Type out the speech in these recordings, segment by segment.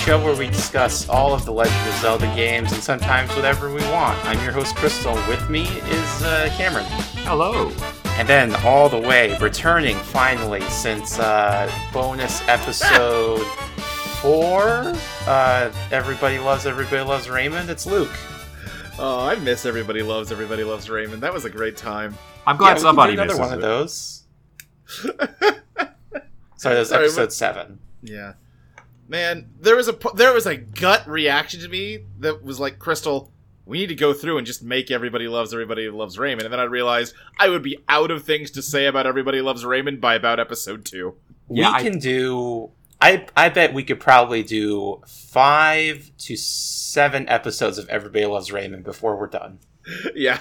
show where we discuss all of the Legend of Zelda games and sometimes whatever we want. I'm your host, Crystal. With me is uh, Cameron. Hello. And then, all the way, returning finally since uh, bonus episode four, uh, Everybody Loves Everybody Loves Raymond, it's Luke. Oh, I miss Everybody Loves Everybody Loves Raymond. That was a great time. I'm glad Yeah, somebody do another misses one of it. those. Sorry, that was Sorry, episode what- seven. Yeah, man, there was a there was a gut reaction to me that was like, Crystal, we need to go through and just make Everybody Loves Everybody Loves Raymond. And then I realized I would be out of things to say about Everybody Loves Raymond by about episode two. Yeah, we I- can do. I I bet we could probably do five to seven episodes of Everybody Loves Raymond before we're done. yeah,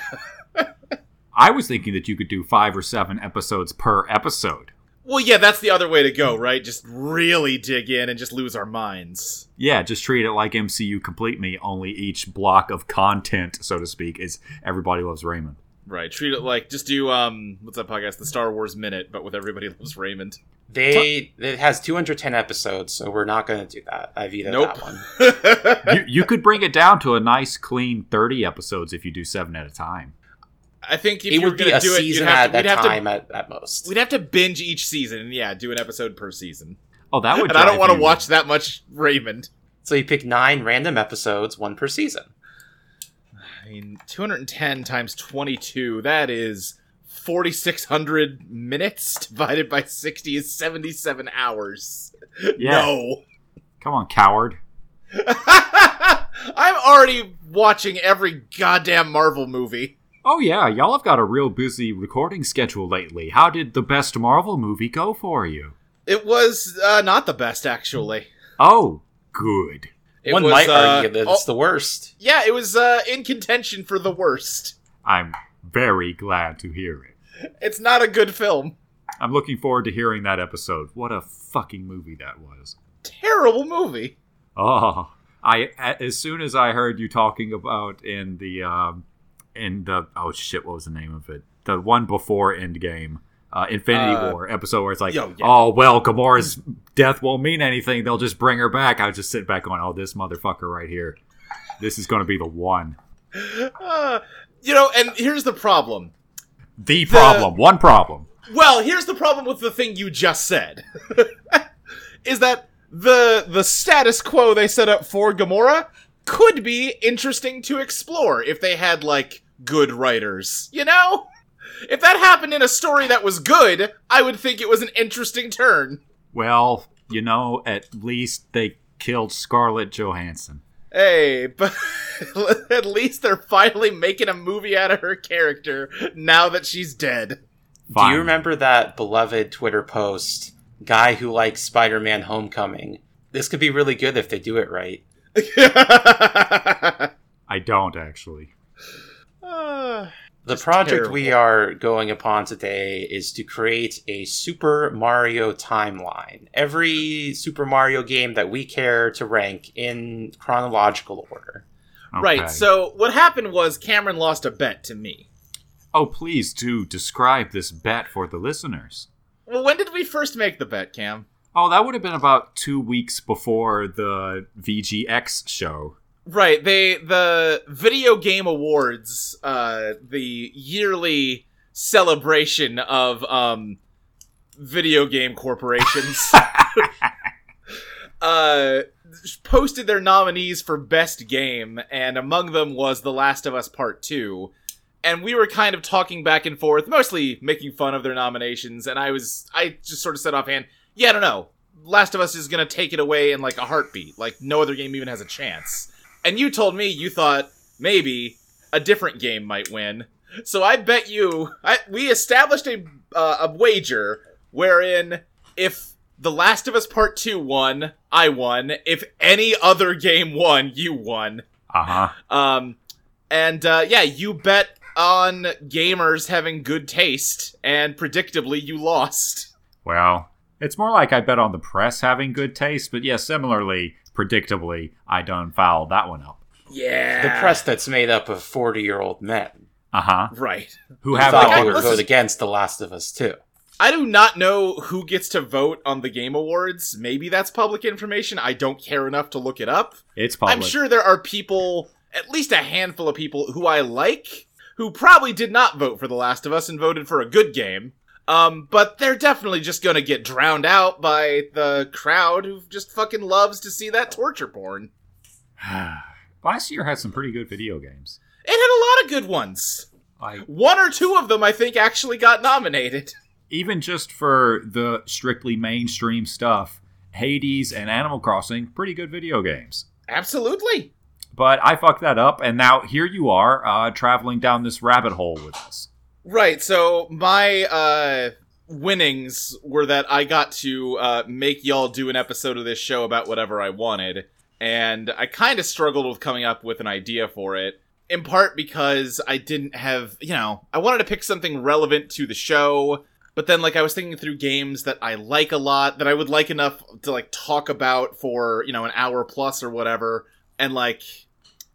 I was thinking that you could do five or seven episodes per episode. Well, yeah, that's the other way to go, right? Just really dig in and just lose our minds. Yeah, just treat it like MCU Complete Me, only each block of content, so to speak, is Everybody Loves Raymond. Right, treat it like just do um, what's that podcast? The Star Wars Minute, but with Everybody Loves Raymond. They it has 210 episodes, so we're not going to do that. I vetoed Nope. that one. you, you could bring it down to a nice, clean 30 episodes if you do seven at a time. I think if it would be gonna a do it, season you'd have at to, that time to at, at most. We'd have to binge each season and yeah, do an episode per season. Oh, that would And I don't want to watch that much Raymond. So you pick nine random episodes, one per season. I mean, 210 times 22, that is 4,600 minutes divided by 60 is 77 hours. Yeah. No. Come on, coward. I'm already watching every goddamn Marvel movie. Oh, yeah, y'all have got a real busy recording schedule lately. How did the best Marvel movie go for you? It was uh, not the best, actually. Oh, good. It one was, might uh, argue that it's oh, the worst. Yeah, it was uh, in contention for the worst. I'm very glad to hear it. It's not a good film. I'm looking forward to hearing that episode. What a fucking movie that was. Terrible movie. Oh, I a- as soon as I heard you talking about in the um in the oh shit, what was the name of it? The one before Endgame, uh, Infinity Uh, War episode where it's like, yo, yeah. oh well, Gamora's death won't mean anything. They'll just bring her back. I was just sitting back going, oh, this motherfucker right here, this is going to be the one. Uh, you know, and here's the problem. The problem, one problem. Well, here's the problem with the thing you just said. is that the the status quo they set up for Gamora could be interesting to explore if they had like good writers, you know? If that happened in a story that was good, I would think it was an interesting turn. Well, you know, at least they killed Scarlett Johansson. Hey, but at least they're finally making a movie out of her character now that she's dead. Do you remember that beloved Twitter post, guy who likes Spider Man Homecoming? This could be really good if they do it right. I don't actually. Uh, The Just project we are going upon today is to create a Super Mario timeline. Every Super Mario game that we care to rank in chronological order. Okay. Right, so what happened was Cameron lost a bet to me. Oh, please do describe this bet for the listeners. Well, when did we first make the bet, Cam? Oh, that would have been about two weeks before the VGX show. Right, they the video game awards, uh the yearly celebration of um video game corporations uh posted their nominees for best game and among them was The Last of Us Part 2. And we were kind of talking back and forth, mostly making fun of their nominations and I was I just sort of said offhand, yeah, I don't know. Last of Us is going to take it away in like a heartbeat. Like no other game even has a chance. And you told me you thought maybe a different game might win. So I bet you I, we established a uh, a wager wherein if The Last of Us Part 2 won, I won. If any other game won, you won. Uh huh. Um and uh, yeah, you bet on gamers having good taste and predictably you lost. Well, it's more like I bet on the press having good taste, but yeah, similarly, predictably, I done fouled that one up. Yeah. The press that's made up of 40 year old men Uh huh. Right. Who who have thought all they would just- against The Last of Us too. I do not know who gets to vote on the Game Awards. Maybe that's public information. I don't care enough to look it up. It's public. I'm sure there are people, at least a handful of people who I like, who probably did not vote for The Last of Us and voted for a good game. Um, but they're definitely just gonna get drowned out by the crowd who just fucking loves to see that torture porn. Last year had some pretty good video games. It had a lot of good ones. One or two of them, I think, actually got nominated. even just for the strictly mainstream stuff, Hades and Animal Crossing, pretty good video games. Absolutely. But I fucked that up, and now here you are, uh, traveling down this rabbit hole with us. Right. So my uh, winnings were that I got to uh, make y'all do an episode of this show about whatever I wanted, and I kind of struggled with coming up with an idea for it. In part because I didn't have, you know, I wanted to pick something relevant to the show, but then like I was thinking through games that I like a lot that I would like enough to like talk about for you know an hour plus or whatever, and like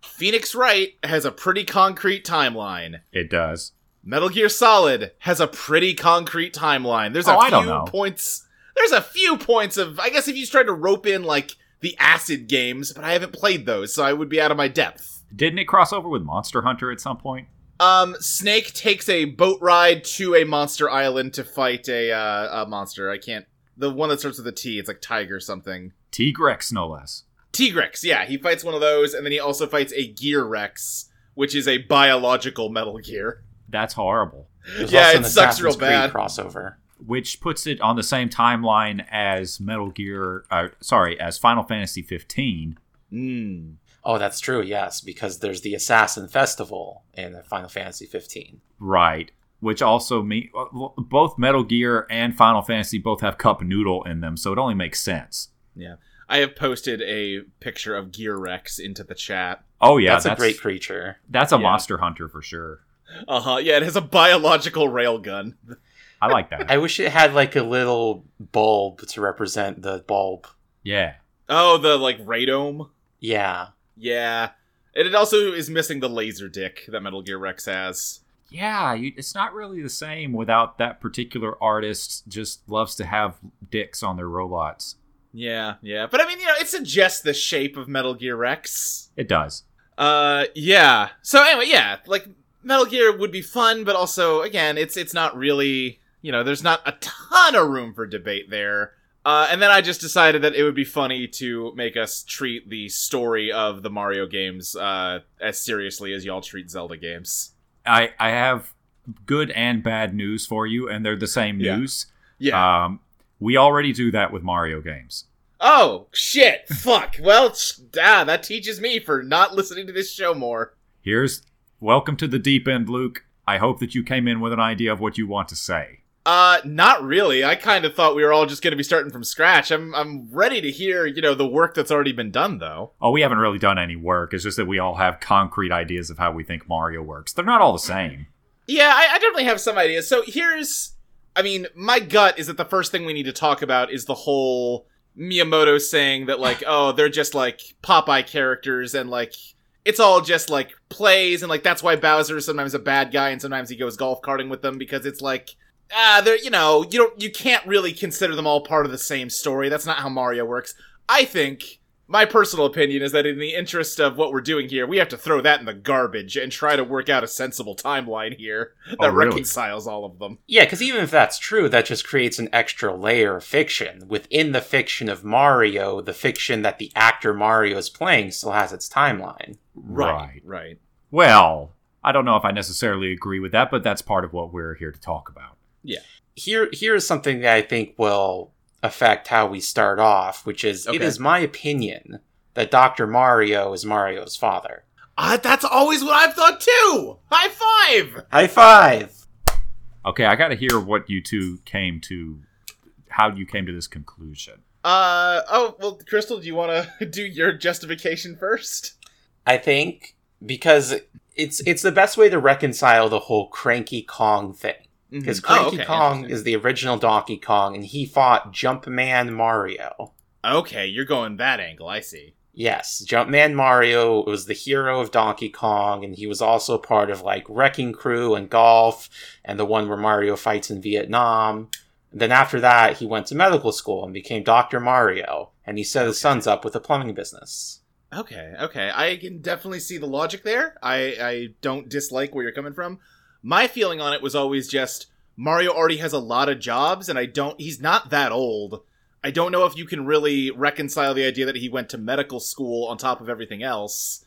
Phoenix Wright has a pretty concrete timeline. It does. Metal Gear Solid has a pretty concrete timeline. There's a Oh, few points. There's a few points of. I guess if you tried to rope in like the acid games, but I haven't played those, so I would be out of my depth. Didn't it cross over with Monster Hunter at some point? Um, Snake takes a boat ride to a monster island to fight a uh, a monster. I can't. The one that starts with a T. It's like Tiger something. Tigrex, no less. Tigrex. Yeah, he fights one of those, and then he also fights a Gear Rex, which is a biological Metal Gear. That's horrible. There's Yeah, also it an sucks real Assassin's Creed bad. crossover. Which puts it on the same timeline as Metal Gear, uh, sorry, as Final Fantasy 15. Mm. Oh, that's true. Yes, because there's the Assassin Festival in Final Fantasy 15. Right. Which also mean both Metal Gear and Final Fantasy both have cup noodle in them, so it only makes sense. Yeah. I have posted a picture of Gear Rex into the chat. Oh yeah, that's, a great creature. That's a Yeah. monster hunter for sure. Uh huh. Yeah, it has a biological railgun. I like that. I wish it had like a little bulb to represent the bulb. yeah. Oh, the like radome. Yeah. Yeah. And it also is missing the laser dick that Metal Gear Rex has. Yeah, you, it's not really the same without that particular artist just loves to have dicks on their robots. Yeah, yeah. But I mean, you know, it suggests the shape of Metal Gear Rex. It does. Uh, yeah. So anyway, yeah, like Metal Gear would be fun, but also, again, it's it's not really, you know, there's not a ton of room for debate there. Uh, and then I just decided that it would be funny to make us treat the story of the Mario games uh, as seriously as y'all treat Zelda games. I I have good and bad news for you, and they're the same Yeah. news. Yeah. Um, we already do that with Mario games. oh shit! Fuck. Well, ah, that teaches me for not listening to this show more. Here's welcome to the deep end, Luke. I hope that you came in with an idea of what you want to say. Uh, not really. I kind of thought we were all just going to be starting from scratch. I'm I'm ready to hear, you know, the work that's already been done though. Oh, we haven't really done any work. It's just that we all have concrete ideas of how we think Mario works. They're not all the same. Yeah, I, I definitely have some ideas. So here's, I mean, my gut is that the first thing we need to talk about is the whole Miyamoto saying that like, oh, they're just like Popeye characters and like it's all just like plays and like that's why Bowser is sometimes a bad guy and sometimes he goes golf carting with them because it's like ah, they're you know you don't you can't really consider them all part of the same story. That's not how Mario works. I think my personal opinion is that in the interest of what we're doing here, we have to throw that in the garbage and try to work out a sensible timeline here oh, that Oh, really? reconciles all of them. Yeah, because even if that's true, that just creates an extra layer of fiction. Within the fiction of Mario, the fiction that the actor Mario is playing still has its timeline. Right. Right. Well, I don't know if I necessarily agree with that, but that's part of what we're here to talk about. Yeah. Here, here's something that I think will affect how we start off, which is it Okay. is my opinion that Dr. Mario is Mario's father. Uh, that's always what I've thought too. High five. High five! Okay, I got to hear what you two came to, how you came to this conclusion. Uh oh. Well, Crystal, do you want to do your justification first? I think because it's it's the best way to reconcile the whole Cranky Kong thing. Mm-hmm. Because Oh, Cranky okay, Kong is the original Donkey Kong, and he fought Jumpman Mario. Okay, you're going that angle. I see. Yes, Jumpman Mario was the hero of Donkey Kong, and he was also part of like Wrecking Crew and Golf, and the one where Mario fights in Vietnam. And then after that, he went to medical school and became Dr. Mario, and he set his sons up with a plumbing business. Okay, okay. I can definitely see the logic there. I, I don't dislike where you're coming from. My feeling on it was always just Mario already has a lot of jobs, and I don't. He's not that old. I don't know if you can really reconcile the idea that he went to medical school on top of everything else.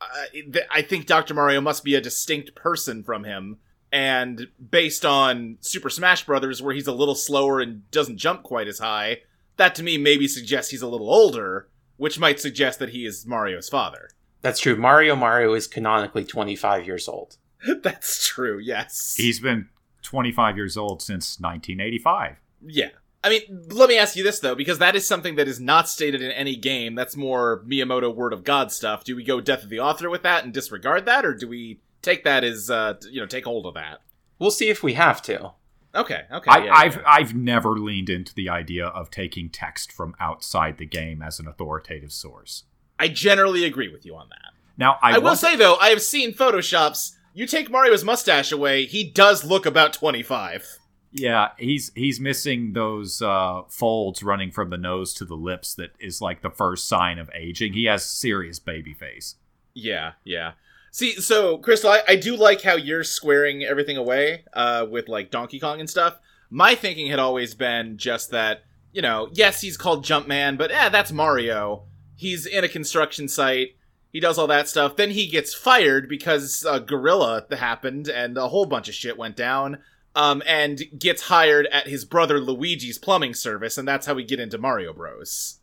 I, th- I think Dr. Mario must be a distinct person from him. And based on Super Smash Brothers, where he's a little slower and doesn't jump quite as high, that to me maybe suggests he's a little older, which might suggest that he is Mario's father. That's true. Mario Mario is canonically 25 years old. That's true, yes. He's been 25 years old since 1985. Yeah. I mean, let me ask you this though, because that is something that is not stated in any game. That's more Miyamoto Word of God stuff. Do we go Death of the Author with that and disregard that, or do we take that as uh, you know take hold of that? We'll see if we have to. Okay, okay. I, yeah, I've yeah. I've never leaned into the idea of taking text from outside the game as an authoritative source. I generally agree with you on that. Now I, I, will say though, I have seen photoshops. You take Mario's mustache away, he does look about twenty five. yeah, he's he's missing those uh, folds running from the nose to the lips. That is like the first sign of aging. He has serious baby face. Yeah, yeah. See, so Crystal, I, I do like how you're squaring everything away uh, with like Donkey Kong and stuff. My thinking had always been just that, you know, yes, he's called Jumpman, but eh, that's Mario. He's in a construction site. He does all that stuff. Then he gets fired because uh, Gorilla happened and a whole bunch of shit went down. Um, and gets hired at his brother Luigi's plumbing service, and that's how we get into Mario Bros.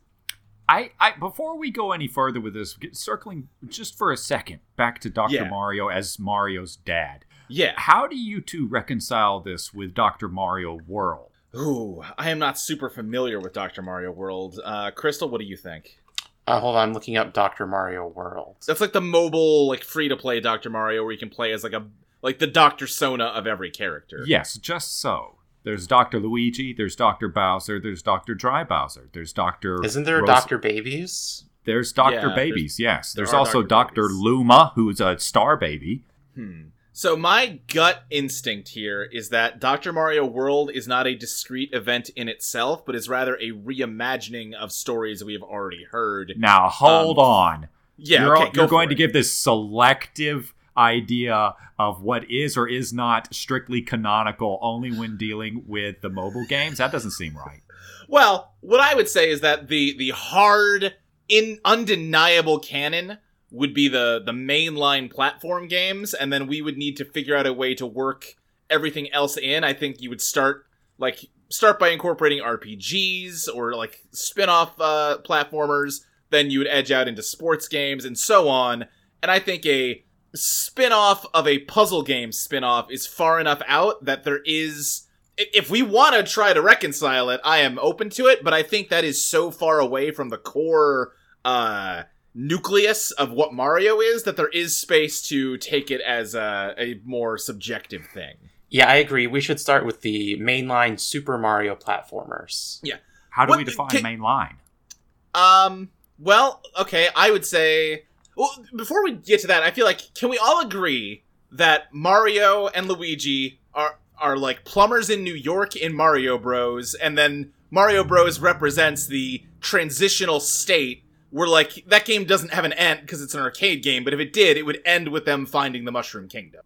I, I before we go any further with this, circling just for a second back to Dr. Yeah. Mario as Mario's dad. Yeah. How do you two reconcile this with Dr. Mario World? Ooh, I am not super familiar with Dr. Mario World. Uh, Crystal, what do you think? Uh, hold on, I'm looking up Dr. Mario World. That's like the mobile, like free to play Dr. Mario, where you can play as like a like the Dr. Sona of every character. Yes, just so. There's Dr. Luigi, there's Dr. Bowser, there's Dr. Dry Bowser, there's Dr. Isn't there a Rose- Dr. Babies? There's Dr. Yeah, there's- Babies, yes. there There's are also Dr. Dr. Luma, who's a star baby. Hmm. So my gut instinct here is that Dr. Mario World is not a discrete event in itself, but is rather a reimagining of stories we have already heard. Now, hold Um, on. Yeah, you're, okay, you're going it. to give this selective idea of what is or is not strictly canonical only when dealing with the mobile games. That doesn't seem right. Well, what I would say is that the the hard, in undeniable canon would be the the mainline platform games, and then we would need to figure out a way to work everything else in. I think you would start like start by incorporating RPGs or like spin-off uh, platformers. Then you would edge out into sports games and so on. And I think a spin-off of a puzzle game spin-off is far enough out that there is if we want to try to reconcile it, I am open to it, but I think that is so far away from the core uh nucleus of what Mario is that there is space to take it as a, a more subjective thing. Yeah, I agree. We should start with the mainline Super Mario platformers. Yeah. How do What- we define can- main line? Um, well, okay, I would say. Well, before we get to that, I feel like can we all agree that Mario and Luigi are are like plumbers in New York in Mario Bros, and then Mario Bros represents the transitional state where like that game doesn't have an end because it's an arcade game, but if it did, it would end with them finding the Mushroom Kingdom,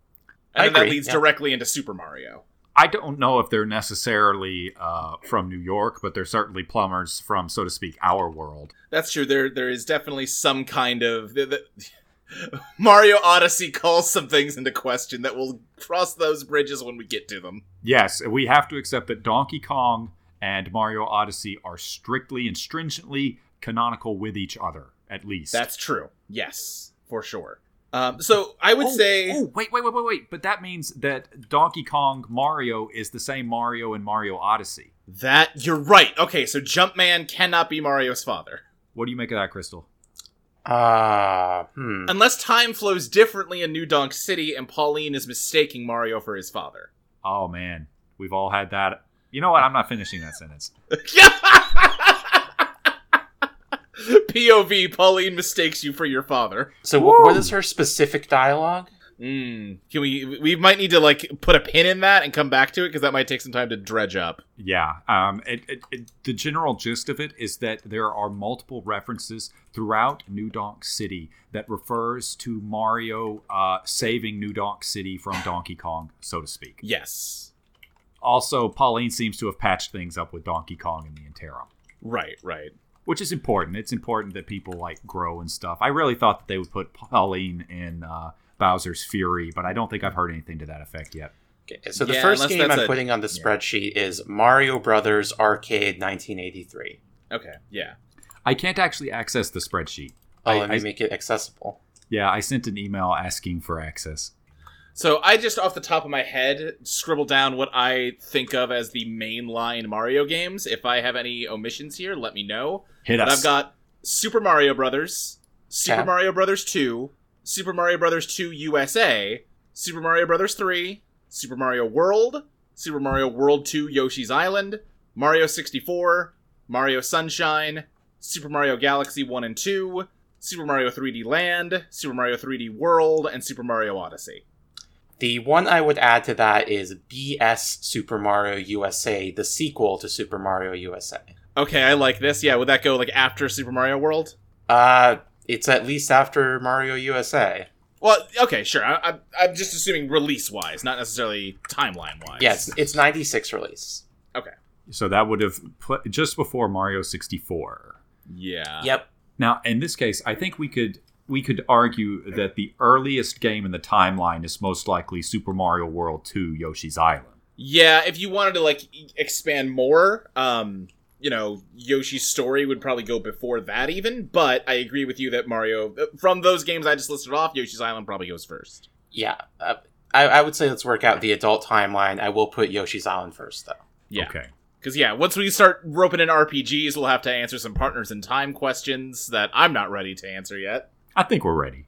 and I then that leads yeah. directly into Super Mario. I don't know if they're necessarily uh, from New York, but they're certainly plumbers from, so to speak, our world. That's true. There, there is definitely some kind of the, the, Mario Odyssey calls some things into question that we'll cross those bridges when we get to them. Yes, we have to accept that Donkey Kong and Mario Odyssey are strictly and stringently canonical with each other, at least. That's true. Yes, for sure. Um, so I would oh, say, Oh, wait, wait, wait, wait, wait. But that means that Donkey Kong Mario is the same Mario in Mario Odyssey. that you're right. Okay, so Jumpman cannot be Mario's father What do you make of that, Crystal? Uh, hmm. unless time flows differently in New Donk City and Pauline is mistaking Mario for his father. Oh man, we've all had that. You know what? I'm not finishing that sentence. POV: Pauline mistakes you for your father. So, wh- what is her specific dialogue? Mm. Can we? We might need to like put a pin in that and come back to it because that might take some time to dredge up. Yeah. Um, it, it, it, the general gist of it is that there are multiple references throughout New Donk City that refers to Mario uh, saving New Donk City from Donkey Kong, so to speak. Yes. Also, Pauline seems to have patched things up with Donkey Kong in the interim, Right. Right. Which is important. It's important that people like grow and stuff. I really thought that they would put Pauline in uh, Bowser's Fury, but I don't think I've heard anything to that effect yet. Okay, so the Yeah, first game I'm a- putting on the yeah. spreadsheet is Mario Brothers Arcade 1983. Okay. Yeah. I can't actually access the spreadsheet. Oh, I- let me I- make it accessible. Yeah, I sent an email asking for access. So I just off the top of my head scribbled down what I think of as the mainline Mario games. If I have any omissions here, let me know. Hit But us. I've got Super Mario Brothers, Super Okay. Mario Brothers 2, Super Mario Brothers 2 USA, Super Mario Brothers 3, Super Mario World, Super Mario World 2 Yoshi's Island, Mario 64, Mario Sunshine, Super Mario Galaxy 1 and 2, Super Mario 3D Land, Super Mario 3D World, and Super Mario Odyssey. The one I would add to that is BS Super Mario USA, the sequel to Super Mario USA. Okay, I like this. Yeah, would that go like after Super Mario World? Uh, it's at least after Mario USA. Well, okay, sure. I, I, I'm just assuming release wise, not necessarily timeline wise. Yeah, it's, it's 96 release. Okay. So that would have put just before Mario 64. Yeah. Yep. Now, in this case, I think we could we could argue that the earliest game in the timeline is most likely Super Mario World 2 Yoshi's Island. Yeah, if you wanted to like expand more, um, you know, Yoshi's story would probably go before that even. But I agree with you that Mario, from those games I just listed off, Yoshi's Island probably goes first. Yeah. Uh, I, I would say let's work out the adult timeline. I will put Yoshi's Island first, though. Yeah. Okay. Because yeah, once we start roping in RPGs, we'll have to answer some partners in time questions that I'm not ready to answer yet. I think we're ready.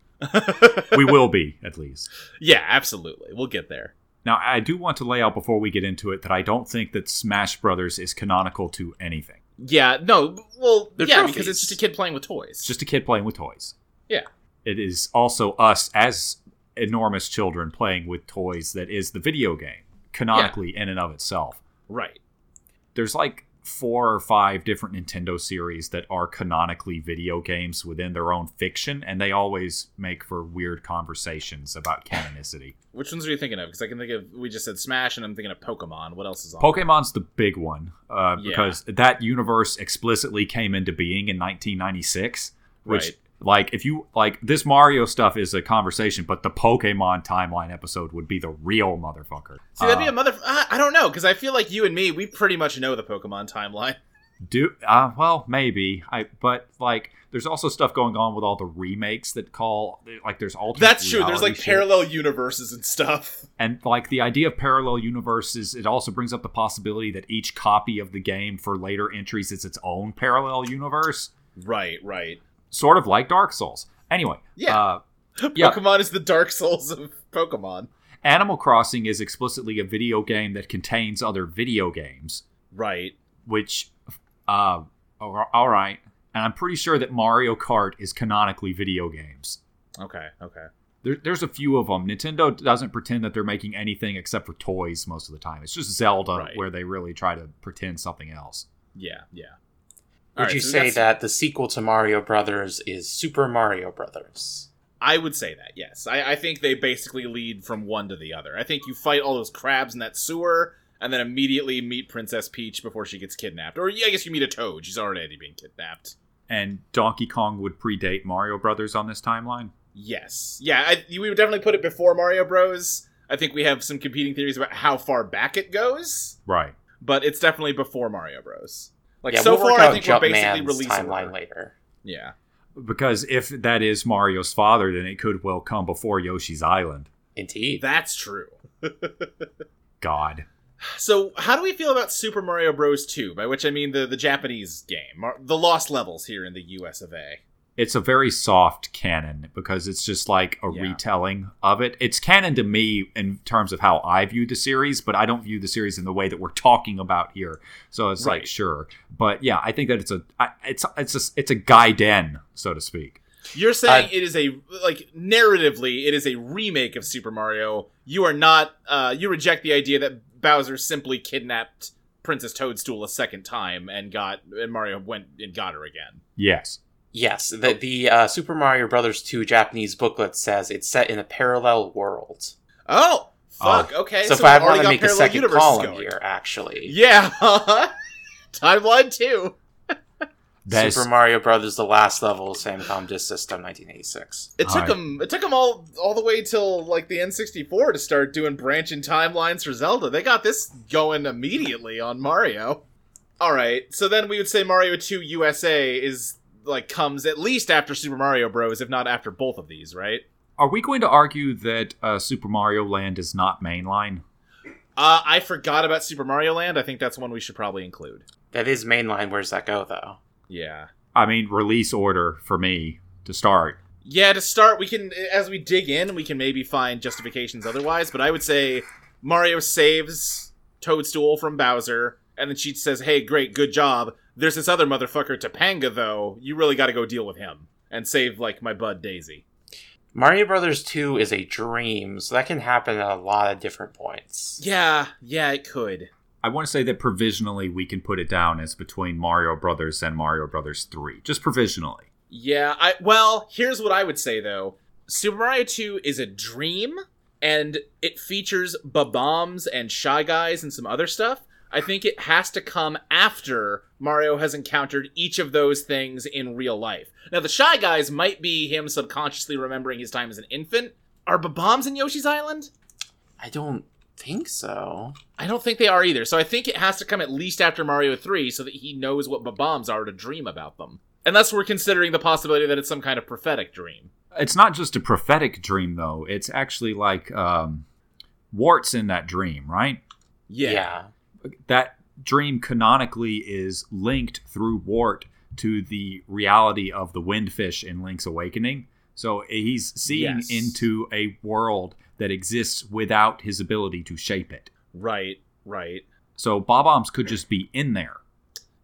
we will be, at least. Yeah, absolutely. We'll get there. Now, I do want to lay out before we get into it that I don't think that Smash Brothers is canonical to anything. Yeah, no, well, They're yeah, trophies. because it's just a kid playing with toys. It's just a kid playing with toys. Yeah. It is also us as enormous children playing with toys that is the video game, canonically in and of itself. right. There's like four or five different Nintendo series that are canonically video games within their own fiction, and they always make for weird conversations about canonicity. Which ones are you thinking of? Because I can think of we just said Smash, and I'm thinking of Pokemon. What else is on? Pokemon's the big one uh, Yeah. because that universe explicitly came into being in 1996. Which, Right. Like, if you like this Mario stuff is a conversation, but the Pokemon timeline episode would be the real motherfucker. See, that'd be Uh, a mother. I I don't know because I feel like you and me, we pretty much know the Pokemon timeline. do uh, well maybe I but like there's also stuff going on with all the remakes that call like there's alternate. That's true. There's like shit. parallel universes and stuff. and like the idea of parallel universes it also brings up the possibility that each copy of the game for later entries is its own parallel universe Right, right. Sort of like dark souls anyway Yeah. uh, Yeah. Pokemon is the Dark Souls of Pokemon. animal crossing is explicitly a video game that contains other video games Right. which uh all right and i'm pretty sure that mario kart is canonically video games Okay. Okay. there, there's a few of them. Nintendo doesn't pretend that they're making anything except for toys most of the time. It's just Zelda Right. where they really try to pretend something else. Yeah. Yeah. Would Alright, you so say got- that the sequel to Mario Brothers is Super Mario Brothers? I would say that. Yes. I, I think they basically lead from one to the other. I think you fight all those crabs in that sewer. And then immediately meet Princess Peach before she gets kidnapped. Or yeah, I guess you meet a Toad. She's already being kidnapped. And Donkey Kong would predate Mario Brothers on this timeline. Yes. Yeah, I, we would definitely put it before Mario Bros. I think we have some competing theories about how far back it goes, Right. but it's definitely before Mario Bros. Like yeah, so we'll work far, I out think we're basically Jumpman's releasing timeline later. Yeah. Because if that is Mario's father, then it could well come before Yoshi's Island. Indeed. That's true. God. So, how do we feel about Super Mario Bros. 2? By which I mean the, the Japanese game, the Lost Levels here in the US of A. It's a very soft canon because it's just like a Yeah. retelling of it. It's canon to me in terms of how I view the series, but I don't view the series in the way that we're talking about here. So it's like sure, but yeah, I think that it's a it's it's a it's a gaiden, so to speak. You're saying Uh, it is a like narratively, it is a remake of Super Mario. You are not. Uh, you reject the idea that Bowser simply kidnapped Princess Toadstool a second time and got and Mario went and got her again. Yes. Yes, the the uh, Super Mario Brothers 2 Japanese booklet says it's set in a parallel world. Oh, fuck. okay, so, if I want to make a parallel second universes column going. here, actually, Yeah, timeline two. That's Super Mario Brothers: The Last Level, Famicom Disk System, 1986. It took Alright. them. It took them all all the way till like the N64 to start doing branching timelines for Zelda. They got this going immediately on Mario. All right, so then we would say Mario 2 USA is like comes at least after Super Mario Bros, if not after both of these, right? Are we going to argue that uh, Super Mario Land is not mainline? Uh, I forgot about Super Mario Land. I think that's one we should probably include. That is mainline. Where does that go though? Yeah. I mean, release order for me to start. Yeah, to start, we can as we dig in, we can maybe find justifications otherwise. But I would say Mario saves Toadstool from Bowser, and then she says, "Hey, great, good job. There's this other motherfucker, Tatanga, though. You really got to go deal with him and save like my bud Daisy." Mario Brothers 2 is a dream, so that can happen at a lot of different points. Yeah, yeah, it could. I want to say that provisionally we can put it down as between Mario Brothers and Mario Brothers 3. Just provisionally. Yeah, I well, here's what I would say though. Super Mario 2 is a dream and it features Bob-ombs and Shy Guys and some other stuff. I think it has to come after Mario has encountered each of those things in real life. Now, the Shy Guys might be him subconsciously remembering his time as an infant. Are Bob-ombs in Yoshi's Island? I don't think so. I don't think they are either. So I think it has to come at least after Mario 3 so that he knows what Bob-ombs are to dream about them. Unless we're considering the possibility that it's some kind of prophetic dream. It's not just a prophetic dream, though. It's actually like um, Wart's in that dream, right? Yeah. That dream canonically is linked through Wart to the reality of the windfish in Link's Awakening. So he's seeing Yes. into a world that exists without his ability to shape it. Right, right. So Bob-ombs could just be in there.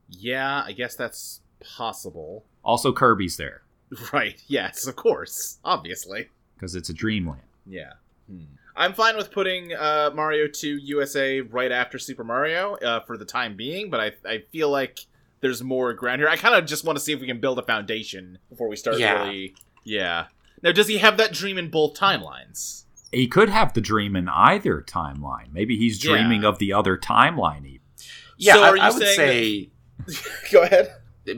Yeah, I guess that's possible. Also, Kirby's there Right, yes, of course. Obviously. because it's a dreamland. Yeah. Hmm. I'm fine with putting uh, Mario 2 USA right after Super Mario uh, for the time being, but I, I feel like there's more ground here. I kind of just want to see if we can build a foundation before we start Yeah. really. Yeah. Now, does he have that dream in both timelines? He could have the dream in either timeline. Maybe he's Yeah. dreaming of the other timeline. Even. Yeah, So I, are you I would saying say Go ahead.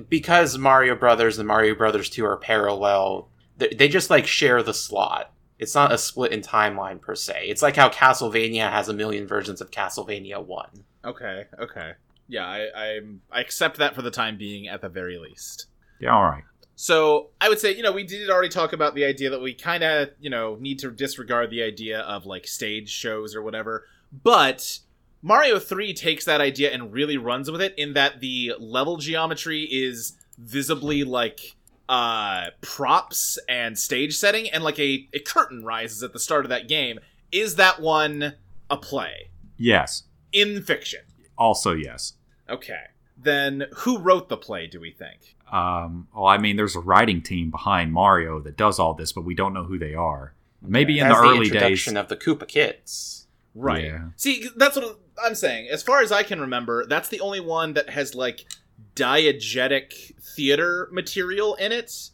because Mario Brothers and Mario Brothers 2 are parallel, they, they just like share the slot. It's not a split in timeline per se. It's like how Castlevania has a million versions of Castlevania 1. Okay, okay. Yeah, I, I'm, I accept that for the time being at the very least. Yeah, all right. So I would say, you know, we did already talk about the idea that we kind of, you know, need to disregard the idea of like stage shows or whatever. But Mario 3 takes that idea and really runs with it in that the level geometry is visibly like uh props and stage setting and like a, a curtain rises at the start of that game. Is that one a play Yes. in fiction? Also, yes. Okay. Then who wrote the play, do we think? Um, well, I mean, there's a writing team behind Mario that does all this, but we don't know who they are. Maybe in the early days. introduction of the Koopa Kids. Right. Yeah. See, that's what I'm saying. As far as I can remember, that's the only one that has like diegetic theater material in it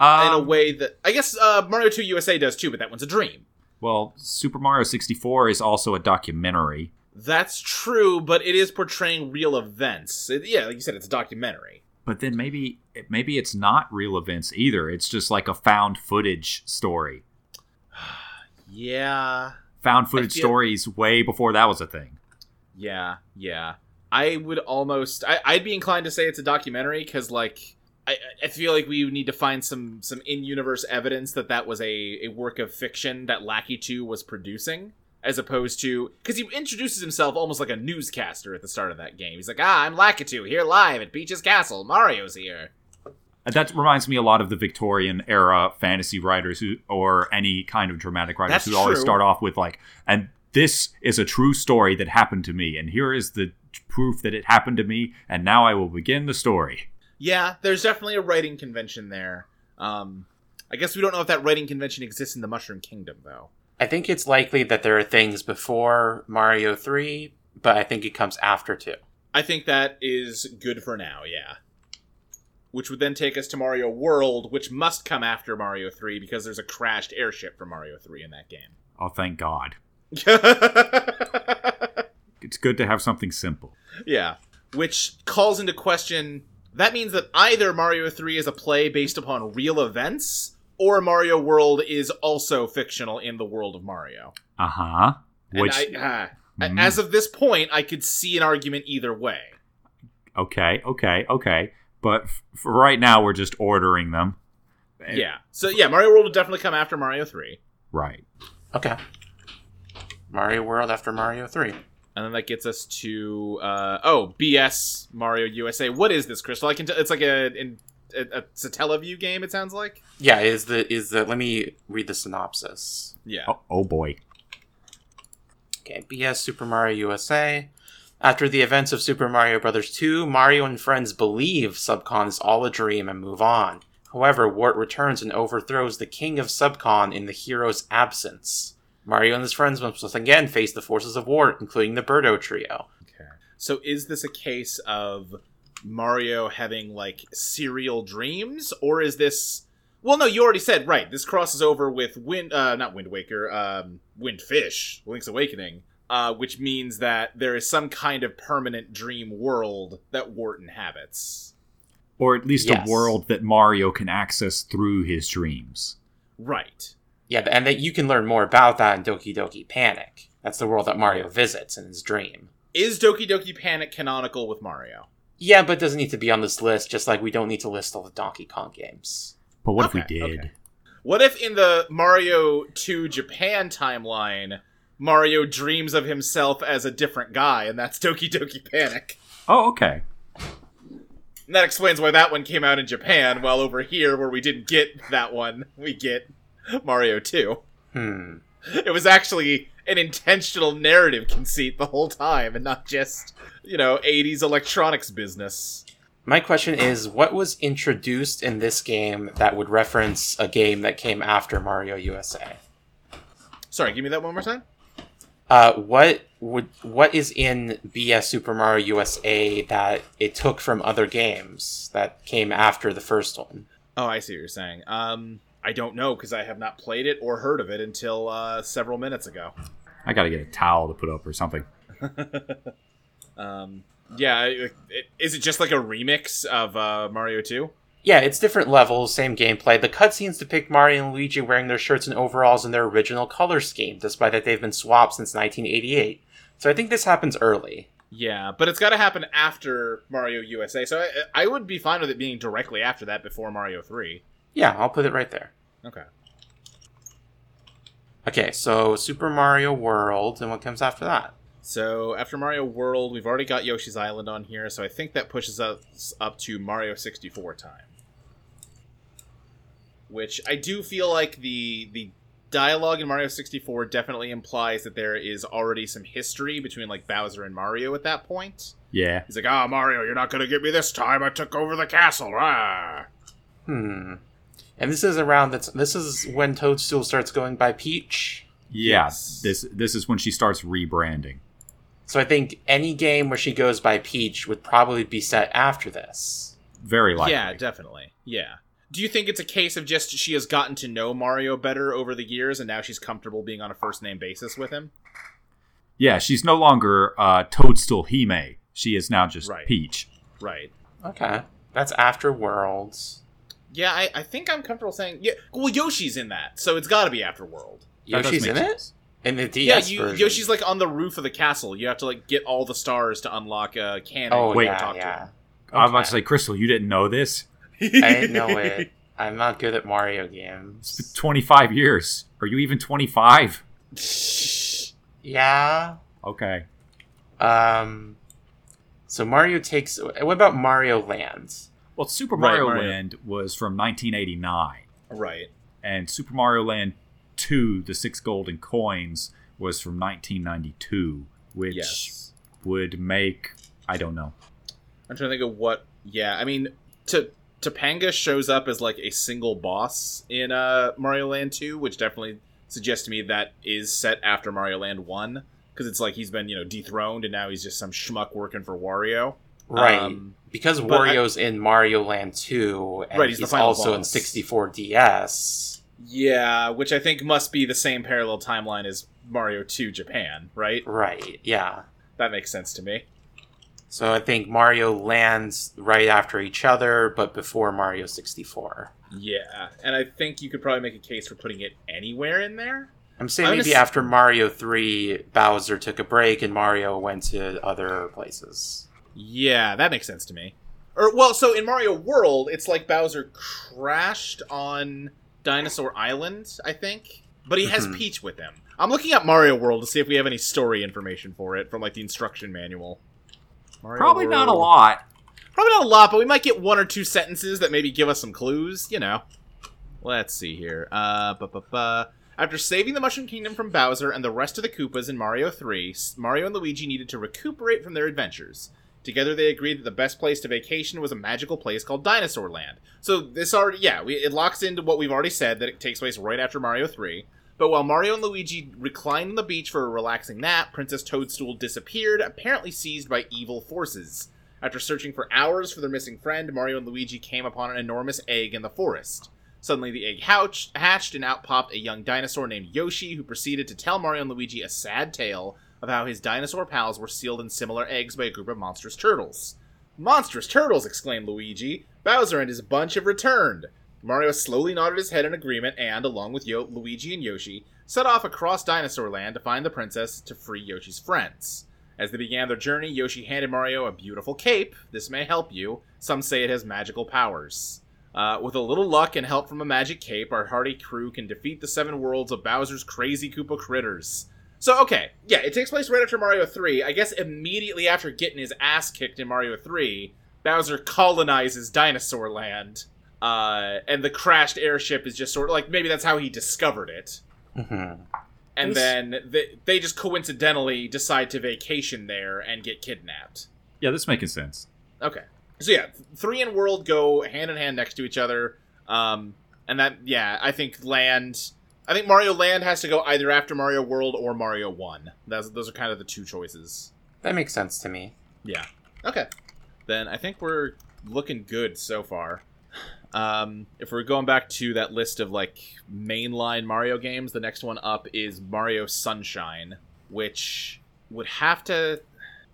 in a Um, way that I guess uh, Mario 2 USA does too, but that one's a dream. well, Super Mario 64 is also a documentary. That's true, but it is portraying real events. It- yeah, like you said, it's a documentary. But then maybe maybe it's not real events either. It's just like a found footage story. Yeah, Found footage feel- stories way before that was a thing. yeah, yeah. I would almost, I, I'd be inclined to say it's a documentary because, like, I, I feel like we need to find some some in universe evidence that that was a, a work of fiction that Lakitu was producing, as opposed to because he introduces himself almost like a newscaster at the start of that game. He's like, "Ah, I'm Lakitu here live at Peach's Castle. Mario's here." And That reminds me a lot of the Victorian era fantasy writers who, or any kind of dramatic writers That's who always start off with like, and this is a true story that happened to me, and here is the proof that it happened to me, and now I will begin the story. Yeah, there's definitely a writing convention there. Um, I guess we don't know if that writing convention exists in the Mushroom Kingdom, though. I think it's likely that there are things before Mario 3, but I think it comes after 2. I think that is good for now, yeah. Which would then take us to Mario World, which must come after Mario 3 because there's a crashed airship for Mario 3 in that game. Oh, thank God. It's good to have something simple. yeah. Which calls into question that means that either Mario 3 is a play based upon real events, or Mario World is also fictional in the world of Mario. Uh huh. And Which I, ah, Mhm. as of this point, I could see an argument either way. okay, okay, okay. But f- for right now, we're just ordering them. Yeah. So yeah, Mario World will definitely come after Mario 3. Right. Okay. Mario World after Mario 3. And then that gets us to uh, oh BS Mario USA. What is this, Crystal? I can. T- it's like a, in, a, a it's a Satellaview game. It sounds like. Yeah, is the is the let me read the synopsis. Yeah. Oh, oh boy. Okay, BS Super Mario USA. After the events of Super Mario Bros. 2, Mario and friends believe Subcon is all a dream and move on. However, Wart returns and overthrows the king of Subcon in the hero's absence. Mario and his friends must once again face the forces of war, including the Birdo trio. Okay. So is this a case of Mario having like serial dreams, or is this? Well, no, you already said right. This crosses over with Wind, uh, not Wind Waker, um, Windfish, Link's Awakening, uh, which means that there is some kind of permanent dream world that Wart inhabits. Or at least Yes. a world that Mario can access through his dreams. Right. Yeah, and that you can learn more about that in Doki Doki Panic. That's the world that Mario visits in his dream. Is Doki Doki Panic canonical with Mario? Yeah, but it doesn't need to be on this list, just like we don't need to list all the Donkey Kong games. But what Okay, if we did? okay. What if in the Mario 2 Japan timeline, Mario dreams of himself as a different guy, and that's Doki Doki Panic? Oh, okay. And that explains why that one came out in Japan, while over here, where we didn't get that one, we get Mario 2. Hmm. It was actually an intentional narrative conceit the whole time, and not just, you know, 80s electronics business. My question is what was introduced in this game that would reference a game that came after Mario USA? Sorry, give me that one more time. Uh, what would what is in BS Super Mario USA that it took from other games that came after the first one? Oh, I see what you're saying. Um, I don't know because I have not played it or heard of it until uh, several minutes ago. I gotta get a towel to put up or something. Um, yeah, it, it, is it just like a remix of uh, Mario 2? Yeah, it's different levels, same gameplay. The cutscenes depict Mario and Luigi wearing their shirts and overalls in their original color scheme, despite that they've been swapped since 1988. So I think this happens early. Yeah, but it's got to happen after Mario USA, so I, I would be fine with it being directly after that before Mario 3. Yeah, I'll put it right there. Okay. Okay, so Super Mario World, and what comes after that? So after Mario World, we've already got Yoshi's Island on here, so I think that pushes us up to Mario 64 time. Which I do feel like the the dialogue in Mario 64 definitely implies that there is already some history between like Bowser and Mario at that point. Yeah. He's like, "Ah, Mario, you're not gonna get me this time. I took over the castle." Ah. Hmm. And this is around that's this is when Toadstool starts going by Peach. Yeah. Yes. This this is when she starts rebranding. So I think any game where she goes by Peach would probably be set after this. Very likely. Yeah, definitely. Yeah. Do you think it's a case of just she has gotten to know Mario better over the years and now she's comfortable being on a first name basis with him? Yeah, she's no longer uh, Toadstool Hime. She is now just Right. Peach. Right. Okay. That's after Worlds. Yeah, I, I think I'm comfortable saying yeah. Well, Yoshi's in that, so it's got to be after World. That Yoshi's make in it? In the Yeah, DS you, version. Yoshi's like on the roof of the castle. You have to like get all the stars to unlock a cannon. Oh, when you yeah, talk yeah. I'm about to say, Crystal, you didn't know this? I didn't know it. I'm not good at Mario games. 25 years. Are you even 25? Yeah. Okay. Um. So Mario takes. What about Mario Land? Well, Super Right, Mario, Mario. Land was from 1989, right. and Super Mario Land 2, The Six Golden Coins, was from 1992, which Yes. would make, I don't know. I'm trying to think of what. Yeah, I mean, to Tatanga shows up as like a single boss in uh, Mario Land 2, which definitely suggests to me that is set after Mario Land 1 because it's like he's been you know dethroned and now he's just some schmuck working for Wario. Right. Um, because but I- Wario's in Mario Land 2, and Right, he's he's, also in 64 DS. Yeah, which I think must be the same parallel timeline as Mario 2 Japan, right? Right, yeah. That makes sense to me. So I think Mario lands right after each other, but before Mario 64. Yeah, and I think you could probably make a case for putting it anywhere in there. I'm saying I'm maybe s- after Mario 3, Bowser took a break and Mario went to other places. Yeah, that makes sense to me. Or well, so in Mario World, it's like Bowser crashed on Dinosaur Island, I think, but he has Mhm. Peach with him. I'm looking at Mario World to see if we have any story information for it from like the instruction manual. Mario Probably not a lot. Probably not a lot, but we might get one or two sentences that maybe give us some clues, you know. Let's see here. Uh, ba ba ba. After saving the Mushroom Kingdom from Bowser and the rest of the Koopas in Mario 3, Mario and Luigi needed to recuperate from their adventures. Together, they agreed that the best place to vacation was a magical place called Dinosaur Land. So this already, yeah, we, it locks into what we've already said that it takes place right after Mario 3. But while Mario and Luigi reclined on the beach for a relaxing nap, Princess Toadstool disappeared, apparently seized by evil forces. After searching for hours for their missing friend, Mario and Luigi came upon an enormous egg in the forest. Suddenly, the egg hatched, hatched and out popped a young dinosaur named Yoshi, who proceeded to tell Mario and Luigi a sad tale of how his dinosaur pals were sealed in similar eggs by a group of monstrous turtles. Monstrous turtles! exclaimed Luigi. Bowser and his bunch have returned. Mario slowly nodded his head in agreement and, along with Yo- Luigi and Yoshi, set off across Dinosaur Land to find the princess to free Yoshi's friends. As they began their journey, Yoshi handed Mario a beautiful cape. This may help you. Some say it has magical powers. Uh, with a little luck and help from a magic cape, our hardy crew can defeat the seven worlds of Bowser's crazy Koopa critters. So, okay, yeah, it takes place right after Mario 3. I guess immediately after getting his ass kicked in Mario 3, Bowser colonizes Dinosaur Land. Uh, and the crashed airship is just sort of like maybe that's how he discovered it. hmm And This- then they, they just coincidentally decide to vacation there and get kidnapped. Yeah, this making sense. Okay. So yeah, three and world go hand in hand next to each other. Um, and that yeah, I think land. I think Mario Land has to go either after Mario World or Mario One. Those those are kind of the two choices. That makes sense to me. Yeah. Okay. Then I think we're looking good so far. Um, if we're going back to that list of like mainline Mario games, the next one up is Mario Sunshine, which would have to.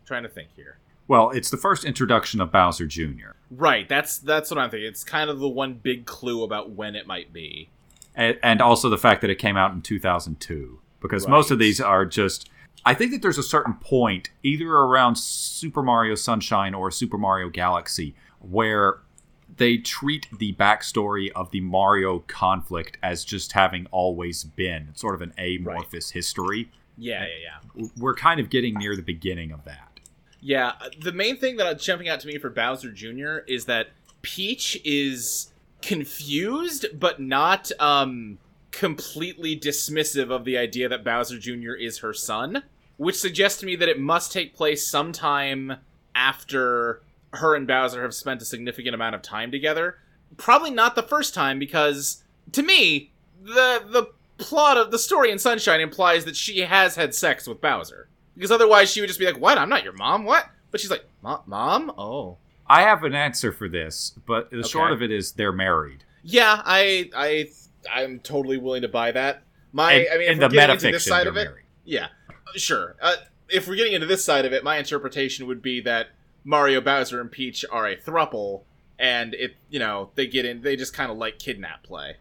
trying to think here. Well, it's the first introduction of Bowser Jr. Right. That's that's what I'm thinking. It's kind of the one big clue about when it might be. And, also the fact that it came out in 2002 because most of these are just i think that there's a certain point either around super mario sunshine or super mario galaxy where they treat the backstory of the mario conflict as just having always been It's sort of an amorphous history Yeah, yeah, yeah. we're kind of getting near the beginning of that Yeah, the main thing that's jumping out to me for Bowser Jr. is that Peach is confused, but not um, completely dismissive of the idea that Bowser Jr. is her son, which suggests to me that it must take place sometime after her and Bowser have spent a significant amount of time together. Probably not the first time, because to me, the the plot of the story in Sunshine implies that she has had sex with Bowser. Because otherwise, she would just be like, "What? I'm not your mom. What?" But she's like, "Mo- "Mom? Oh, i have an answer for this but the short of it is they're married yeah. I, I, I'm totally willing to buy that. My, And- I mean, if in we're the getting into this side of it, married yeah, sure. Uh, if we're getting into this side of it, my interpretation would be that Mario, Bowser, and Peach are a thruple, and it, you know, they get in, they just kind of like kidnap play.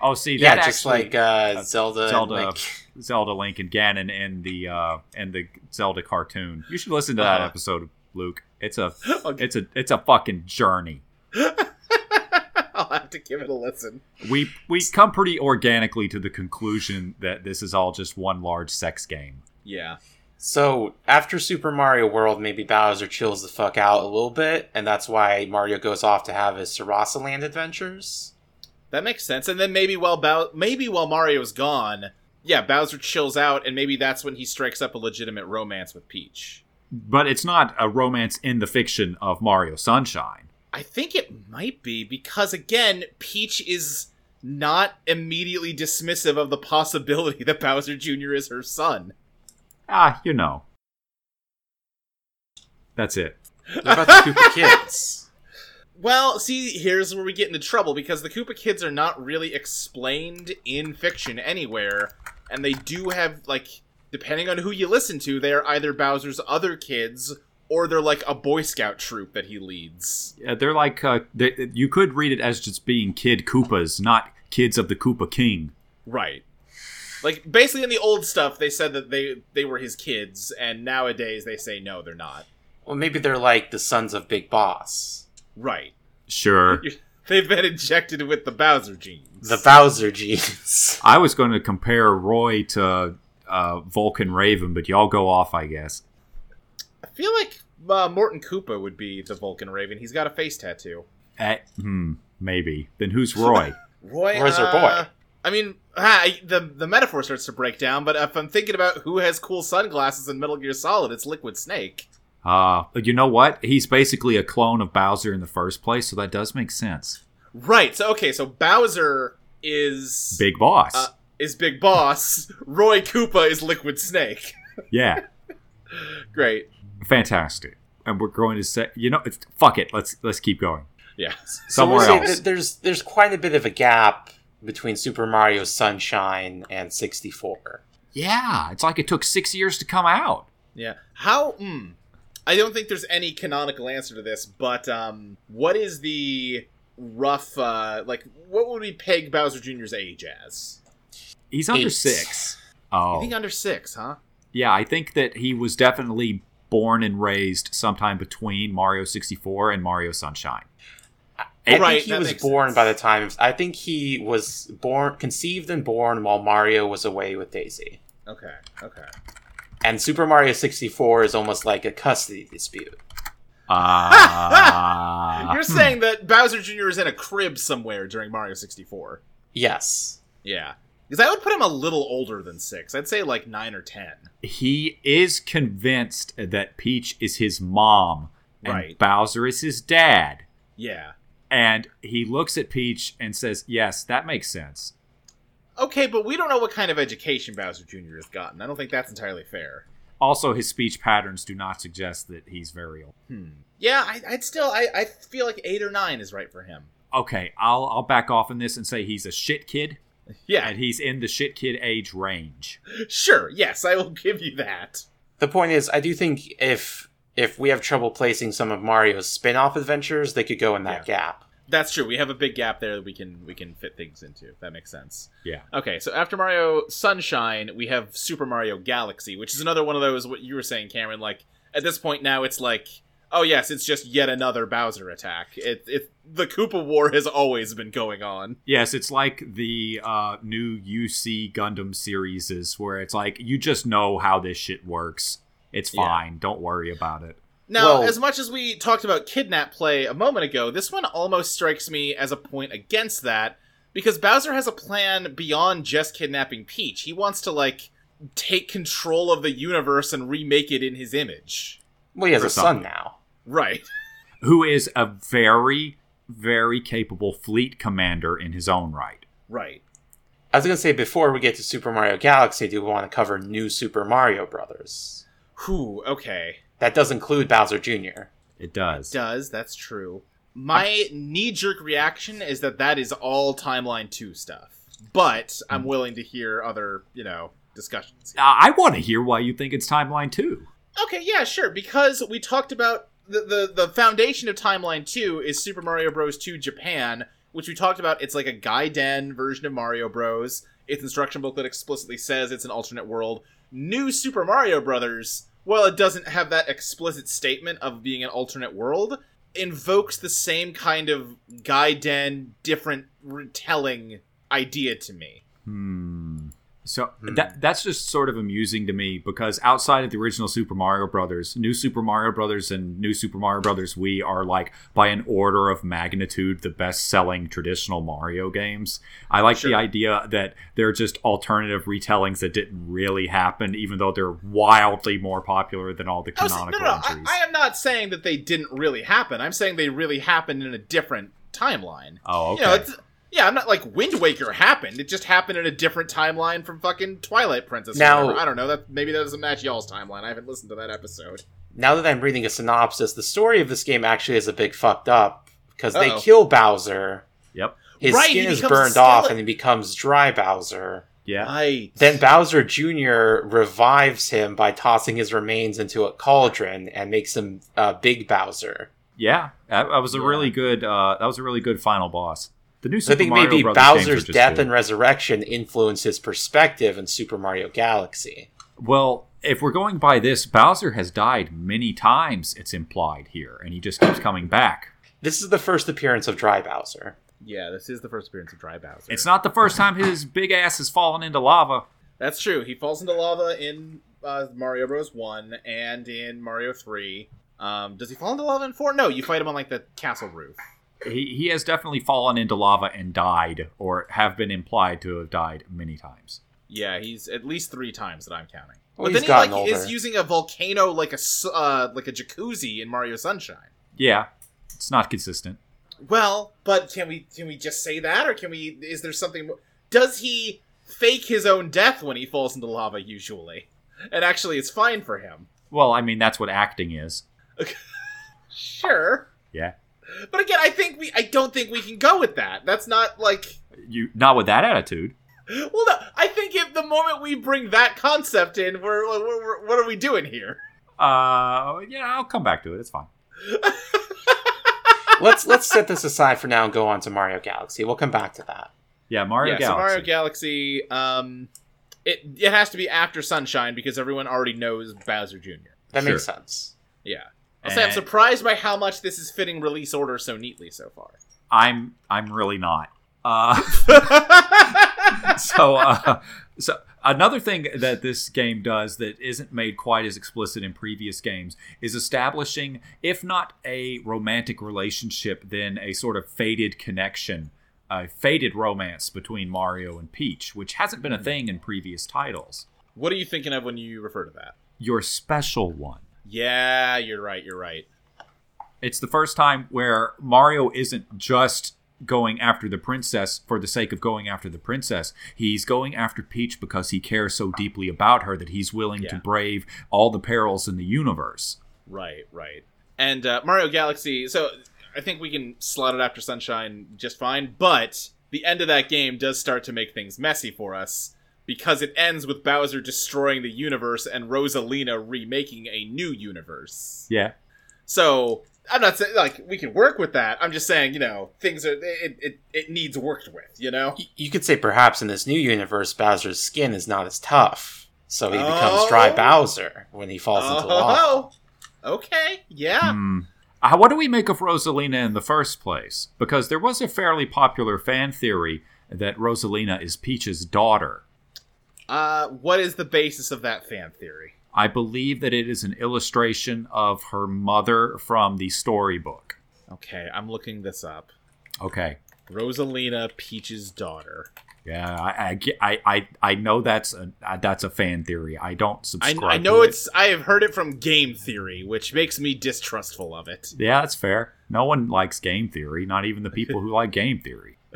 oh see Yeah, that just actually, like uh, Zelda. and Zelda, Link. Zelda, Link, and Ganon in the uh, and the Zelda cartoon. You should listen to that Uh-huh. episode, Luke. It's a Okay. it's a it's a fucking journey. I'll have to give it a listen. We we come pretty organically to the conclusion that this is all just one large sex game. Yeah. So after Super Mario World, maybe Bowser chills the fuck out a little bit, and that's why Mario goes off to have his Sarasaland adventures. That makes sense. And then maybe while Bow- maybe while Mario's gone, yeah, Bowser chills out, and maybe that's when he strikes up a legitimate romance with Peach. But it's not a romance in the fiction of Mario Sunshine. I think it might be because again, Peach is not immediately dismissive of the possibility that Bowser Jr. is her son. Ah, you know. That's it. What about the Koopa Kids? Well, see, here's where we get into trouble because the Koopa kids are not really explained in fiction anywhere, and they do have like, depending on who you listen to, they are either Bowser's other kids or they're like a Boy Scout troop that he leads. Yeah, they're like uh, they, you could read it as just being kid Koopas, not kids of the Koopa King. Right. Like basically in the old stuff, they said that they they were his kids, and nowadays they say no, they're not. Well, maybe they're like the sons of Big Boss. Right. Sure. They've been injected with the Bowser genes. The Bowser genes. I was going to compare Roy to uh, Vulcan Raven, but y'all go off, I guess. I feel like uh, Morton Koopa would be the Vulcan Raven. He's got a face tattoo. Eh, hmm, maybe. Then who's Roy? Roy, Where's her uh, boy? I mean, ah, the the metaphor starts to break down. But if I'm thinking about who has cool sunglasses in Metal Gear Solid, it's Liquid Snake. uh, you know what? He's basically a clone of Bowser in the first place, so that does make sense. Right. So okay. So Bowser is Big Boss. uh, is Big Boss. Roy Koopa is Liquid Snake. yeah, Great. fantastic. And we're going to say, you know, it's, fuck it. Let's let's keep going. Yeah. So we'll Somewhere say else. there's there's quite a bit of a gap between Super Mario Sunshine and 64. Yeah, it's like it took six years to come out. Yeah. How? Mm, I don't think there's any canonical answer to this, but um, what is the rough uh, like? What would we peg Bowser Jr.'s age as? He's under Eight. six. I Oh, think under six, huh? yeah. I think that he was definitely born and raised sometime between Mario 64 and Mario Sunshine. I Right, think he was born sense. by the time. I think he was born, conceived, and born while Mario was away with Daisy. Okay. Okay. And Super Mario 64 is almost like a custody dispute. Ah, You're saying that Bowser Jr. is in a crib somewhere during Mario 64. Yes. Yeah. Because I would put him a little older than six. I'd say like nine or ten. he is convinced that Peach is his mom and Right. Bowser is his dad. Yeah. And he looks at Peach and says, "Yes, that makes sense." Okay, but we don't know what kind of education Bowser Jr. has gotten. I don't think that's entirely fair. Also, his speech patterns do not suggest that he's very old. Hmm. Yeah, I, I'd still. I, I feel like eight or nine is right for him. Okay, I'll I'll back off on this and say he's a shit kid, Yeah, and he's in the shit kid age range. sure. Yes, I will give you that. The point is, I do think if if we have trouble placing some of Mario's spin-off adventures, they could go in that gap. That's true. We have a big gap there that we can we can fit things into. If that makes sense. Yeah. Okay, so after Mario Sunshine, we have Super Mario Galaxy, which is another one of those what you were saying, Cameron. Like at this point now, it's like, oh yes, it's just yet another Bowser attack. It it the Koopa War has always been going on. Yes, it's like the uh, new UC Gundam series is where it's like you just know how this shit works. It's Yeah. fine. Don't worry about it. Now, Well- as much as we talked about kidnap play a moment ago, this one almost strikes me as a point against that because Bowser has a plan beyond just kidnapping Peach. He wants to like take control of the universe and remake it in his image. Well, he has For a son now. Right. Who is a very, very capable fleet commander in his own right. Right. I was gonna say before we get to Super Mario Galaxy, do we want to cover New Super Mario Brothers? Whew, okay. That does include Bowser Jr. It does. Does, that's true. My knee jerk reaction is that that is all Timeline 2 stuff. But I'm willing to hear other, you know, discussions. Uh, I want to hear why you think it's Timeline 2. Okay, yeah, sure. Because we talked about the, the the foundation of Timeline Two is Super Mario Bros. Two Japan, which we talked about. It's like a Gaiden version of Mario Bros. Its instruction booklet explicitly says it's an alternate world. New Super Mario Brothers, while it doesn't have that explicit statement of being an alternate world, invokes the same kind of Gaiden different retelling idea to me. Hmm. So Hmm. that that's just sort of amusing to me because outside of the original Super Mario Brothers, New Super Mario Brothers and New Super Mario Brothers Wii are like by an order of magnitude the best-selling traditional Mario games. I like the idea that they're just alternative retellings that didn't really happen, even though they're wildly more popular than all the I no, canonical no, no. I, entries. I am not saying that they didn't really happen. I'm saying they really happened in a different timeline. oh, okay. You know, yeah. I'm not like Wind Waker happened. It just happened in a different timeline from fucking Twilight Princess. Now- whatever. I don't know. That maybe that doesn't match y'all's timeline. I haven't listened to that episode. Now that I'm reading a synopsis, the story of this game actually is a big fucked up because they kill Bowser. yep. His Right, skin is becomes a burned off and he becomes dry Bowser. Yeah. Right. Then Bowser Jr. revives him by tossing his remains into a cauldron and makes him uh, Big Bowser. Yeah, that, that was a Yeah. really good. Uh, that was a really good final boss. The new So Super I think Mario maybe Brothers Bowser's death good. and resurrection influenced his perspective in Super Mario Galaxy. Well, if we're going by this, Bowser has died many times. It's implied here, and he just keeps coming back. This is the first appearance of Dry Bowser. Yeah, this is the first appearance of Dry Bowser. It's not the first time his big ass has fallen into lava. That's true. He falls into lava in uh, Mario Bros. One and in Mario Three. Um, does he fall into lava in four? No, you fight him on like the castle roof. He, he has definitely fallen into lava and died, or have been implied to have died many times. Yeah, he's at least three times that I'm counting. Well, but he's then he gotten like is using a volcano like a s- uh, like a jacuzzi in Mario Sunshine. Yeah, it's not consistent. Well, but can we can we just say that, or can we? Is there something? more- Does he fake his own death when he falls into lava? Usually, and actually, it's fine for him. Well, I mean that's what acting is. Sure, Yeah, but again, I think we. I don't think we can go with that. That's not like. you not with that attitude. Well, no, I think if the moment we bring that concept in, we're, we're, we're what are we doing here? Uh, yeah, I'll come back to it. It's fine. let's let's set this aside for now and go on to Mario Galaxy. We'll come back to that. Yeah, Mario yeah, so Galaxy. Mario Galaxy. Um, it it has to be after Sunshine because everyone already knows Bowser Jr. That makes sense. Yeah. I'll say I'm surprised by how much this is fitting release order so neatly so far. I'm I'm really not. Uh, so uh, so another thing that this game does that isn't made quite as explicit in previous games is establishing, if not a romantic relationship, then a sort of faded connection, a faded romance between Mario and Peach, which hasn't been a thing in previous titles. what are you thinking of when you refer to that? Your special one. Yeah, you're right. You're right. It's the first time where Mario isn't just going after the princess for the sake of going after the princess. He's going after Peach because he cares so deeply about her that he's willing to brave all the perils in the universe. Right, right. And uh, Mario Galaxy. So I think we can slot it after Sunshine just fine. But the end of that game does start to make things messy for us because it ends with Bowser destroying the universe and Rosalina remaking a new universe. Yeah. So I'm not saying like we can work with that. I'm just saying you know things are it it, it needs worked with. You know. Y- You could say perhaps in this new universe, Bowser's skin is not as tough, so he becomes Oh. Dry Bowser when he falls into lava. Oh, okay, yeah. Hmm. Uh, what do we make of Rosalina in the first place? Because there was a fairly popular fan theory that Rosalina is Peach's daughter. Uh, what is the basis of that fan theory? I believe that it is an illustration of her mother from the storybook. Okay, I'm looking this up. Okay. Rosalina Peach's daughter. Yeah, I, I, I, I, I know that's a uh, that's a fan theory. I don't I, subscribe. I to know it. it's. I have heard it from game theory, which makes me distrustful of it. Yeah, that's fair. No one likes game theory. Not even the people who like game theory.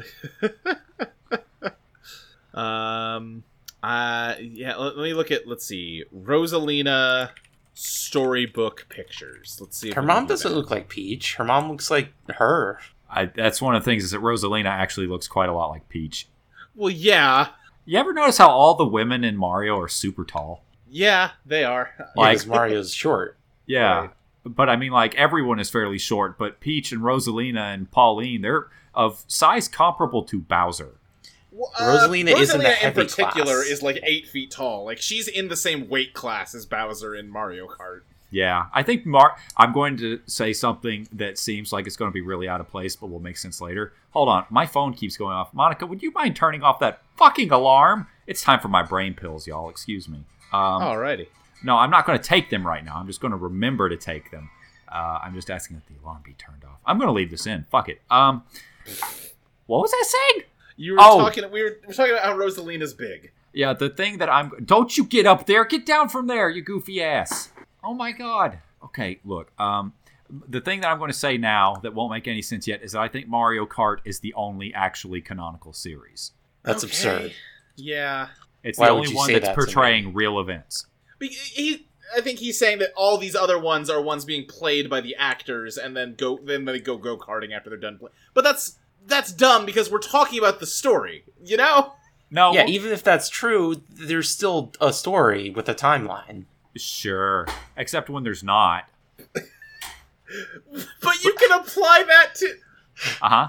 Um. Uh. Yeah. Let, let me look at. Let's see. Rosalina storybook pictures. Let's see. if Her mom doesn't look like Peach. Her mom looks like her. I, that's one of the things is that Rosalina actually looks quite a lot like Peach. Well, yeah. You ever notice how all the women in Mario are super tall? Yeah, they are. Like- because Mario's short. Yeah. Right. But I mean, like, everyone is fairly short, but Peach and Rosalina and Pauline, they're of size comparable to Bowser. Well, Rosalina is in the in particular class. is like eight feet tall. Like she's in the same weight class as Bowser in Mario Kart. Yeah, I think Mark. I'm going to say something that seems like it's going to be really out of place, but will make sense later. Hold on, my phone keeps going off. Monica, would you mind turning off that fucking alarm? It's time for my brain pills, y'all. Excuse me. Um, Alrighty. No, I'm not going to take them right now. I'm just going to remember to take them. Uh, I'm just asking that the alarm be turned off. I'm going to leave this in. Fuck it. Um, what was I saying? You were Oh. talking. We were, we were talking about how Rosalina's big. Yeah, the thing that I'm. Don't you get up there? Get down from there, you goofy ass. Oh my god. Okay, look. Um, the thing that I'm going to say now that won't make any sense yet is that I think Mario Kart is the only actually canonical series. That's Okay. absurd. Yeah. It's Why the only one that's that portraying real events. Be- He, I think he's saying that all these other ones are ones being played by the actors, and then go then they go go karting after they're done playing. But that's that's dumb because we're talking about the story. You know. No, Yeah, even if that's true, there's still a story with a timeline. sure. Except when there's not. But you can apply that to. Uh huh.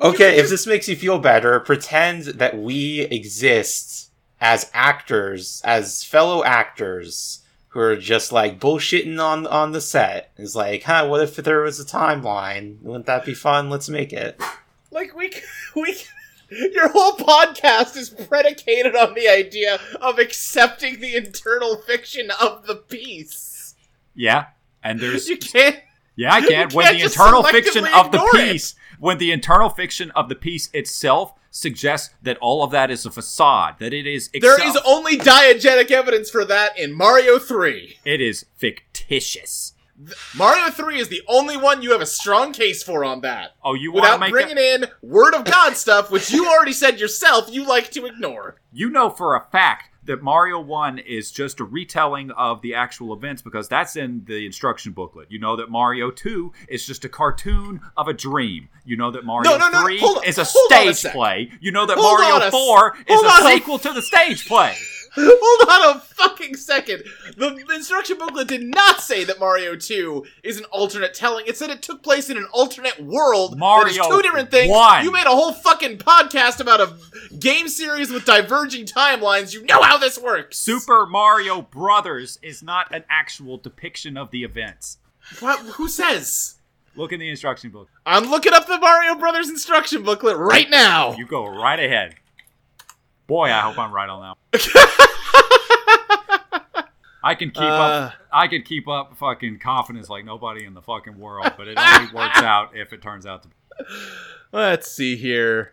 Okay, if this makes you feel better, pretend that we exist as actors, as fellow actors who are just like bullshitting on on the set. It's like, huh, what if there was a timeline? Wouldn't that be fun? Let's make it. Like we we your whole podcast is predicated on the idea of accepting the internal fiction of the piece. Yeah. And there's You can't Yeah, I can. You When can't the internal fiction of the ignore it. piece, when the internal fiction of the piece itself suggests that all of that is a facade, that it is There itself- is only diegetic evidence for that in Mario 3. it is fictitious. Mario 3 is the only one you have a strong case for on that. Oh, you Without bringing a, in Word of God stuff, which you already said yourself you like to ignore. you know for a fact that Mario 1 is just a retelling of the actual events because that's in the instruction booklet. You know that Mario 2 is just a cartoon of a dream. You know that Mario No, no, no, 3 hold on- is a on a stage play. You know that Hold Mario s- 4 is a- sequel to the stage play. Hold on a fucking second. The instruction booklet did not say that Mario 2 is an alternate telling. It said it took place in an alternate world. that Mario is two different things. 1. You made a whole fucking podcast about a game series with diverging timelines. You know how this works. Super Mario Brothers is not an actual depiction of the events. What? Who says? Look in the instruction book. I'm looking up the Mario Brothers instruction booklet right now. You go right ahead. Boy, I hope I'm right on that. I can keep Uh. up. I could keep up fucking confidence like nobody in the fucking world, but it only works out if it turns out to. be. Let's see here.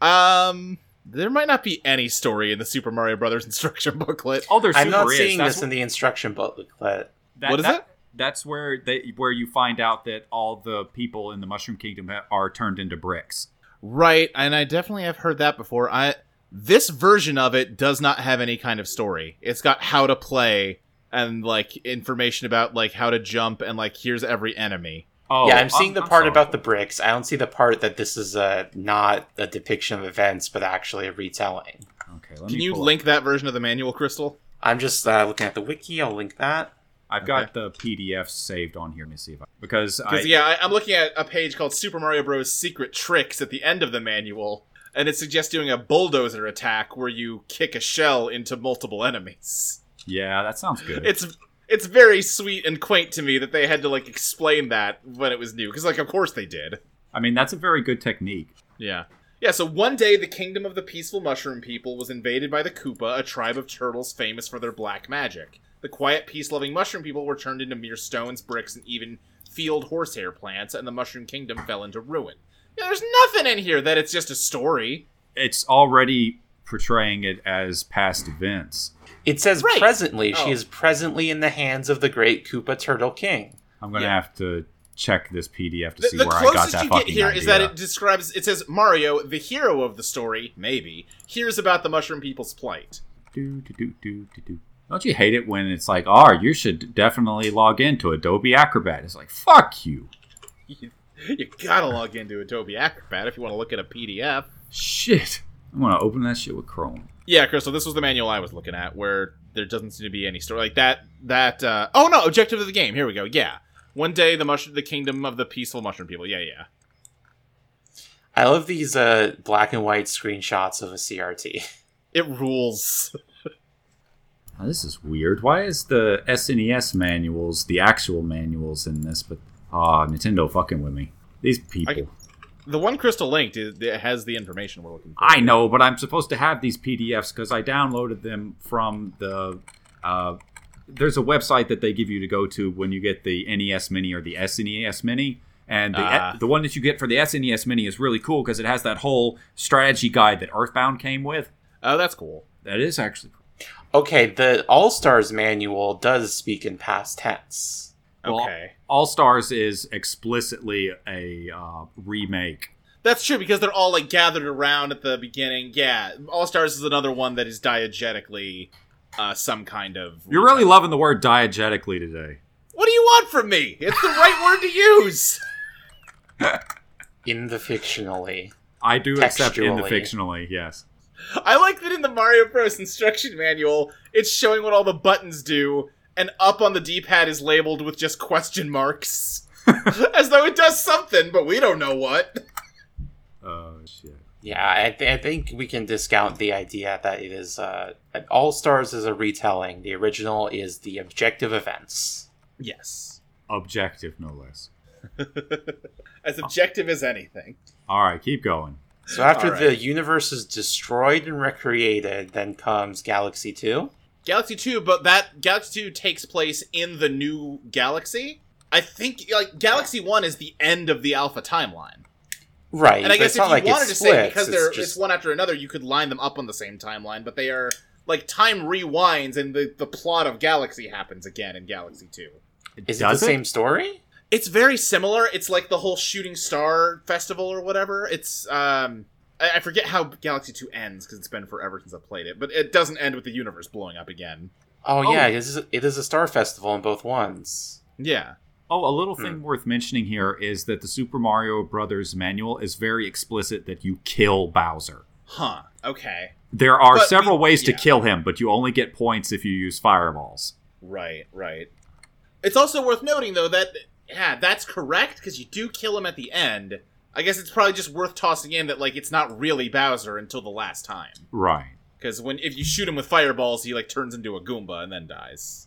Um, there might not be any story in the Super Mario Brothers instruction booklet. Oh, there's I'm not is. seeing That's this in the instruction booklet. That, What is that- it? That's where they where you find out that all the people in the Mushroom Kingdom ha- are turned into bricks. Right, and I definitely have heard that before. I this version of it does not have any kind of story. It's got how to play and like information about like how to jump and like here's every enemy. Oh, yeah, I'm seeing the I'm part about the bricks. I don't see the part that this is a not a depiction of events, but actually a retelling. Okay, let Can me you pull up- link that version of the manual, Crystal? I'm just uh, looking at the wiki. I'll link that. I've got the PDF saved on here. Let me see if I because I, yeah, I, I'm looking at a page called Super Mario Bros. Secret Tricks at the end of the manual, and it suggests doing a bulldozer attack where you kick a shell into multiple enemies. yeah, that sounds good. It's it's very sweet and quaint to me that they had to like explain that when it was new, because like of course they did. I mean, that's a very good technique. Yeah. Yeah, so one day the kingdom of the peaceful mushroom people was invaded by the Koopa, a tribe of turtles famous for their black magic. The quiet, peace loving mushroom people were turned into mere stones, bricks, and even field horsehair plants, and the mushroom kingdom fell into ruin. Yeah, there's nothing in here that it's just a story. It's already portraying it as past events. It says Right. presently. Oh. She is presently in the hands of the great Koopa Turtle King. I'm gonna Yeah. have to check this PDF to The, see the where I got closest that you get fucking here idea. is that it describes, it says Mario, the hero of the story, maybe, hears about the mushroom people's plight. Do, do, do, do, do, do. Don't you hate it when it's like, oh, you should definitely log into Adobe Acrobat? It's like, fuck you. You, you gotta log into Adobe Acrobat if you want to look at a PDF. Shit. I'm gonna open that shit with Chrome. Yeah, Crystal, this was the manual I was looking at where there doesn't seem to be any story like that. That uh, oh no, objective of the game. Here we go. Yeah, one day the mushroom, the kingdom of the peaceful mushroom people. Yeah, yeah. I love these uh, black and white screenshots of a CRT. It rules. Now, this is weird. Why is the SNES manuals the actual manuals in this? But ah, Nintendo fucking with me. These people. The one Crystal linked is, it has the information we're looking for. I know, but I'm supposed to have these PDFs because I downloaded them from the. Uh, there's a website that they give you to go to when you get the NES Mini or the SNES Mini, and the Ah. the one that you get for the SNES Mini is really cool because it has that whole strategy guide that Earthbound came with. Oh, that's cool. That is actually cool. Okay, the All Stars manual does speak in past tense. Well, Okay. All Stars is explicitly a uh, remake. That's true because they're all like gathered around at the beginning. Yeah, All Stars is another one that is diegetically uh, some kind of. You're really loving the word diegetically today. What do you want from me? It's the right word to use. In the fictionally. I do accept in the fictionally, yes. I like that in the Mario Bros. instruction manual, it's showing what all the buttons do, and up on the D-pad is labeled with just question marks, as though it does something, but we don't know what. Oh shit. Yeah, I, th- I think we can discount the idea that it is uh, All Stars is a retelling. The original is the objective events. Yes, Objective, no less. as objective as anything. All right, keep going. So after All right. the universe is destroyed and recreated, then comes Galaxy Two. Galaxy 2, but that Galaxy 2 takes place in the new galaxy. I think like Galaxy 1 is the end of the alpha timeline. Right, And I guess if you like wanted to say because it's they're just- it's one after another, you could line them up on the same timeline, but they are like time rewinds and the, the plot of Galaxy happens again in Galaxy 2. is it Does the same story? It's very similar. It's like the whole shooting star festival or whatever. It's um I, I forget how Galaxy 2 ends because it's been forever since I played it, but it doesn't end with the universe blowing up again. Oh, Oh. yeah, it is, it is a star festival in both ones. Yeah. Oh, a little Hmm. thing worth mentioning here is that the Super Mario Brothers manual is very explicit that you kill Bowser. Huh. Okay. There are But several we- ways to kill him, but you only get points if you use fireballs. Right, right. It's also worth noting, though, that yeah, that's correct because you do kill him at the end. I guess it's probably just worth tossing in that like it's not really Bowser until the last time. Right. Because when if you shoot him with fireballs, he like turns into a Goomba and then dies.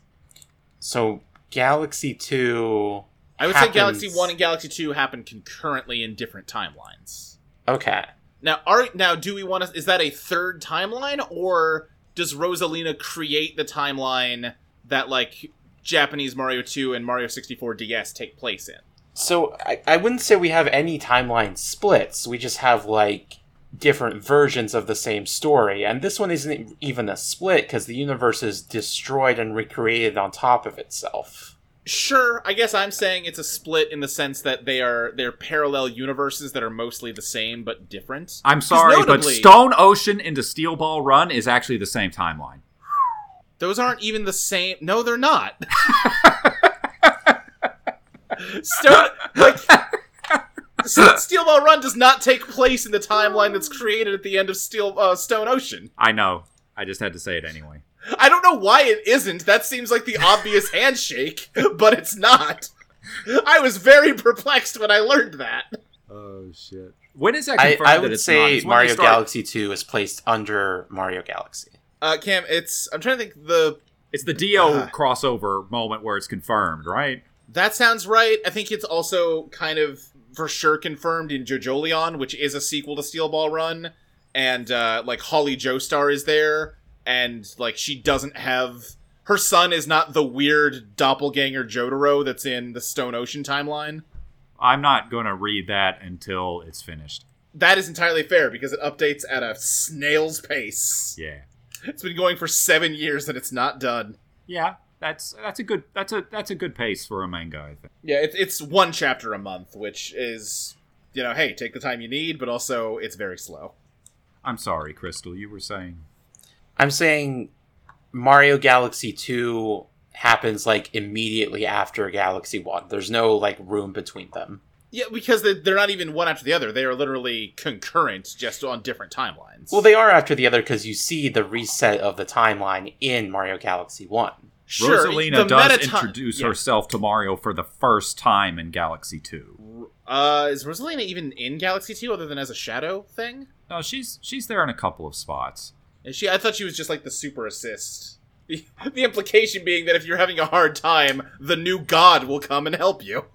So Galaxy Two. I would happens- say Galaxy One and Galaxy Two happen concurrently in different timelines. Okay. Now, are now do we want to? Is that a third timeline, or does Rosalina create the timeline that like Japanese Mario Two and Mario sixty four DS take place in? So I, I wouldn't say we have any timeline splits. We just have like different versions of the same story. And this one isn't even a split because the universe is destroyed and recreated on top of itself. Sure, I guess I'm saying it's a split in the sense that they are they're parallel universes that are mostly the same but different. I'm sorry, but Stone Ocean into Steel Ball Run is actually the same timeline. Those aren't even the same. No, they're not. Stone like Steel Ball Run does not take place in the timeline that's created at the end of Steel uh, Stone Ocean. I know. I just had to say it anyway. I don't know why it isn't. That seems like the obvious handshake, but it's not. I was very perplexed when I learned that. Oh shit. When is that confirmed I that would it's say It's Mario start- Galaxy 2 is placed under Mario Galaxy. Uh, Cam, it's I'm trying to think the It's the Do Ah. crossover moment where it's confirmed, right? That sounds right. I think it's also kind of for sure confirmed in JoJolion, which is a sequel to Steel Ball Run, and uh, like Holly Joestar is there, and like she doesn't have her son is not the weird doppelganger Jotaro that's in the Stone Ocean timeline. I'm not going to read that until it's finished. That is entirely fair because it updates at a snail's pace. Yeah. It's been going for seven years and it's not done. Yeah, that's that's a good that's a that's a good pace for a manga, I think. Yeah, it's it's one chapter a month, which is you know, hey, take the time you need, but also it's very slow. I'm sorry, Crystal, you were saying I'm saying Mario Galaxy 2 happens like immediately after Galaxy 1. There's no like room between them. Yeah, because they're not even one after the other. They are literally concurrent, just on different timelines. Well, they are after the other because you see the reset of the timeline in Mario Galaxy 1. Sure, Rosalina does introduce yeah. herself to Mario for the first time in Galaxy 2. Uh, is Rosalina even in Galaxy Two other than as a shadow thing? No, she's she's there in a couple of spots. Is she? I thought she was just like the super assist. The, the implication being that if you're having a hard time, the new god will come and help you.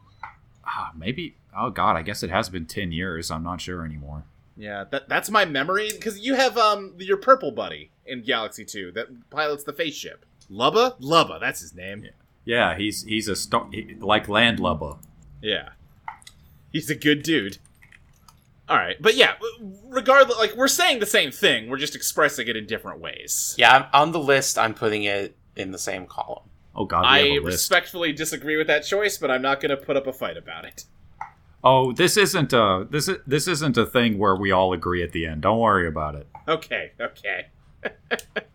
Ah, maybe. Oh God, I guess it has been ten years. I'm not sure anymore. Yeah, that that's my memory because you have um your purple buddy in Galaxy Two that pilots the face ship. Lubba, Lubba, that's his name. Yeah, he's he's a star he- like Landlubba. Yeah. He's a good dude. All right, but yeah, regardless, like we're saying the same thing, we're just expressing it in different ways. Yeah, I'm, on the list, I'm putting it in the same column. Oh God, we I have a list. respectfully disagree with that choice, but I'm not going to put up a fight about it. Oh, this isn't a this is this isn't a thing where we all agree at the end. Don't worry about it. Okay, okay.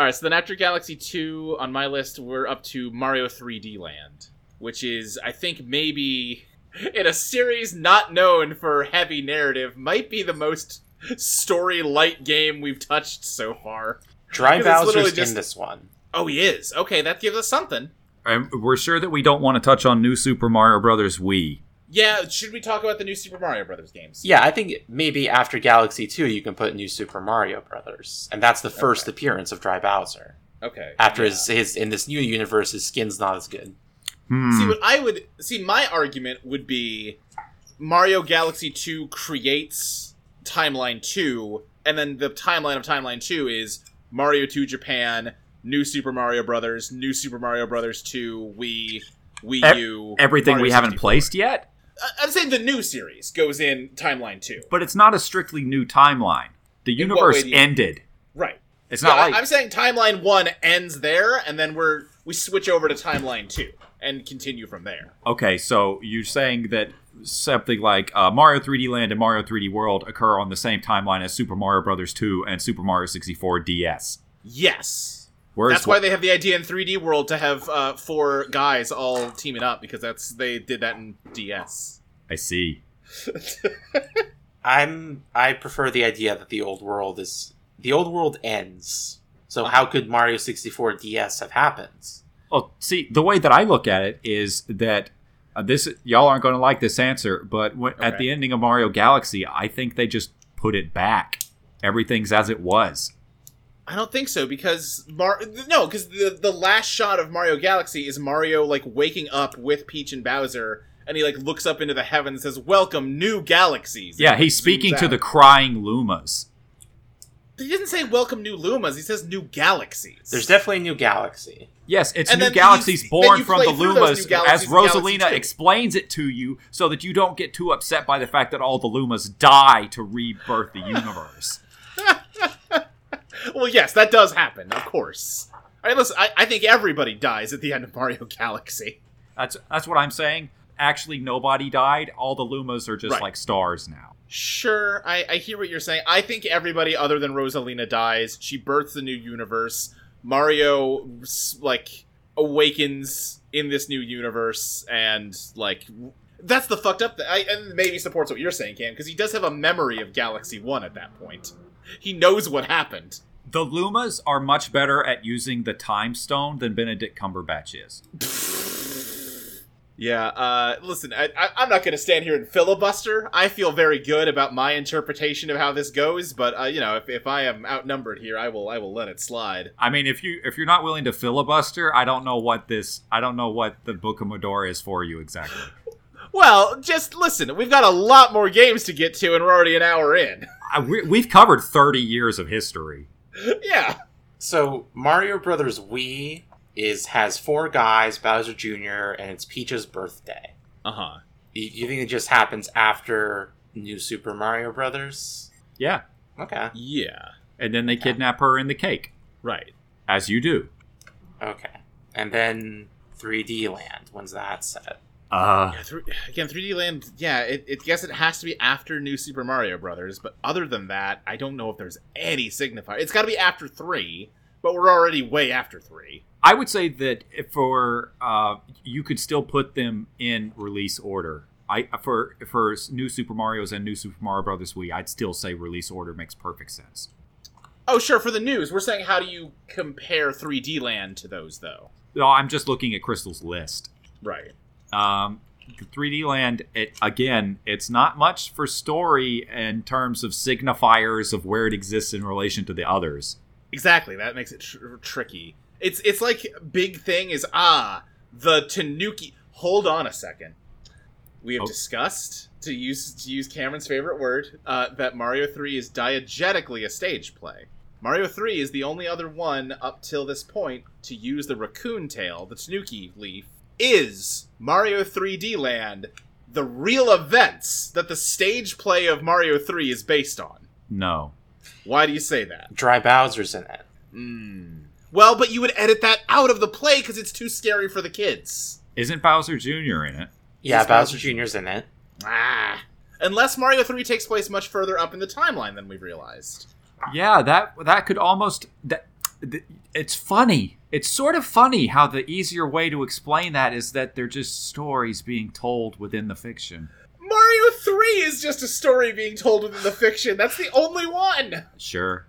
All right, so then after Galaxy 2 on my list, we're up to Mario 3D Land, which is, I think, maybe in a series not known for heavy narrative, might be the most story light game we've touched so far. Dry Because it's literally Bowser's just- in this one. Oh, he is. Okay, that gives us something. And we're sure that we don't want to touch on New Super Mario Brothers Wii. Yeah, should we talk about the new Super Mario Brothers games? Yeah, I think maybe after Galaxy 2, you can put New Super Mario Brothers. And that's the first Okay. appearance of Dry Bowser. Okay. After yeah. his, his in this new universe, his skin's not as good. Hmm. See, what I would see, my argument would be Mario Galaxy 2 creates Timeline 2, and then the timeline of Timeline 2 is Mario 2 Japan, New Super Mario Brothers, New Super Mario Brothers 2, Wii, Wii Ev- U. Everything Mario we haven't 64. placed yet, I- I'm saying the new series goes in Timeline 2. but it's not a strictly new timeline. The In universe you- ended. Right. It's not like I'm saying Timeline 1 ends there, and then we're we switch over to Timeline 2 and continue from there. okay. So you're saying that something like uh, Mario 3D Land and Mario 3D World occur on the same timeline as Super Mario Brothers 2 and Super Mario 64 DS. Yes. Whereas That's why they have the idea in 3D World to have uh, four guys all teaming up because that's they did that in DS. I see. I'm I prefer the idea that the old world is the old world ends. So how could Mario 64 DS have happened? Well, see, the way that I look at it is that uh, this y'all aren't going to like this answer, but when, at the ending of Mario Galaxy, I think they just put it back. Everything's as it was. I don't think so because Mar no because the the last shot of Mario Galaxy is Mario like waking up with Peach and Bowser and he like looks up into the heavens and says welcome new galaxies. And Yeah, he's speaking zooms to out. the crying Lumas. He didn't say welcome new Lumas. He says new galaxies. There's definitely a new galaxy. Yes, it's And new then you- galaxies born from the Lumas, as Rosalina explains it to you, so that you don't get too upset by the fact that all the Lumas die to rebirth the universe. well, yes, that does happen, of course. All right, listen, I, I think everybody dies at the end of Mario Galaxy. That's that's what I'm saying. Actually, nobody died. All the Lumas are just Right. like stars now. Sure, I, I hear what you're saying. I think everybody other than Rosalina dies. She births the new universe. Mario, s- like, awakens in this new universe, and, like, that's the fucked up thing. I, and maybe supports what you're saying, Cam, because he does have a memory of Galaxy 1 at that point. He knows what happened. The Lumas are much better at using the time stone than Benedict Cumberbatch is. Yeah, uh, listen, I, I, I'm not going to stand here and filibuster. I feel very good about my interpretation of how this goes, but uh, you know, if, if I am outnumbered here, I will I will let it slide. I mean, if you if you're not willing to filibuster, I don't know what this I don't know what the Book of Medora is for you exactly. Well, just listen. We've got a lot more games to get to, and we're already an hour in. I, we, we've covered 30 years of history. yeah. So Mario Brothers Wii is has four guys, Bowser Jr., and it's Peach's birthday. Uh huh. You, you think it just happens after New Super Mario Brothers? Yeah, Okay. Yeah. and then they kidnap her in the cake, Right. as you do. Okay. And then 3D Land. When's that set? Uh, Yeah, thr- again, 3D Land. Yeah, it, it guess it has to be after New Super Mario Brothers, but other than that, I don't know if there's any signifier. It's got to be after three, but we're already way after three. I would say that if for uh, you could still put them in release order. I for for new Super Mario's and new Super Mario Brothers Wii, I'd still say release order makes perfect sense. Oh, sure. For the news, we're saying how do you compare 3D Land to those, though? No, I'm just looking at Crystal's list. Right. Um, the 3D Land, it again, it's not much for story in terms of signifiers of where it exists in relation to the others. Exactly. That makes it tr- tricky. It's it's like big thing is ah the Tanuki. Hold on a second. We have Oh. discussed to use to use Cameron's favorite word uh, that Mario Three is diegetically a stage play. Mario Three is the only other one up till this point to use the raccoon tail, the Tanuki leaf. Is Mario 3D Land the real events that the stage play of Mario 3 is based on? No. Why do you say that? Dry Bowser's in it. Mm. Well, but you would edit that out of the play because it's too scary for the kids. Isn't Bowser Jr. in it? Yeah, Yes, Bowser Bowser Jr.'s in it. Ah. Unless Mario 3 takes place much further up in the timeline than we've realized. Yeah, that that could almost that th- it's funny. It's sort of funny how the easier way to explain that is that they're just stories being told within the fiction. Mario 3 is just a story being told within the fiction. That's the only one. Sure.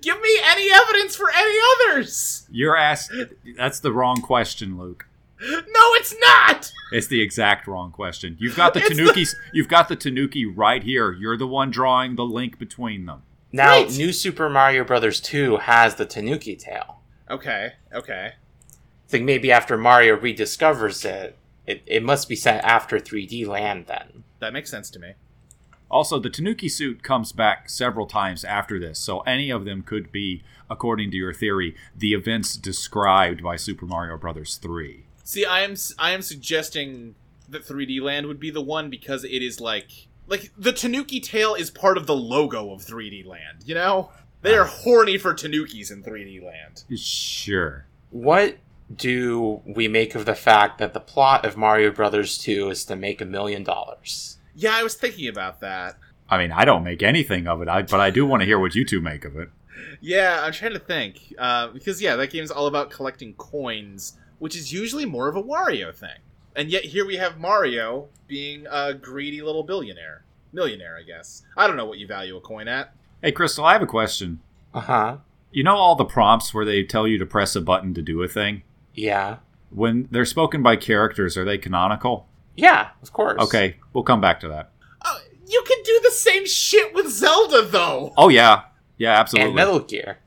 Give me any evidence for any others. You're asked that's the wrong question, Luke. No, it's not. It's the exact wrong question. You've got the It's the- Tanuki you've got the Tanuki right here. You're the one drawing the link between them. Now, Right. New Super Mario Bros. 2 has the Tanuki tail. Okay, okay. I think maybe after Mario rediscovers it, it, it must be set after 3D Land then. That makes sense to me. Also, the Tanuki suit comes back several times after this, so any of them could be, according to your theory, the events described by Super Mario Bros. 3. See, I am I am suggesting that 3D Land would be the one because it is like like the Tanuki tail is part of the logo of 3D Land. You know, they are horny for Tanukis in 3D Land. Sure. What do we make of the fact that the plot of Mario Brothers 2 is to make a million dollars? Yeah, I was thinking about that. I mean, I don't make anything of it, I, but I do want to hear what you two make of it. Yeah, I'm trying to think uh, because yeah, that game's all about collecting coins, which is usually more of a Wario thing. And yet here we have Mario being a greedy little billionaire, millionaire, I guess. I don't know what you value a coin at. Hey, Crystal, I have a question. Uh huh. You know all the prompts where they tell you to press a button to do a thing? Yeah. When they're spoken by characters, are they canonical? Yeah, of course. Okay, we'll come back to that. Oh, you can do the same shit with Zelda though. Oh yeah, yeah, absolutely. And Metal Gear.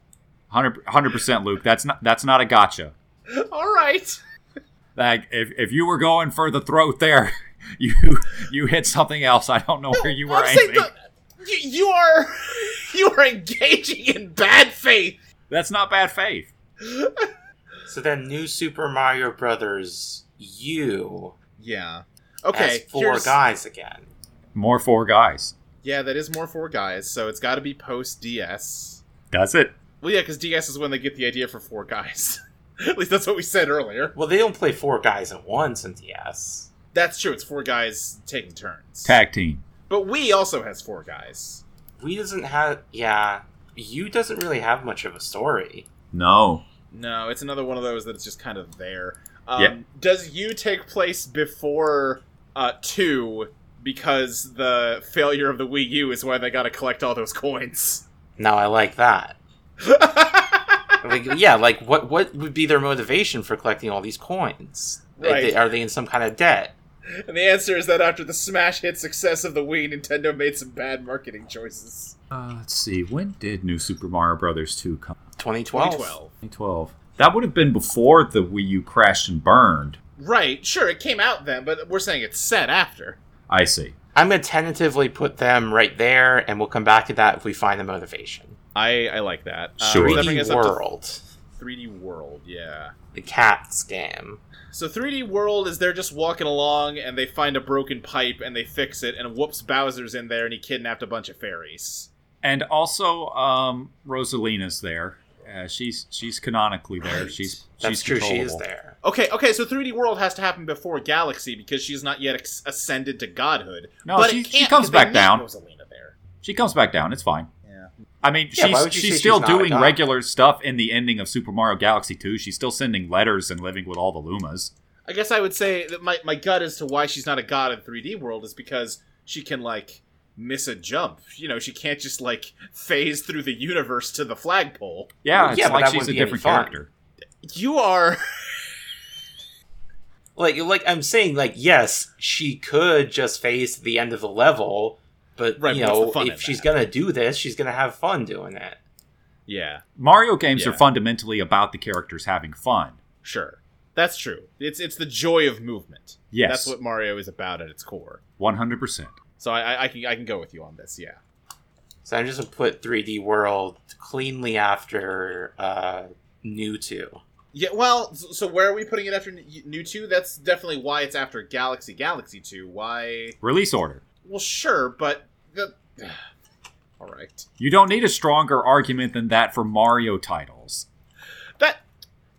100 percent, Luke. That's not that's not a gotcha. All right. Like if if you were going for the throat there, you you hit something else. I don't know where you were I'm saying aiming. the, you, you are you are engaging in bad faith. That's not bad faith. So then, New Super Mario Brothers you Yeah. has Okay. four here's- guys again. More four guys. Yeah, that is more four guys, so it's got to be post DS. Does it? Well, yeah, because DS is when they get the idea for four guys. At least that's what we said earlier. Well, they don't play four guys at once in DS. That's true. It's four guys taking turns. Tag team. But Wii also has four guys. Wii doesn't have. Yeah. U doesn't really have much of a story. No. No, it's another one of those that's just kind of there. Um, Yeah. Does U take place before uh, two because the failure of the Wii U is why they got to collect all those coins? Now I like that. Like, yeah, like what what would be their motivation for collecting all these coins? Like, Right. they- are they in some kind of debt? And the answer is that after the smash hit success of the Wii, Nintendo made some bad marketing choices. Uh, let's see. When did New Super Mario Brothers 2 come? 2012. 2012. 2012. That would have been before the Wii U crashed and burned. Right, sure, it came out then, but we're saying it's set after. I see. I'm gonna tentatively put them right there, and we'll come back to that if we find the motivation. I, I like that. Sure. does that bring 3D up to World, 3D World, yeah. the cat game. So 3D World is they're just walking along and they find a broken pipe and they fix it and whoops Bowser's in there and he kidnapped a bunch of fairies. And also, um, Rosalina's there. Uh, she's she's canonically there. Right. She's That's she's true. She is there. Okay, okay, so 3D World has to happen before Galaxy because she's not yet ex- ascended to godhood. No, but she- she comes back met down. Rosalina there. She comes back down. It's fine. Yeah. I mean, Yeah, she's she's still she's doing regular stuff in the ending of Super Mario Galaxy 2. She's still sending letters and living with all the Lumas. I guess I would say that my, my gut as to why she's not a god in 3D World is because she can, like, miss a jump. You know, she can't just, like, phase through the universe to the flagpole. Yeah, Well, it's yeah, like she's a wouldn't be any different character. You are. Like, like I'm saying, like yes, she could just phase to the end of the level, but Right, you know, if she's that? gonna do this, she's gonna have fun doing it. Yeah, Mario games are fundamentally about the characters having fun. sure. That's true. It's it's the joy of movement. Yes. That's what Mario is about at its core. 100%. So I, I, I can I can go with you on this. Yeah. So I'm just gonna put 3D World cleanly after uh, New Two. Yeah. Well, so so where are we putting it after New Two? That's definitely why it's after Galaxy Galaxy Two. Why? Release order. Well, sure, but the. All right. You don't need a stronger argument than that for Mario titles. That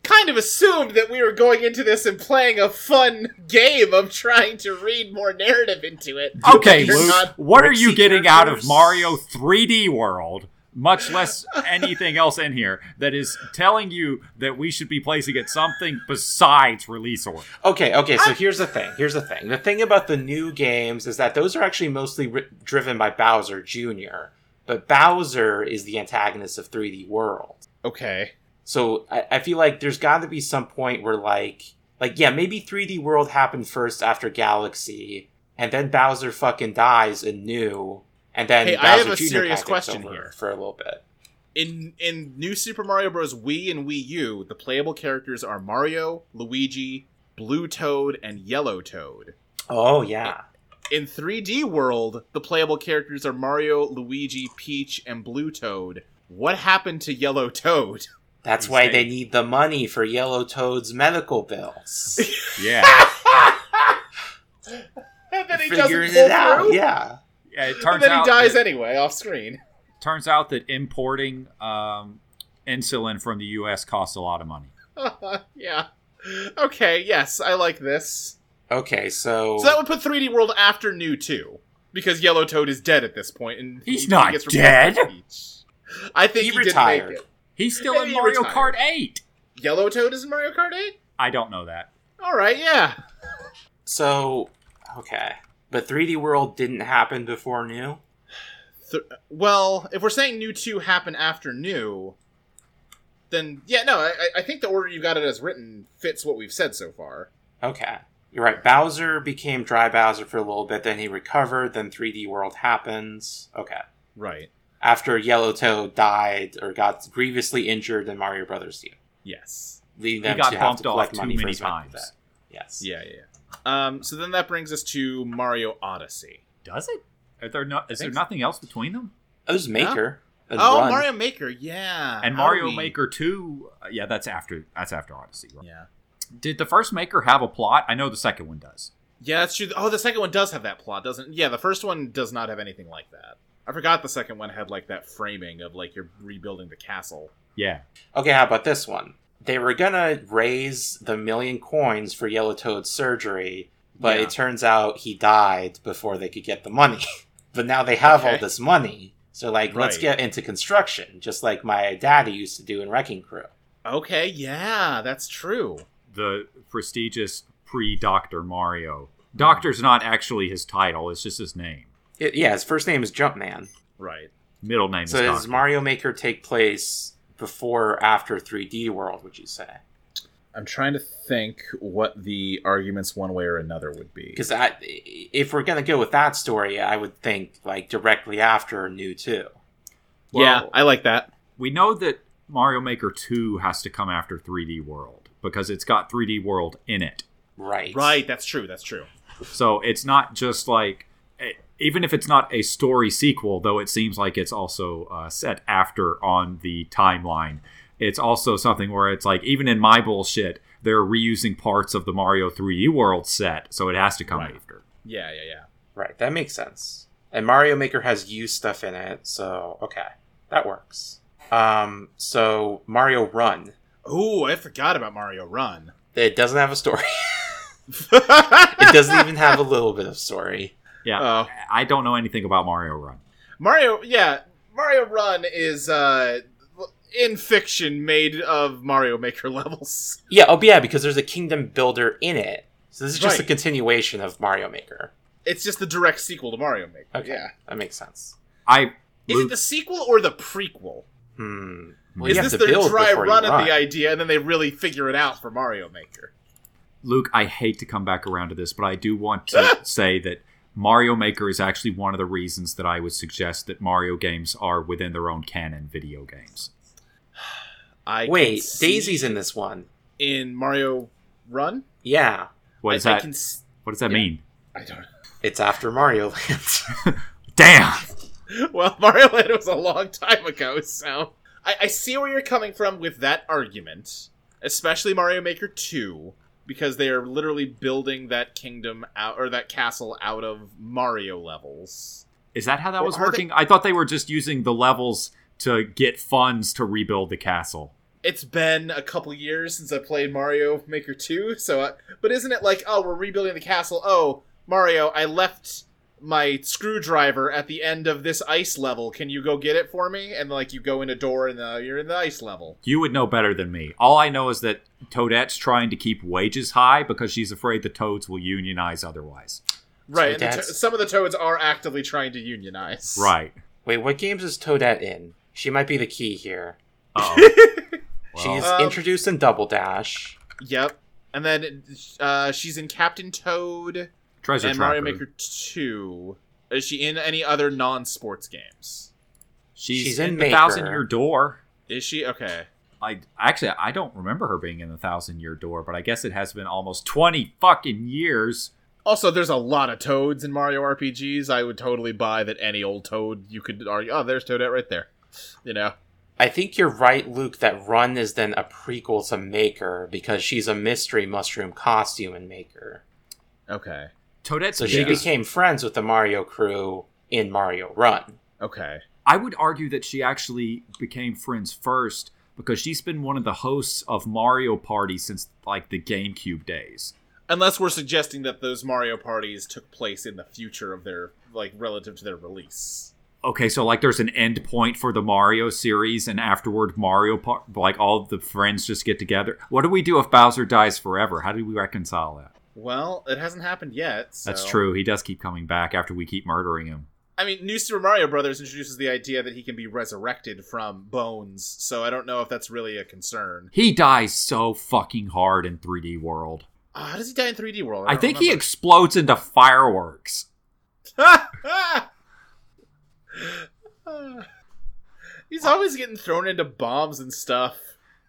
kind of assumed that we were going into this and playing a fun game of trying to read more narrative into it. Okay, Luke, what are you getting out of. Mario 3D World, much less anything else in here, that is telling you that we should be placing it something besides release order? Okay, okay. So here's the thing. Here's the thing. The thing about the new games is that those are actually mostly ri- driven by Bowser Jr. But Bowser is the antagonist of 3D World. Okay. So I, I feel like there's got to be some point where like like yeah maybe 3D World happened first after Galaxy, and then Bowser fucking dies in New, and then Hey, Bowser I have a Jr. serious question here. for a little bit. In in New Super Mario Bros. Wii and Wii U, the playable characters are Mario, Luigi, Blue Toad, and Yellow Toad. Oh yeah. In 3D World, the playable characters are Mario, Luigi, Peach, and Blue Toad. What happened to Yellow Toad? That's why say? they need the money for Yellow Toad's medical bills. Yeah. And then he doesn't pull it out. through. Yeah. Yeah it And turns then he dies that, anyway off screen. turns out that importing um, insulin from the U.S. costs a lot of money. yeah. Okay, yes, I like this. Okay, so So that would put 3D World after New 2. Because Yellow Toad is dead at this point, and He's he- not he gets dead. I think He he, retired. did make it. He's still Maybe in he Mario retired. Kart 8. Yellow Toad is in Mario Kart 8? I don't know that. All right, yeah. so okay, but 3D World didn't happen before New. Th- well, if we're saying New 2 happened after New, then yeah, no, I, I think the order you got it as written fits what we've said so far. Okay, you're right. Bowser became Dry Bowser for a little bit, then he recovered. Then 3D World happens. Okay, Right. after Yellow Toad died or got grievously injured in Mario Brothers 2, Yes. leading He got to have bumped to off collect too money for many his times. Yes. Yeah, yeah, yeah. Um, so then that brings us to Mario Odyssey. Does it? Are there no, is there so. nothing else between them? Oh, there's Maker. and Oh, Run. Mario Maker, yeah. And How Mario we- Maker 2, uh, yeah, that's after that's after Odyssey. Right? Yeah. Did the first Maker have a plot? I know the second one does. Yeah, that's true. Oh, the second one does have that plot, doesn't? Yeah, the first one does not have anything like that. I forgot the second one had like that framing of like you're rebuilding the castle. Yeah. Okay, how about this one? They were gonna raise the million coins for Yellow Toad's surgery, but Yeah. it turns out he died before they could get the money. but now they have all this money, so like, let's get into construction, just like my daddy used to do in Wrecking Crew. Okay, yeah, that's true. The prestigious pre Doctor Mario. Doctor's not actually his title, it's just his name. It- yeah, his first name is Jumpman. Right. Middle name So is does Mario Maker take place before or after 3D World? Would you say? I'm trying to think what the arguments one way or another would be. Because if we're gonna go with that story, I would think like directly after New Two. yeah, I like that. we know that Mario Maker 2 has to come after 3D World because it's got 3D World in it. Right. Right, that's true. That's true. So it's not just like, even if it's not a story sequel, though it seems like it's also uh, set after on the timeline, it's also something where it's like, even in my bullshit, they're reusing parts of the Mario 3D World set, so it has to come Right. after. Yeah, yeah, yeah. Right, that makes sense. And Mario Maker has U stuff in it, so okay, that works. Um, so Mario Run, Ooh, I forgot about Mario Run. it doesn't have a story. it doesn't even have a little bit of story. Yeah, Oh. I don't know anything about Mario Run. Mario, yeah, Mario Run is uh in fiction made of Mario Maker levels. Yeah, oh yeah, because there's a kingdom builder in it. So this is just a continuation of Mario Maker. It's just the direct sequel to Mario Maker. Okay, Yeah. that makes sense. I Is it the sequel or the prequel? Hmm. Well, is this to their dry run at the idea and then they really figure it out for Mario Maker? Luke, I hate to come back around to this, but I do want to say that Mario Maker is actually one of the reasons that I would suggest that Mario games are within their own canon video games. I Wait, Daisy's in this one. in Mario Run. Yeah, What does I, I that? can. s- what does that yeah. mean? I don't. it's after Mario Land. Damn. Well, Mario Land was a long time ago, so I, I see where you're coming from with that argument, especially Mario Maker Two, because they are literally building that kingdom out or that castle out of Mario levels. Is that how that was are they- working? I thought they were just using the levels to get funds to rebuild the castle. It's been a couple years since I played Mario Maker 2, so I, but isn't it like, oh, we're rebuilding the castle. Oh, Mario, I left my screwdriver at the end of this ice level. Can you go get it for me? And like you go in a door and uh, you're in the ice level. You would know better than me. All I know is that Toadette's trying to keep wages high because she's afraid the Toads will unionize otherwise. Right, and to- some of the toads are actively trying to unionize. Right. Wait, what games is Toadette in? She might be the key here. Oh. She's Um, introduced in Double Dash. Yep. And then uh, she's in Captain Toad Treasure and Tracker. Mario Maker 2. Is she in any other non-sports games? She's, She's in, in the Thousand Year Door. Is she? Okay. I actually I don't remember her being in the Thousand Year Door, but I guess it has been almost twenty fucking years. Also, there's a lot of toads in Mario RPGs. I would totally buy that any old toad you could argue. Oh, there's Toadette right there. You know. I think you're right, Luke, that Run is then a prequel to Maker because she's a mystery mushroom costume in Maker. Okay. Toadette's So she biggest- became friends with the Mario crew in Mario Run. Okay. I would argue that she actually became friends first because she's been one of the hosts of Mario Party since like the GameCube days. Unless we're suggesting that those Mario parties took place in the future of their like relative to their release. Okay, so like there's an end point for the Mario series, and afterward Mario Par- like all the friends just get together. What do we do if Bowser dies forever? How do we reconcile that? Well, it hasn't happened yet. So. That's true. He does keep coming back after we keep murdering him. I mean, New Super Mario Brothers introduces the idea that he can be resurrected from bones, so I don't know if that's really a concern. He dies so fucking hard in 3D World. Uh, how does he die in 3D World? I don't think he explodes into fireworks. He's always getting thrown into bombs and stuff.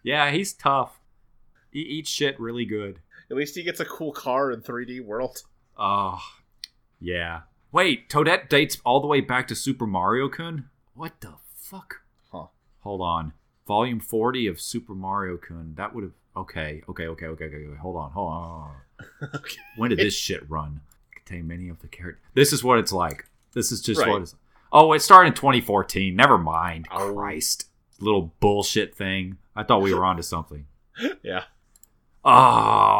Yeah, he's tough. He eats shit really good. At least he gets a cool car in 3D World. Oh, yeah. Wait, Toadette dates all the way back to Super Mario Kun? What the fuck? Huh. Hold on. Volume 40 of Super Mario Kun. That would have. Okay, okay, okay, okay, okay, okay. Hold on, hold on. Okay. When did this shit run? Contain many of the characters. This is what it's like. This is just Right. what it's. Oh, it started in 2014. Never mind. Oh. Christ. Little bullshit thing. I thought we were onto something. Yeah. Oh,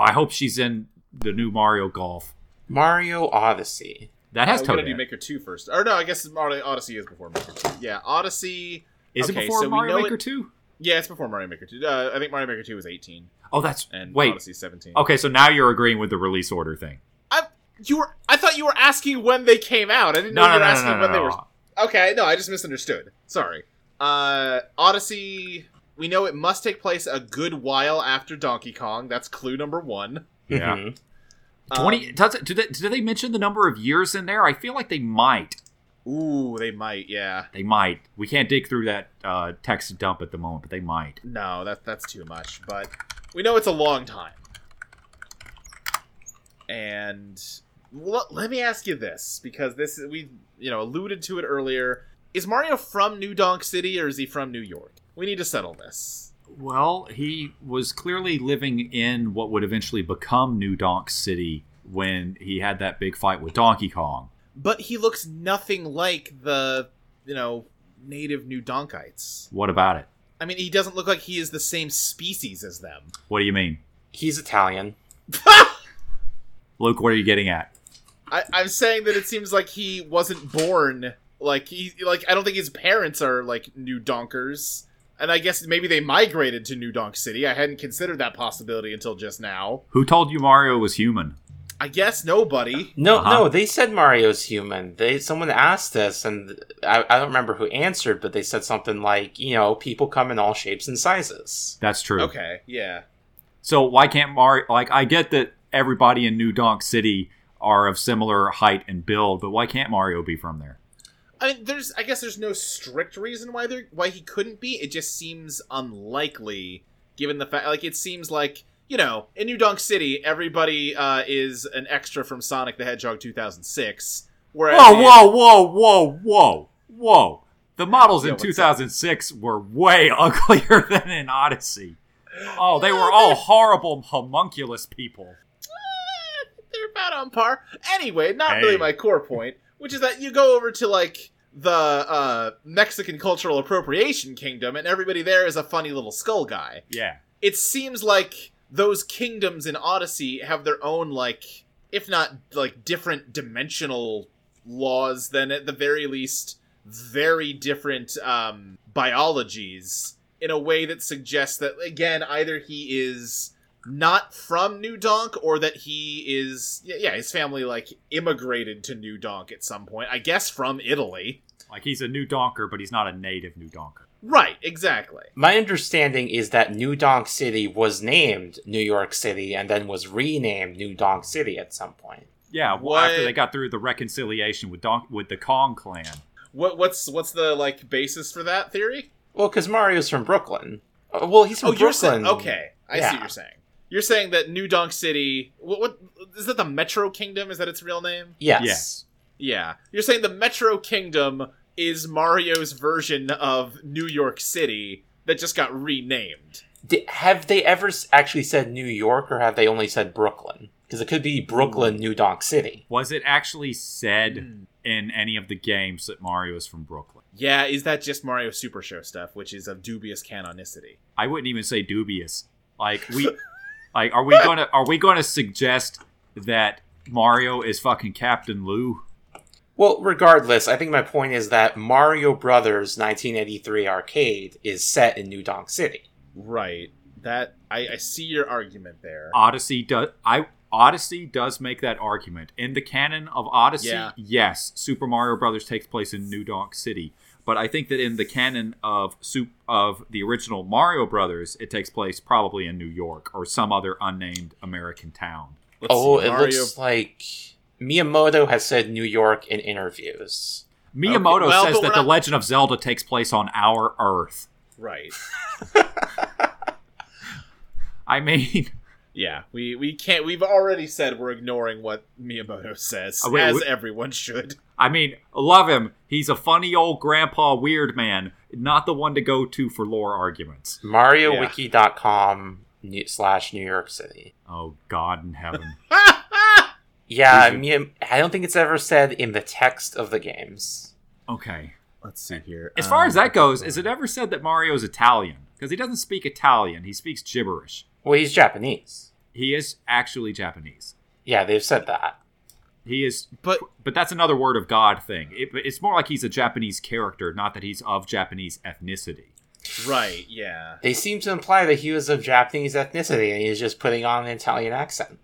I hope she's in the new Mario Golf. Mario Odyssey. That has Uh, we're gonna do Toadette. Maker 2 first. Or no, I guess Mario Odyssey is before Maker 2. Yeah, Odyssey. Is okay, it before so we Mario know Maker it- 2? Yeah, it's before Mario Maker 2. Uh, I think Mario Maker 2 was 18 Oh, that's and wait. Odyssey 17. Okay, so now you're agreeing with the release order thing. I you were I thought you were asking when they came out. I didn't know No, you were no, asking no, no, when no, they were. Okay, no, I just misunderstood. Sorry. Uh Odyssey we know it must take place a good while after Donkey Kong. That's clue number 1. Yeah. Mhm. Twenty. Um, does it, do they do they mention the number of years in there? I feel like they might. ooh, they might, yeah. They might. We can't dig through that uh, text dump at the moment, but they might. No, that that's too much, but we know it's a long time. And l- let me ask you this because this we you know alluded to it earlier. Is Mario from New Donk City or is he from New York? We need to settle this. Well, he was clearly living in what would eventually become New Donk City when he had that big fight with Donkey Kong. But he looks nothing like the you know native New Donkites. What about it? I mean, he doesn't look like he is the same species as them. What do you mean, He's Italian. Luke? What are you getting at? I, I'm saying that it seems like he wasn't born like he like I don't think his parents are like New Donkers, and I guess maybe they migrated to New Donk City. I hadn't considered that possibility until just now. Who told you Mario was human? I guess nobody. No, Uh-huh. no, they said Mario's human. They someone asked this, and I, I don't remember who answered, but they said something like, you know, people come in all shapes and sizes. That's true. Okay, yeah. So why can't Mario? Like, I get that everybody in New Donk City are of similar height and build, but why can't Mario be from there? I mean, there's. I guess there's no strict reason why there why he couldn't be. It just seems unlikely, given the fact. Like, it seems like you know, in New Donk City, everybody uh, is an extra from Sonic the Hedgehog 2006. Whereas Whoa, whoa, whoa, whoa, whoa, whoa. The models Yeah, in what's up? 2006 were way uglier than in Odyssey. Oh, they were all horrible homunculus people. Eh, they're about on par. Anyway, not Hey. really my core point, which is that you go over to like the uh, Mexican cultural appropriation kingdom, and everybody there is a funny little skull guy. Yeah. It seems like those kingdoms in Odyssey have their own like, if not like different dimensional laws, then at the very least very different um, biologies in a way that suggests that again either he is not from New Donk or that he is yeah, yeah his family like immigrated to New Donk at some point I guess from Italy Like he's a new donker, but he's not a native new donker. right exactly My understanding is that New Donk City was named New York City and then was renamed New Donk City at some point. Yeah, well, What? after they got through the reconciliation with Don- with the Kong clan. what what's what's the like basis for that theory Well, because Mario's from Brooklyn. Uh, well, he's from oh you're Brooklyn. saying okay I see what you're saying you're saying that New Donk City what, what is that the Metro Kingdom is that its real name Yes. Yes. Yeah. You're saying the Metro Kingdom is Mario's version of New York City that just got renamed. Di- have they ever actually said New York, or have they only said Brooklyn? Because it could be Brooklyn, New Donk City. Was it actually said Hmm. in any of the games that Mario is from Brooklyn? Yeah, is that just Mario Super Show stuff, which is of dubious canonicity? I wouldn't even say dubious. Like we, like are we gonna are we gonna suggest that Mario is fucking Captain Lou? Well, regardless, I think my point is that Mario Brothers 1983 arcade is set in New Donk City. Right. That I, I see your argument there. Odyssey does I Odyssey does make that argument. In the canon of Odyssey, Yeah. yes, Super Mario Brothers takes place in New Donk City. But I think that in the canon of soup of the original Mario Brothers, it takes place probably in New York or some other unnamed American town. Let's oh, see, it Mario- looks like Miyamoto has said New York in interviews. Miyamoto well, says that we're The Legend of Zelda takes place on our Earth. Right. I mean, Yeah, we, we can't. We've already said we're ignoring what Miyamoto says, Oh, wait, as wait. everyone should. I mean, love him. He's a funny old grandpa weird man, not the one to go to for lore arguments. MarioWiki.com new- slash New York City. Oh God in heaven. Yeah, Is it- I don't think it's ever said in the text of the games. Okay. Let's see here. As far as Um, that goes, is it ever said that Mario's Italian? Because he doesn't speak Italian, he speaks gibberish. Well, he's Japanese. He is actually Japanese. Yeah, they've said that. He is, But but that's another word of God thing. It, it's more like he's a Japanese character, not that he's of Japanese ethnicity. right, yeah. They seem to imply that he was of Japanese ethnicity and he's just putting on an Italian accent.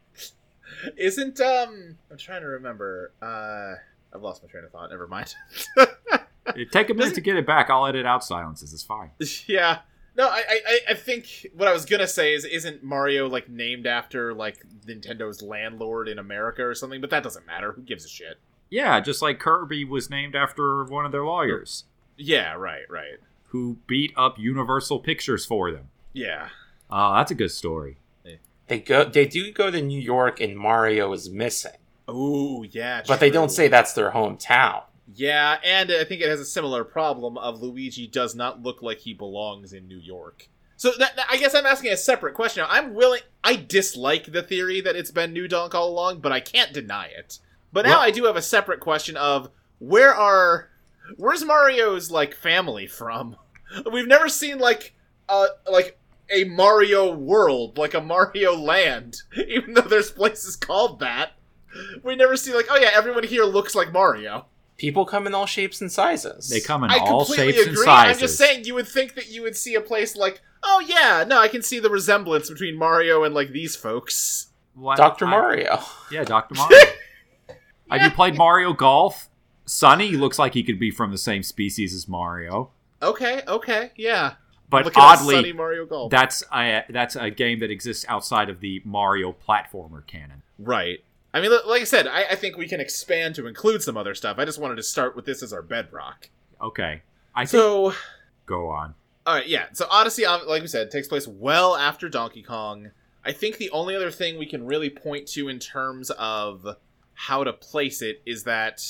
Isn't um? I'm trying to remember. Uh, I've lost my train of thought. Never mind. Take a minute to get it back. I'll edit out silences. It's fine. yeah. No, I, I I think what I was gonna say is isn't Mario like named after like Nintendo's landlord in America or something? But that doesn't matter. Who gives a shit? Yeah, just like Kirby was named after one of their lawyers Yeah, right, right. who beat up Universal Pictures for them. Yeah. Oh, that's a good story. They go they do go to New York and Mario is missing. Oh, yeah. But they don't say that's their hometown. Yeah, and I think it has a similar problem of Luigi does not look like he belongs in New York. So that, that- I guess I'm asking a separate question. I'm willing. I dislike the theory that it's been New Donk all along, but I can't deny it. But now Well- I do have a separate question of where are where's Mario's like family from? We've never seen like uh like a Mario world, like a Mario land, even though there's places called that. We never see like, oh yeah, everyone here looks like Mario. People come in all shapes and sizes. They come in I all shapes agree. and sizes. I'm just saying you would think that you would see a place like, oh yeah, no, I can see the resemblance between Mario and like these folks. What? Dr. I- Mario. yeah, Dr. Mario. Have you played Mario Golf? Sonny looks like he could be from the same species as Mario, Okay, okay, yeah. but Look at Sonny oddly, Mario Golf. that's a that's a game that exists outside of the Mario platformer canon. right. I mean, like I said, I, I think we can expand to include some other stuff. I just wanted to start with this as our bedrock. Okay. I think. So, Go on. all right, yeah. So Odyssey, like we said, takes place well after Donkey Kong. I think the only other thing we can really point to in terms of how to place it is that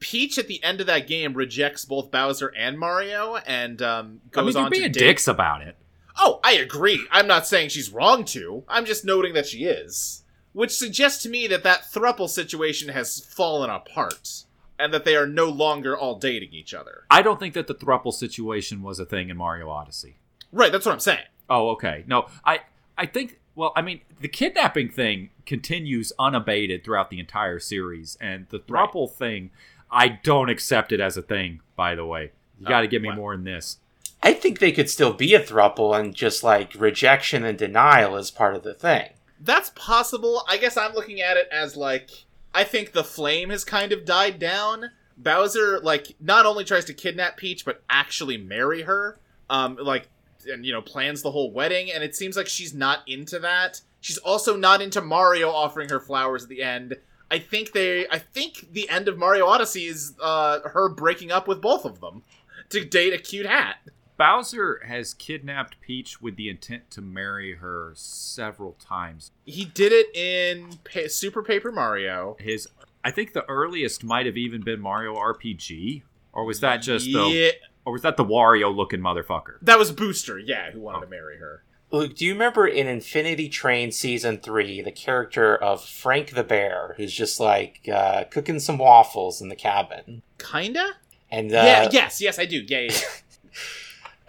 Peach at the end of that game rejects both Bowser and Mario, and um, I mean, goes on being to dicks about it. Oh, I agree. I'm not saying she's wrong to. I'm just noting that she is. Which suggests to me that that thruple situation has fallen apart. And that they are no longer all dating each other. I don't think that the thruple situation was a thing in Mario Odyssey. Right, that's what I'm saying. Oh, okay. No, I I think well, I mean, the kidnapping thing continues unabated throughout the entire series, and the Right. thruple thing, I don't accept it as a thing. By the way, you got to Oh, give me wow. more in this. I think they could still be a thruple and just like rejection and denial is part of the thing. That's possible. I guess I'm looking at it as like I think the flame has kind of died down. Bowser like not only tries to kidnap Peach but actually marry her. Um like and you know plans the whole wedding and it seems like she's not into that. She's also not into Mario offering her flowers at the end. I think they I think the end of Mario Odyssey is uh her breaking up with both of them to date a cute hat. Bowser has kidnapped Peach with the intent to marry her several times. He did it in pa- Super Paper Mario. His, I think the earliest might have even been Mario RPG, or was that just yeah, the, or was that the Wario looking motherfucker? That was Booster, yeah, who wanted Oh. to marry her. Luke, do you remember in Infinity Train Season 3, the character of Frank the Bear, who's just like uh, cooking some waffles in the cabin? Kinda? And uh, yeah, yes, yes, I do. Yeah, yeah. yeah.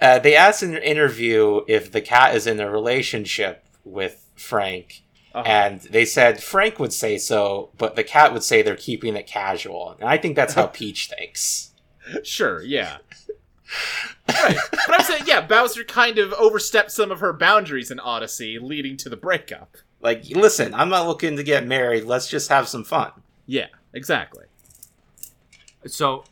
uh, they asked in an interview if the cat is in a relationship with Frank, Uh-huh. and they said Frank would say so, but the cat would say they're keeping it casual. And I think that's how Peach thinks. sure, yeah. right. But I'm saying, yeah, Bowser kind of overstepped some of her boundaries in Odyssey, leading to the breakup. Like, listen, I'm not looking to get married. Let's just have some fun. Yeah, exactly. So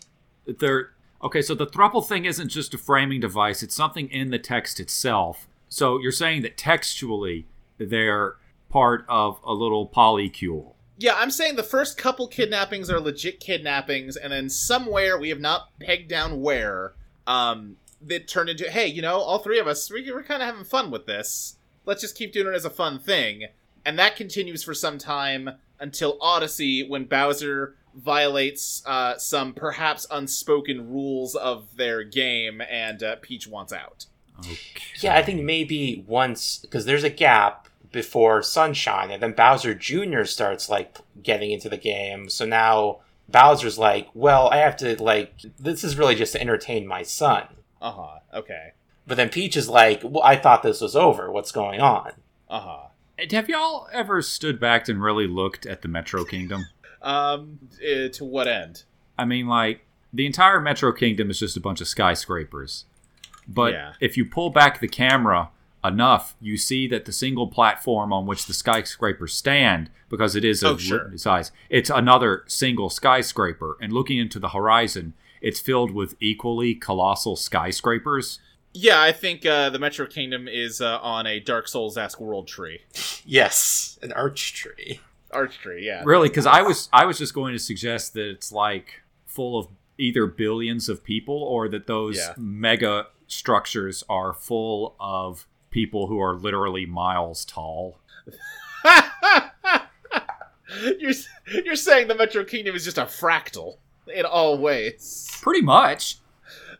there okay, so the thruple thing isn't just a framing device, it's something in the text itself. So you're saying that textually they're part of a little polycule. Yeah, I'm saying the first couple kidnappings are legit kidnappings, and then somewhere we have not pegged down where, um, that turned into, hey, you know, all three of us, we, we're kind of having fun with this. Let's just keep doing it as a fun thing. And that continues for some time until Odyssey, when Bowser violates uh, some perhaps unspoken rules of their game, and uh, Peach wants out. Okay. Yeah, I think maybe once because there's a gap before Sunshine, and then Bowser Jr. starts like getting into the game. So now Bowser's like, "Well, I have to like this is really just to entertain my son." Uh huh. Okay. But then Peach is like, "Well, I thought this was over. What's going on?" Uh huh. Have y'all ever stood back and really looked at the Metro Kingdom? Um, uh, to what end? I mean, like, the entire Metro Kingdom is just a bunch of skyscrapers. But Yeah. if you pull back the camera enough, you see that the single platform on which the skyscrapers stand, because it is a Oh, sure. size, it's another single skyscraper. And looking into the horizon, it's filled with equally colossal skyscrapers. Yeah, I think uh, the Metro Kingdom is uh, on a Dark Souls esque world tree. Yes, an arch tree. Arch tree, yeah. Really, because I was I was just going to suggest that it's like full of either billions of people or that those Yeah. mega structures are full of people who are literally miles tall. you're you're saying the Metro Kingdom is just a fractal in all ways. Pretty much.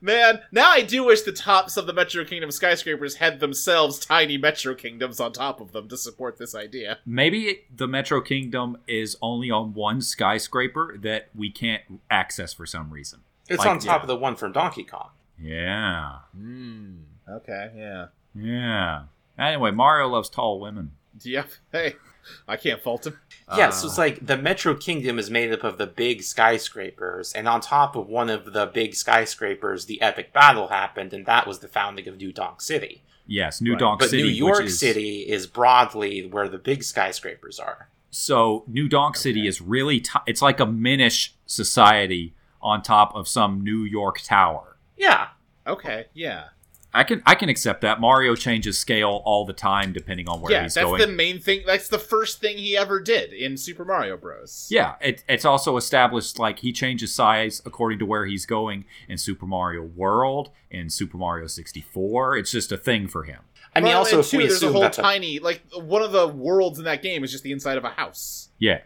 Man, now I do wish the tops of the Metro Kingdom skyscrapers had themselves tiny Metro Kingdoms on top of them to support this idea. Maybe it- the Metro Kingdom is only on one skyscraper that we can't access for some reason. It's Like, on top yeah. of the one from Donkey Kong. Yeah. Hmm. Okay, yeah. Yeah. Anyway, Mario loves tall women. Yep. Hey, I can't fault him. Yeah, so it's Uh, like the Metro Kingdom is made up of the big skyscrapers, and on top of one of the big skyscrapers, the epic battle happened, and that was the founding of New Donk City. yes, New Right. Donk But City. New York which is, City is broadly where the big skyscrapers are. So New Donk City is really t- it's like a Minish society on top of some New York tower. Yeah. Okay, yeah. I can I can accept that. Mario changes scale all the time depending on where yeah, he's that's going. the main thing. That's the first thing he ever did in Super Mario Bros. Yeah, it, it's also established like he changes size according to where he's going in Super Mario World, in Super Mario 64. It's just a thing for him. I mean, Mario also Land if 2, we there's a whole that the, tiny like one of the worlds in that game is just the inside of a house. Yeah.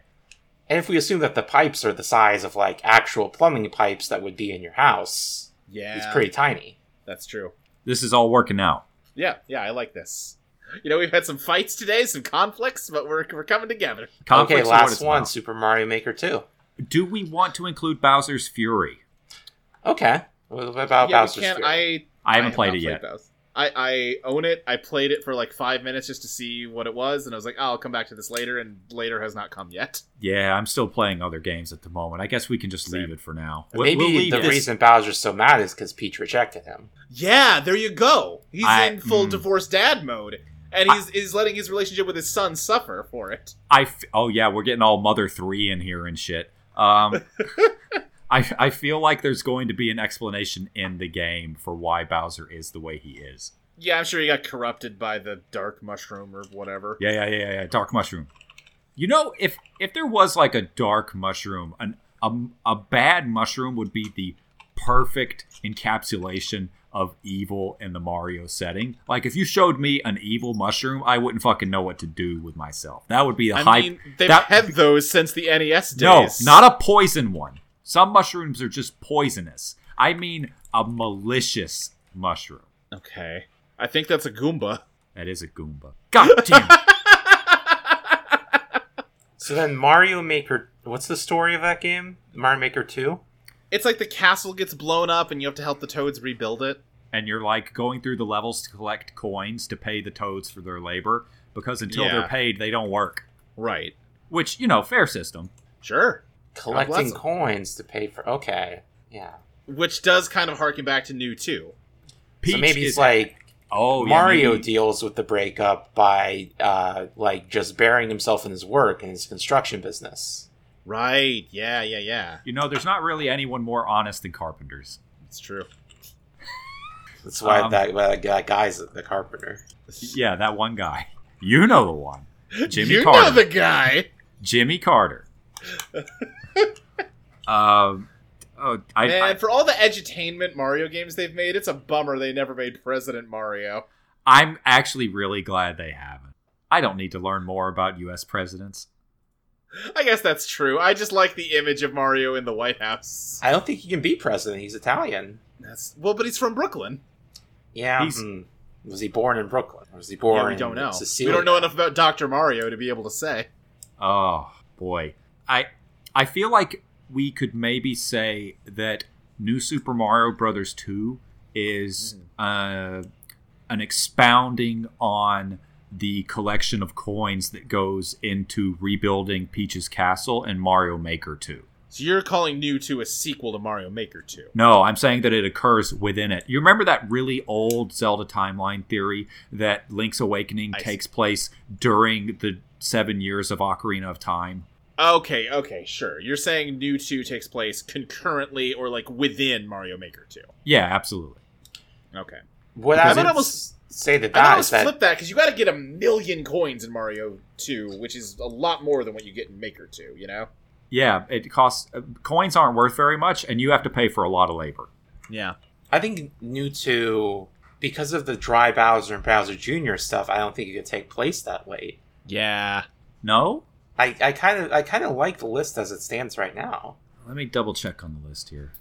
and if we assume that the pipes are the size of like actual plumbing pipes that would be in your house, Yeah, it's pretty tiny. That's true. This is all working out. Yeah, yeah, I like this. You know, we've had some fights today, some conflicts, but we're we're coming together. Conflicts okay, last one, about. Super Mario Maker 2. Do we want to include Bowser's Fury? Okay. What about yeah, Bowser's. Fury? I I haven't have played not it yet. Bowser. I, I own it. I played it for like five minutes just to see what it was, and I was like, oh, I'll come back to this later, and later has not come yet. Yeah, I'm still playing other games at the moment. I guess we can just leave it for now. We'll- Maybe we'll the this- reason Bowser's so mad is because Peach rejected him. Yeah, there you go. He's I- in full mm. divorced dad mode, and he's is letting his relationship with his son suffer for it. I f- oh yeah, we're getting all Mother Three in here and shit. Um, I I feel like there's going to be an explanation in the game for why Bowser is the way he is. Yeah, I'm sure he got corrupted by the dark mushroom or whatever. Yeah, yeah, yeah, yeah. Dark mushroom. You know, if if there was like a dark mushroom, an a, a bad mushroom would be the perfect encapsulation of evil in the Mario setting. Like if you showed me an evil mushroom, I wouldn't fucking know what to do with myself. That would be a I hype. mean, they've that- had those since the NES days. No, days. not a poison one. Some mushrooms are just poisonous. I mean a malicious mushroom. Okay, I think that's a Goomba. That is a Goomba. God damn. it. So then Mario Maker, what's the story of that game? Mario Maker 2? It's like the castle gets blown up, and you have to help the Toads rebuild it. and you're like going through the levels to collect coins to pay the toads for their labor because until Yeah. they're paid, they don't work. Right. Which you know, fair system. Sure. Collecting coins to pay for. Okay. Yeah. Which does kind of harken back to New too. Peach so maybe it's like oh Mario maybe- deals with the breakup by uh, like just burying himself in his work and his construction business. Right. Yeah. Yeah. Yeah. you know, there's not really anyone more honest than carpenters. It's true. That's why Um, that, that guy's the carpenter. Yeah, that one guy. You know the one. Jimmy you Carter. know the guy. Jimmy Carter. Um, oh, I, Man, I, for all the edutainment Mario games they've made, it's a bummer they never made President Mario. I'm actually really glad they haven't. I don't need to learn more about U.S. presidents. I guess that's true. I just like the image of Mario in the White House. I don't think he can be president. He's Italian. That's well, but he's from Brooklyn. Yeah. He's- hmm. Was he born in Brooklyn? Or was he born yeah, we don't know. Sicilia? We don't know enough about Doctor Mario to be able to say. Oh boy, I I feel like we could maybe say that New Super Mario Brothers Two is uh, an expounding on the collection of coins that goes into rebuilding Peach's castle and Mario Maker Two. So you're calling New 2 a sequel to Mario Maker 2. No, I'm saying that it occurs within it. You remember that really old Zelda timeline theory that Link's Awakening I see. takes place during the seven years of Ocarina of Time? Okay, okay, sure. You're saying New 2 takes place concurrently or like within Mario Maker 2. Yeah, absolutely. Okay. What Because I I would would almost say that I would that is almost that flip that because you got to get a million coins in Mario 2, which is a lot more than what you get in Maker 2, you know? Yeah, it costs uh, coins aren't worth very much, and you have to pay for a lot of labor. Yeah. I think New 2, because of the dry Bowser and Bowser Jr. stuff, I don't think it could take place that late. Yeah. No, I, I kind of I kind of like the list as it stands right now. let me double check on the list here.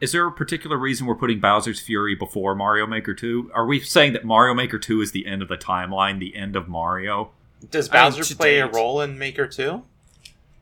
Is there a particular reason we're putting Bowser's Fury before Mario Maker 2? Are we saying that Mario Maker 2 is the end of the timeline, the end of Mario? Does Bowser to play a role in Maker 2?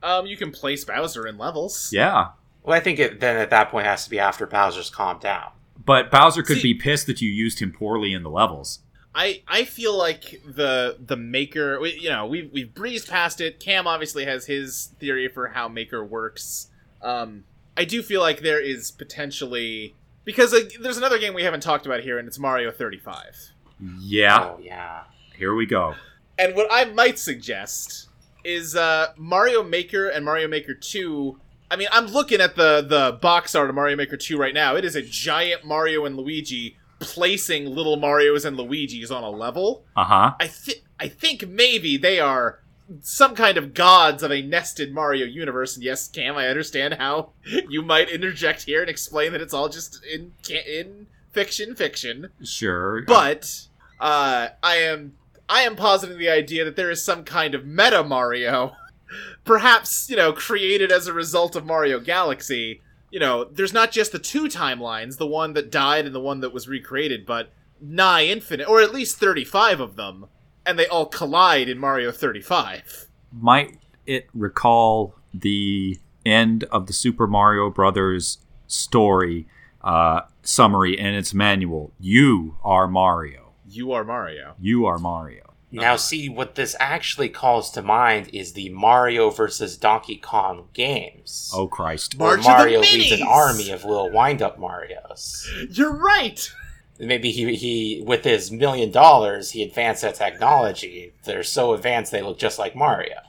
Um, you can place Bowser in levels. Yeah. Well, I think it then at that point has to be after Bowser's calmed down. But Bowser could See- be pissed that you used him poorly in the levels. I I feel like the the maker we, you know we've we've breezed past it. Cam obviously has his theory for how maker works. Um, I do feel like there is potentially because uh, there's another game we haven't talked about here, and it's Mario 35. Yeah. Oh yeah. Here we go. And what I might suggest is uh, Mario Maker and Mario Maker 2. I mean, I'm looking at the the box art of Mario Maker 2 right now. It is a giant Mario and Luigi placing little Mario's and Luigi's on a level. Uh huh. I think I think maybe they are some kind of gods of a nested Mario universe. And yes, Cam, I understand how you might interject here and explain that it's all just in in fiction, fiction. Sure. But uh, I am I am positing the idea that there is some kind of meta Mario, perhaps you know created as a result of Mario Galaxy. You know, there's not just the two timelines, the one that died and the one that was recreated, but nigh infinite, or at least 35 of them, and they all collide in Mario 35. might it recall the end of the Super Mario Brothers story uh, summary and its manual? You are Mario. You are Mario. You are Mario. Now, uh-huh. see, what this actually calls to mind is the Mario versus Donkey Kong games. Oh Christ! where March of the Mario leads an army of little wind-up Marios. You're right. Maybe he, he, with his million dollars, he advanced that technology. They're so advanced they look just like Mario.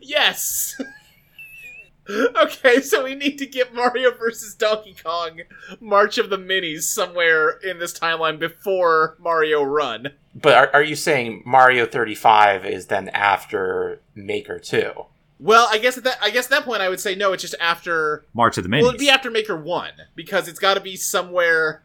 Yes. okay, so we need to get Mario versus Donkey Kong March of the Minis somewhere in this timeline before Mario Run. But are, are you saying Mario 35 is then after Maker 2? Well, I guess at that I guess at that point I would say no, it's just after March of the Minis. Well, it'd be after Maker 1 because it's got to be somewhere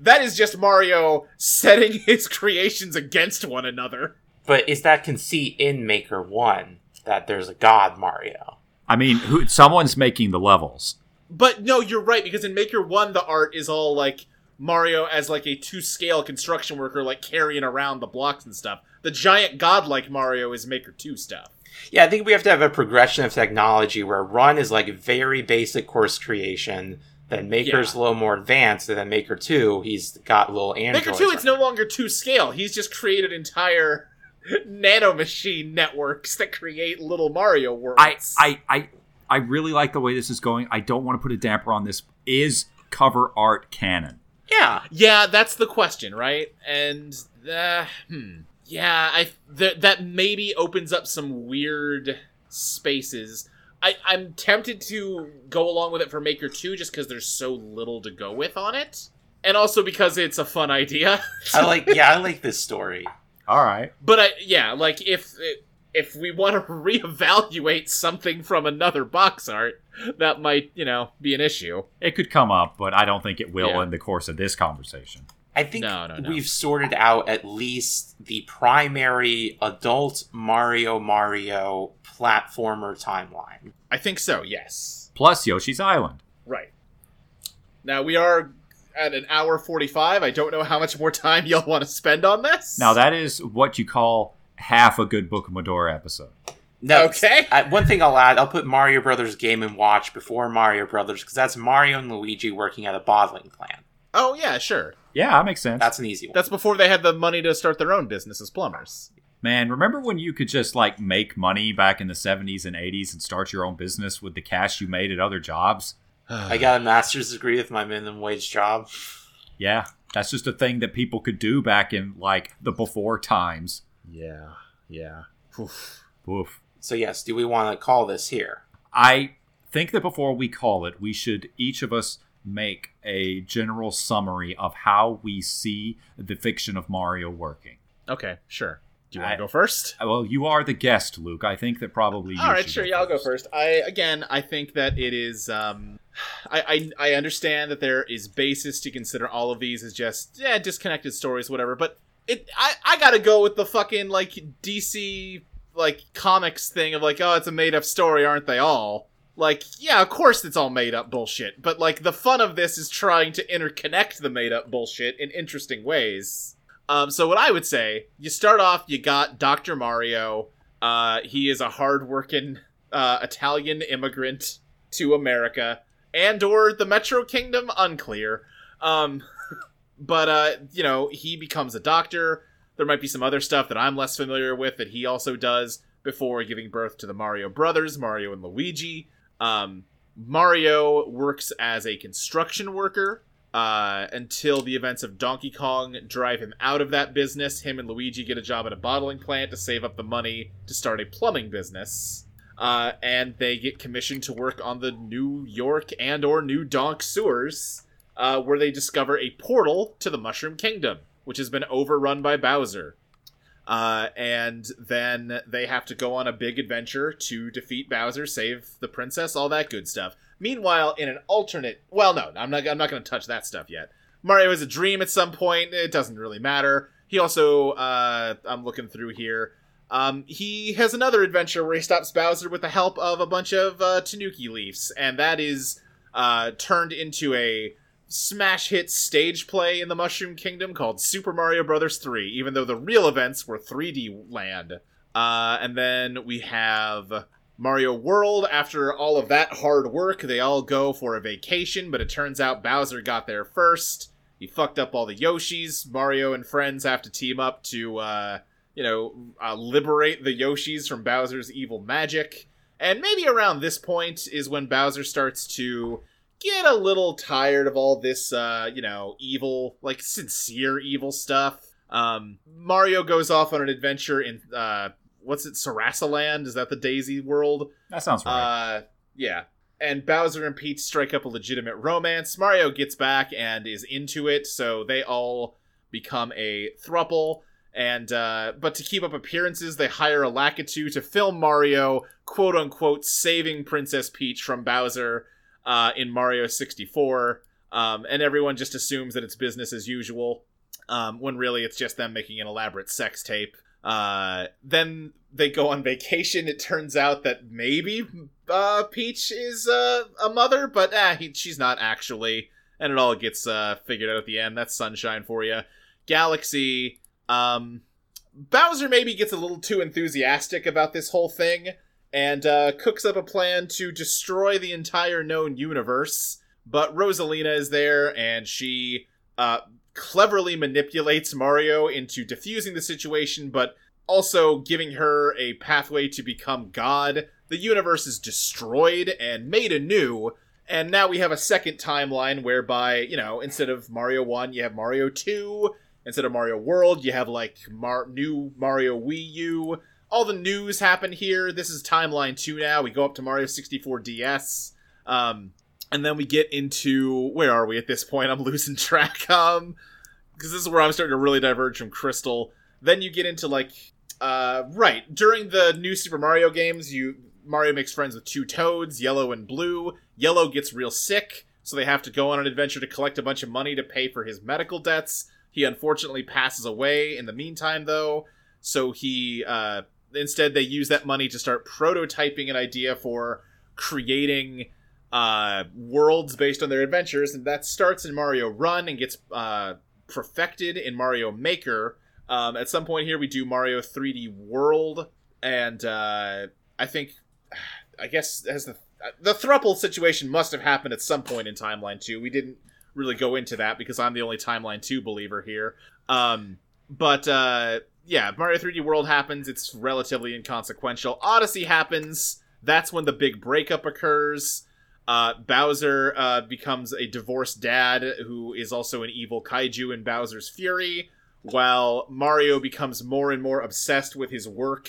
that is just Mario setting his creations against one another. But is that conceit in Maker 1 that there's a god Mario? I mean, who, someone's making the levels. But no, you're right because in Maker 1 the art is all like Mario as like a two scale construction worker like carrying around the blocks and stuff. The giant godlike Mario is Maker 2 stuff. Yeah, I think we have to have a progression of technology where Run is like very basic course creation, then Maker's Yeah. a little more advanced, and then Maker 2, he's got little androids. Maker 2 it's no longer two scale. He's just created entire nanomachine networks that create little Mario worlds. I, I, I, I really like the way this is going. I don't want to put a damper on this. Is cover art canon? Yeah. Yeah, that's the question, right? And uh, hmm. Yeah, I th- that maybe opens up some weird spaces. I, I'm tempted to go along with it for Maker 2 just because there's so little to go with on it. And also because it's a fun idea. I like yeah, I like this story. All right. but I, yeah, like if if we want to reevaluate something from another box art, that might, you know, be an issue. It could come up, but I don't think it will Yeah. in the course of this conversation. I think No, no, no. we've sorted out at least the primary adult Mario Mario platformer timeline. I think so, yes. Plus Yoshi's Island. Right. Now we are at an hour 45. I don't know how much more time y'all want to spend on this. Now that is what you call half a good Book of Medora episode. No, Okay. I, one thing I'll add, I'll put Mario Brothers Game and Watch before Mario Brothers because that's Mario and Luigi working at a bottling plant. Oh, yeah, sure. Yeah, that makes sense. That's an easy one. That's before they had the money to start their own business as plumbers. Man, remember when you could just like make money back in the 70s and 80s and start your own business with the cash you made at other jobs? I got a master's degree with my minimum wage job. Yeah, that's just a thing that people could do back in like the before times. Yeah, yeah. Oof. Oof. So yes, do we want to call this here? I think that before we call it, we should each of us make a general summary of how we see the fiction of Mario working. Okay, sure. Do you want I- to go first? Well, you are the guest, Luke. I think that probably you All right, should sure. go Yeah, I'll go first. first. I again, I think that it is. Um, I, I I understand that there is basis to consider all of these as just yeah disconnected stories, whatever. But it, I I gotta go with the fucking like DC like comics thing of like oh it's a made up story, aren't they all? Like yeah, of course it's all made up bullshit. But like the fun of this is trying to interconnect the made up bullshit in interesting ways. Um, so what I would say, you start off, you got Dr. Mario. Uh, he is a hardworking uh, Italian immigrant to America and or the Metro Kingdom, unclear. Um, but uh, you know, he becomes a doctor. There might be some other stuff that I'm less familiar with that he also does before giving birth to the Mario brothers, Mario and Luigi. Um, Mario works as a construction worker uh, until the events of Donkey Kong drive him out of that business. Him and Luigi get a job at a bottling plant to save up the money to start a plumbing business. Uh, and they get commissioned to work on the New York and or New Donk sewers. uh, where they discover a portal to the Mushroom Kingdom, which has been overrun by Bowser. Uh, and then they have to go on a big adventure to defeat Bowser, save the princess, all that good stuff. Meanwhile, in an alternate, well, no, I'm not. I'm not going to touch that stuff yet. Mario has a dream at some point. It doesn't really matter. He also, uh, I'm looking through here. Um, he has another adventure where he stops Bowser with the help of a bunch of uh, Tanuki leaves, and that is uh, turned into a smash hit stage play in the Mushroom Kingdom called Super Mario Brothers 3, even though the real events were 3D land. Uh, and then we have Mario World. After all of that hard work, they all go for a vacation, but it turns out Bowser got there first. He fucked up all the Yoshis. Mario and friends have to team up to, uh, you know, uh, liberate the Yoshis from Bowser's evil magic. And maybe around this point is when Bowser starts to get a little tired of all this, uh, you know, evil, like sincere evil stuff. Um, Mario goes off on an adventure in, uh, what's it, Sarasaland? Is that the Daisy world? That sounds right. Uh, yeah. And Bowser and Peach strike up a legitimate romance. Mario gets back and is into it, so they all become a thruple. And uh, but to keep up appearances, they hire a Lakitu to film Mario, quote unquote, saving Princess Peach from Bowser uh, in Mario 64. Um, and everyone just assumes that it's business as usual, um, when really it's just them making an elaborate sex tape. Uh, then they go on vacation. It turns out that maybe uh, Peach is uh, a mother, but eh, he, she's not actually. And it all gets uh, figured out at the end. That's sunshine for you. Galaxy. Um, Bowser maybe gets a little too enthusiastic about this whole thing and uh, cooks up a plan to destroy the entire known universe. But Rosalina is there, and she uh, cleverly manipulates Mario into diffusing the situation, but also giving her a pathway to become God. The universe is destroyed and made anew, and now we have a second timeline whereby, you know, instead of Mario 1, you have Mario 2. Instead of Mario World, you have like Mar- new Mario Wii U. All the news happened here. This is timeline 2 now. We go up to Mario 64 DS. Um, and then we get into where are we at this point? I'm losing track. Um, because this is where I'm starting to really diverge from Crystal. Then you get into like, uh, right during the new Super Mario games, you Mario makes friends with two Toads, Yellow and Blue. Yellow gets real sick, so they have to go on an adventure to collect a bunch of money to pay for his medical debts. He unfortunately passes away in the meantime, though, so he uh, instead they use that money to start prototyping an idea for creating uh, worlds based on their adventures, and that starts in Mario Run and gets uh, perfected in Mario Maker. Um, at some point here, we do Mario 3D World, and uh, I think, I guess, as the the thruple situation must have happened at some point in Timeline 2. We didn't really go into that because I'm the only Timeline 2 believer here. Um, but uh, yeah, Mario 3D World happens. It's relatively inconsequential. Odyssey happens. That's when the big breakup occurs. Uh, Bowser uh, becomes a divorced dad who is also an evil kaiju in Bowser's Fury, while Mario becomes more and more obsessed with his work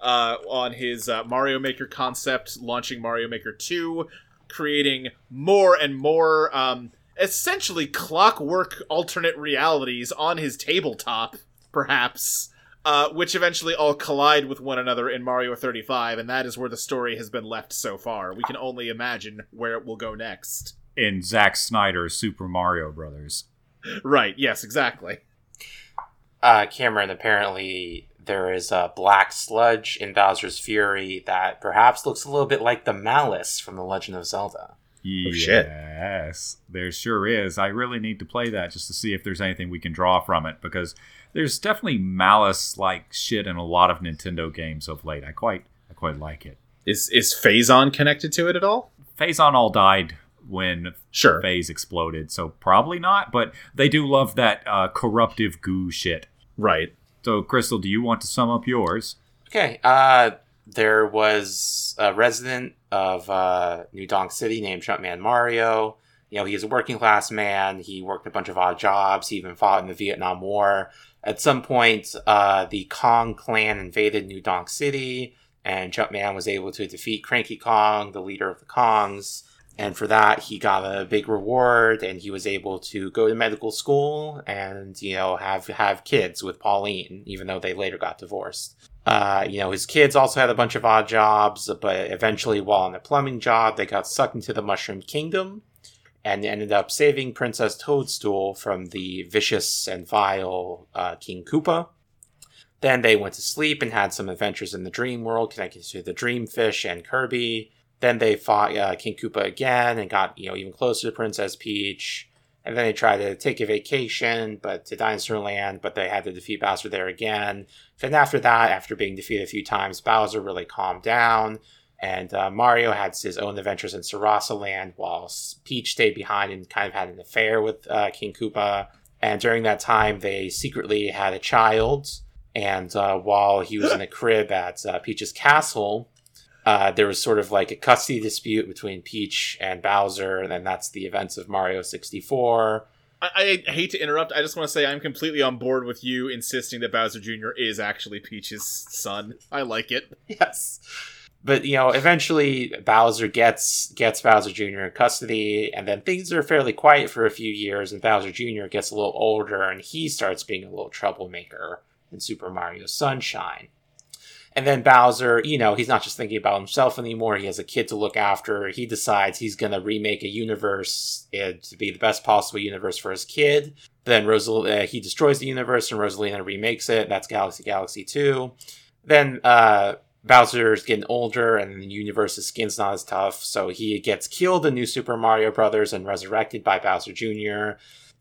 uh, on his uh, Mario Maker concept, launching Mario Maker 2, creating more and more um, essentially clockwork alternate realities on his tabletop, perhaps. Uh, which eventually all collide with one another in Mario 35, and that is where the story has been left so far. We can only imagine where it will go next. In Zack Snyder's Super Mario Brothers. Right, yes, exactly. Uh, Cameron, apparently there is a black sludge in Bowser's Fury that perhaps looks a little bit like the Malice from The Legend of Zelda. Oh, shit. Yes, there sure is. I really need to play that just to see if there's anything we can draw from it because there's definitely malice like shit in a lot of Nintendo games of late. I quite I quite like it. Is is Phazon connected to it at all? Phazon all died when Sure. Phaaze exploded, so probably not. But they do love that uh, corruptive goo shit. Right. So, Crystal, do you want to sum up yours? Okay, uh, there was a resident of uh, New Donk City named Jumpman Mario. You know, he is a working class man. He worked a bunch of odd jobs. He even fought in the Vietnam War. At some point, uh, the Kong clan invaded New Donk City, and Jumpman was able to defeat Cranky Kong, the leader of the Kongs. And for that, he got a big reward, and he was able to go to medical school and you know have have kids with Pauline, even though they later got divorced. Uh, you know, his kids also had a bunch of odd jobs, but eventually, while on a plumbing job, they got sucked into the Mushroom Kingdom and ended up saving Princess Toadstool from the vicious and vile uh, King Koopa. Then they went to sleep and had some adventures in the dream world connected to the Dreamfish and Kirby. Then they fought uh, King Koopa again and got you know even closer to Princess Peach. And then they tried to take a vacation, but to Dinosaur Land, but they had to defeat Bowser there again. Then after that, after being defeated a few times, Bowser really calmed down, and uh, Mario had his own adventures in Sarasa Land, while Peach stayed behind and kind of had an affair with uh, King Koopa. And during that time, they secretly had a child. And uh, while he was in a crib at uh, Peach's castle, uh, there was sort of like a custody dispute between Peach and Bowser, and then that's the events of Mario 64. I, I, hate to interrupt. I just want to say I'm completely on board with you insisting that Bowser Jr. is actually Peach's son. I like it. Yes. But you know, eventually Bowser gets gets Bowser Jr. in custody, and then things are fairly quiet for a few years, and Bowser Jr. gets a little older, and he starts being a little troublemaker in Super Mario Sunshine. And then Bowser, you know, he's not just thinking about himself anymore. He has a kid to look after. He decides he's going to remake a universe uh, to be the best possible universe for his kid. Then Rosal- uh, he destroys the universe and Rosalina remakes it. That's Galaxy Galaxy 2. Then uh, Bowser's getting older and the universe's skin's not as tough, so he gets killed in New Super Mario Brothers and resurrected by Bowser Jr.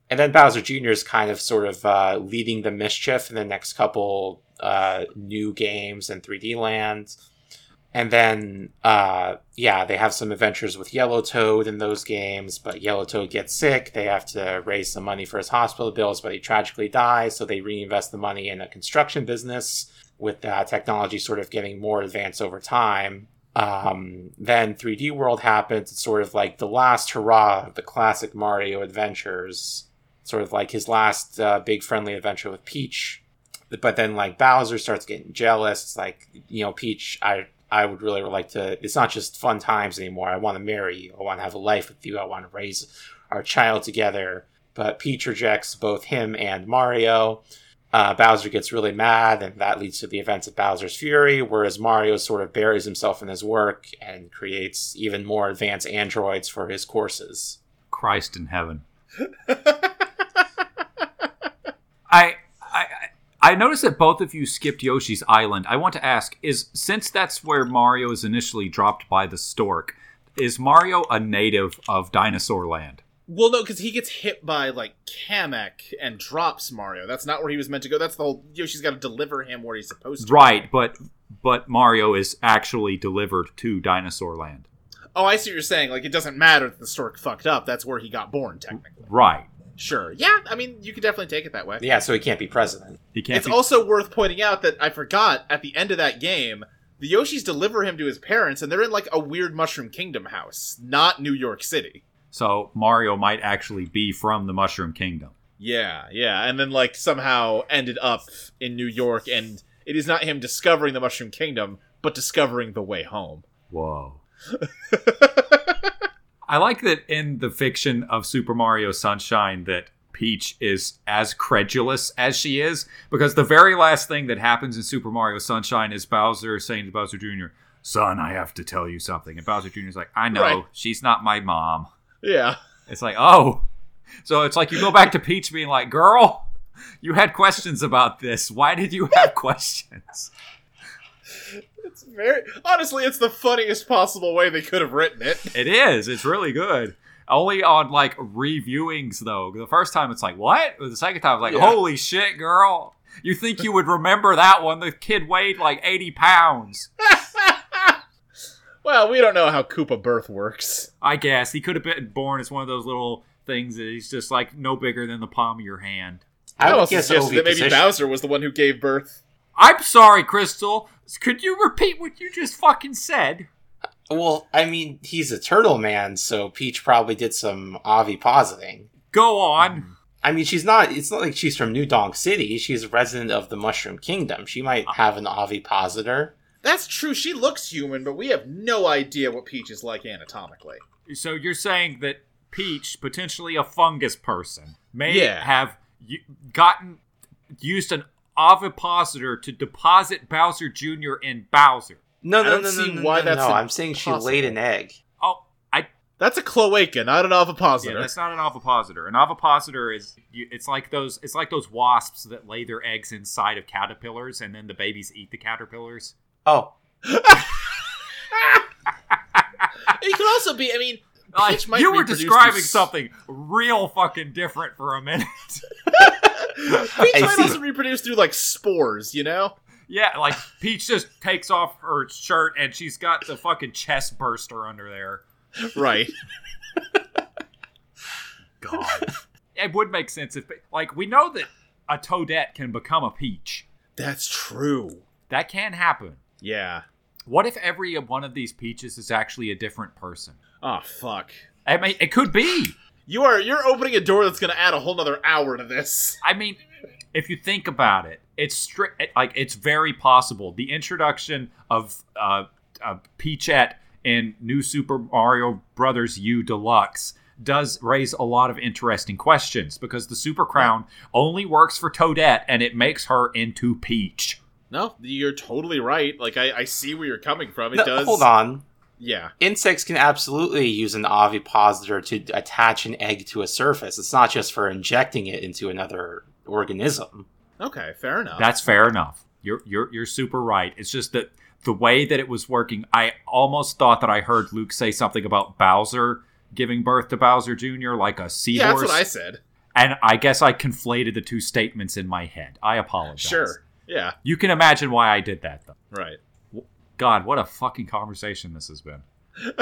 And then Bowser Jr. is kind of sort of uh, leading the mischief in the next couple uh, new games and 3D Land. And then, uh, yeah, they have some adventures with Yellow Toad in those games, but Yellow Toad gets sick. They have to raise some money for his hospital bills, but he tragically dies, so they reinvest the money in a construction business with uh, technology sort of getting more advanced over time. Um, then 3D World happens. It's sort of like the last hurrah of the classic Mario adventures, sort of like his last uh, big friendly adventure with Peach but then like Bowser starts getting jealous. It's like you know, Peach, I I would really like to. It's not just fun times anymore. I want to marry you. I want to have a life with you. I want to raise our child together. But Peach rejects both him and Mario. Uh, Bowser gets really mad, and that leads to the events of Bowser's Fury, whereas Mario sort of buries himself in his work and creates even more advanced androids for his courses. Christ in heaven. I I noticed that both of you skipped Yoshi's Island. I want to ask: Is since that's where Mario is initially dropped by the stork, is Mario a native of Dinosaur Land? Well, no, because he gets hit by like Kamek and drops Mario. That's not where he was meant to go. That's the whole Yoshi's got to deliver him where he's supposed to. Right, but but Mario is actually delivered to Dinosaur Land. Oh, I see what you're saying. Like it doesn't matter that the stork fucked up. That's where he got born, technically. Right. Sure. Yeah, I mean, you could definitely take it that way. Yeah, so he can't be president. He can't. It's be- also worth pointing out that I forgot at the end of that game, the Yoshis deliver him to his parents, and they're in like a weird Mushroom Kingdom house, not New York City. so Mario might actually be from the Mushroom Kingdom. Yeah, yeah, and then like somehow ended up in New York, and it is not him discovering the Mushroom Kingdom, but discovering the way home. Whoa. I like that in the fiction of Super Mario Sunshine that Peach is as credulous as she is because the very last thing that happens in Super Mario Sunshine is Bowser saying to Bowser Jr., "Son, I have to tell you something." And Bowser Jr. is like, "I know, Right. she's not my mom." Yeah. It's like, "Oh." So it's like you go back to Peach being like, "Girl, you had questions about this. Why did you have questions?" It's very honestly, it's the funniest possible way they could have written it. It is. It's really good. Only on like reviewings though. The first time it's like, what? The second time it's like, Yeah. holy shit, girl. You think you would remember that one? The kid weighed like 80 pounds. well, we don't know how Koopa birth works. I guess. He could have been born as one of those little things that he's just like no bigger than the palm of your hand. I would also guess suggested that maybe position. Bowser was the one who gave birth. I'm sorry, Crystal. Could you repeat what you just fucking said? Well, I mean, he's a turtle man, so Peach probably did some ovipositing. Go on. I mean, she's not. It's not like she's from New Donk City. She's a resident of the Mushroom Kingdom. She might ah. have an ovipositor. That's true. She looks human, but we have no idea what Peach is like anatomically. So you're saying that Peach, potentially a fungus person, may Yeah. have gotten used an ovipositor to deposit Bowser Jr. in Bowser. No, I no, don't no, no, see no, why no, that's no. I'm saying she laid an egg. Oh, I That's a cloaca, not an yeah, ovipositor. that's not an ovipositor. An ovipositor is it's like those it's like those wasps that lay their eggs inside of caterpillars and then the babies eat the caterpillars. Oh, it could also be. I mean, Like, might you were describing through- something real fucking different for a minute. Peach I might also reproduce through like spores. You know? Yeah, like Peach just takes off her shirt and she's got the fucking chest burster under there. Right. God. it would make sense if, like, we know that a Toadette can become a Peach. That's true. That can happen. Yeah. What if every one of these Peaches is actually a different person? Oh fuck. I mean, it could be. You are you're opening a door that's going to add a whole nother hour to this. I mean, if you think about it, it's strict. Like it's very possible. The introduction of uh, uh, Peachette in New Super Mario Brothers U Deluxe does raise a lot of interesting questions because the Super Crown only works for Toadette and it makes her into Peach. No, you're totally right. Like I, I see where you're coming from. It no, does. hold on. Yeah. Insects can absolutely use an ovipositor to attach an egg to a surface. It's not just for injecting it into another organism. Okay. Fair enough. That's fair enough. You're you're you're super right. It's just that the way that it was working, I almost thought that I heard Luke say something about Bowser giving birth to Bowser Jr. like a seahorse. yeah, that's what I said. And I guess I conflated the two statements in my head. I apologize. Sure. Yeah. You can imagine why I did that, though. Right. God, what a fucking conversation this has been.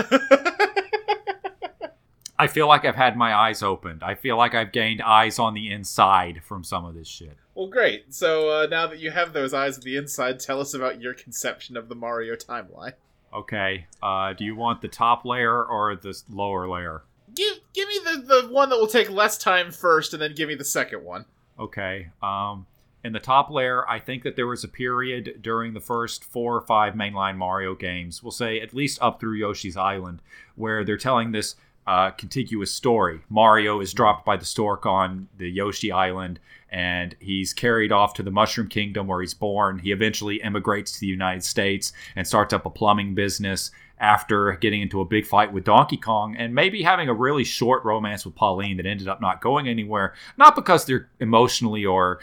I feel like I've had my eyes opened. I feel like I've gained eyes on the inside from some of this shit. well, great. So uh, now that you have those eyes on the inside, tell us about your conception of the Mario timeline. Okay, uh, do you want the top layer or the lower layer? Give give me the the one that will take less time first, and then give me the second one. Okay. Um, in the top layer, I think that there was a period during the first four or five mainline Mario games, we'll say at least up through Yoshi's Island, where they're telling this uh, contiguous story. Mario is dropped by the stork on the Yoshi Island, and he's carried off to the Mushroom Kingdom where he's born. He eventually immigrates to the United States and starts up a plumbing business after getting into a big fight with Donkey Kong and maybe having a really short romance with Pauline that ended up not going anywhere. Not because they're emotionally or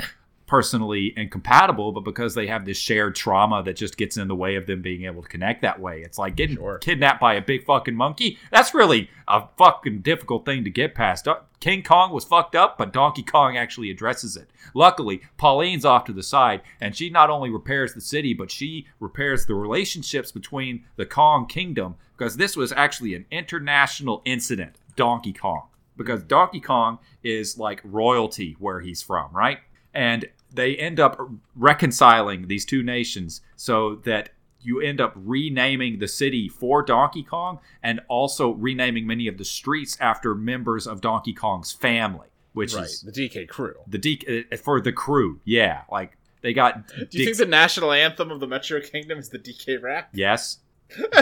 personally incompatible, but because they have this shared trauma that just gets in the way of them being able to connect that way. It's like getting Sure. kidnapped by a big fucking monkey. That's really a fucking difficult thing to get past. King Kong was fucked up, but Donkey Kong actually addresses it. Luckily, Pauline's off to the side, and she not only repairs the city, but she repairs the relationships between the Kong Kingdom, because this was actually an international incident, Donkey Kong. Because Donkey Kong is like royalty where he's from, right? And they end up reconciling these two nations so that you end up renaming the city for Donkey Kong and also renaming many of the streets after members of Donkey Kong's family, which right. is The DK crew. the D uh, for the crew. Yeah, like they got. Do you think the national anthem of the Metro Kingdom is the DK rap? yes,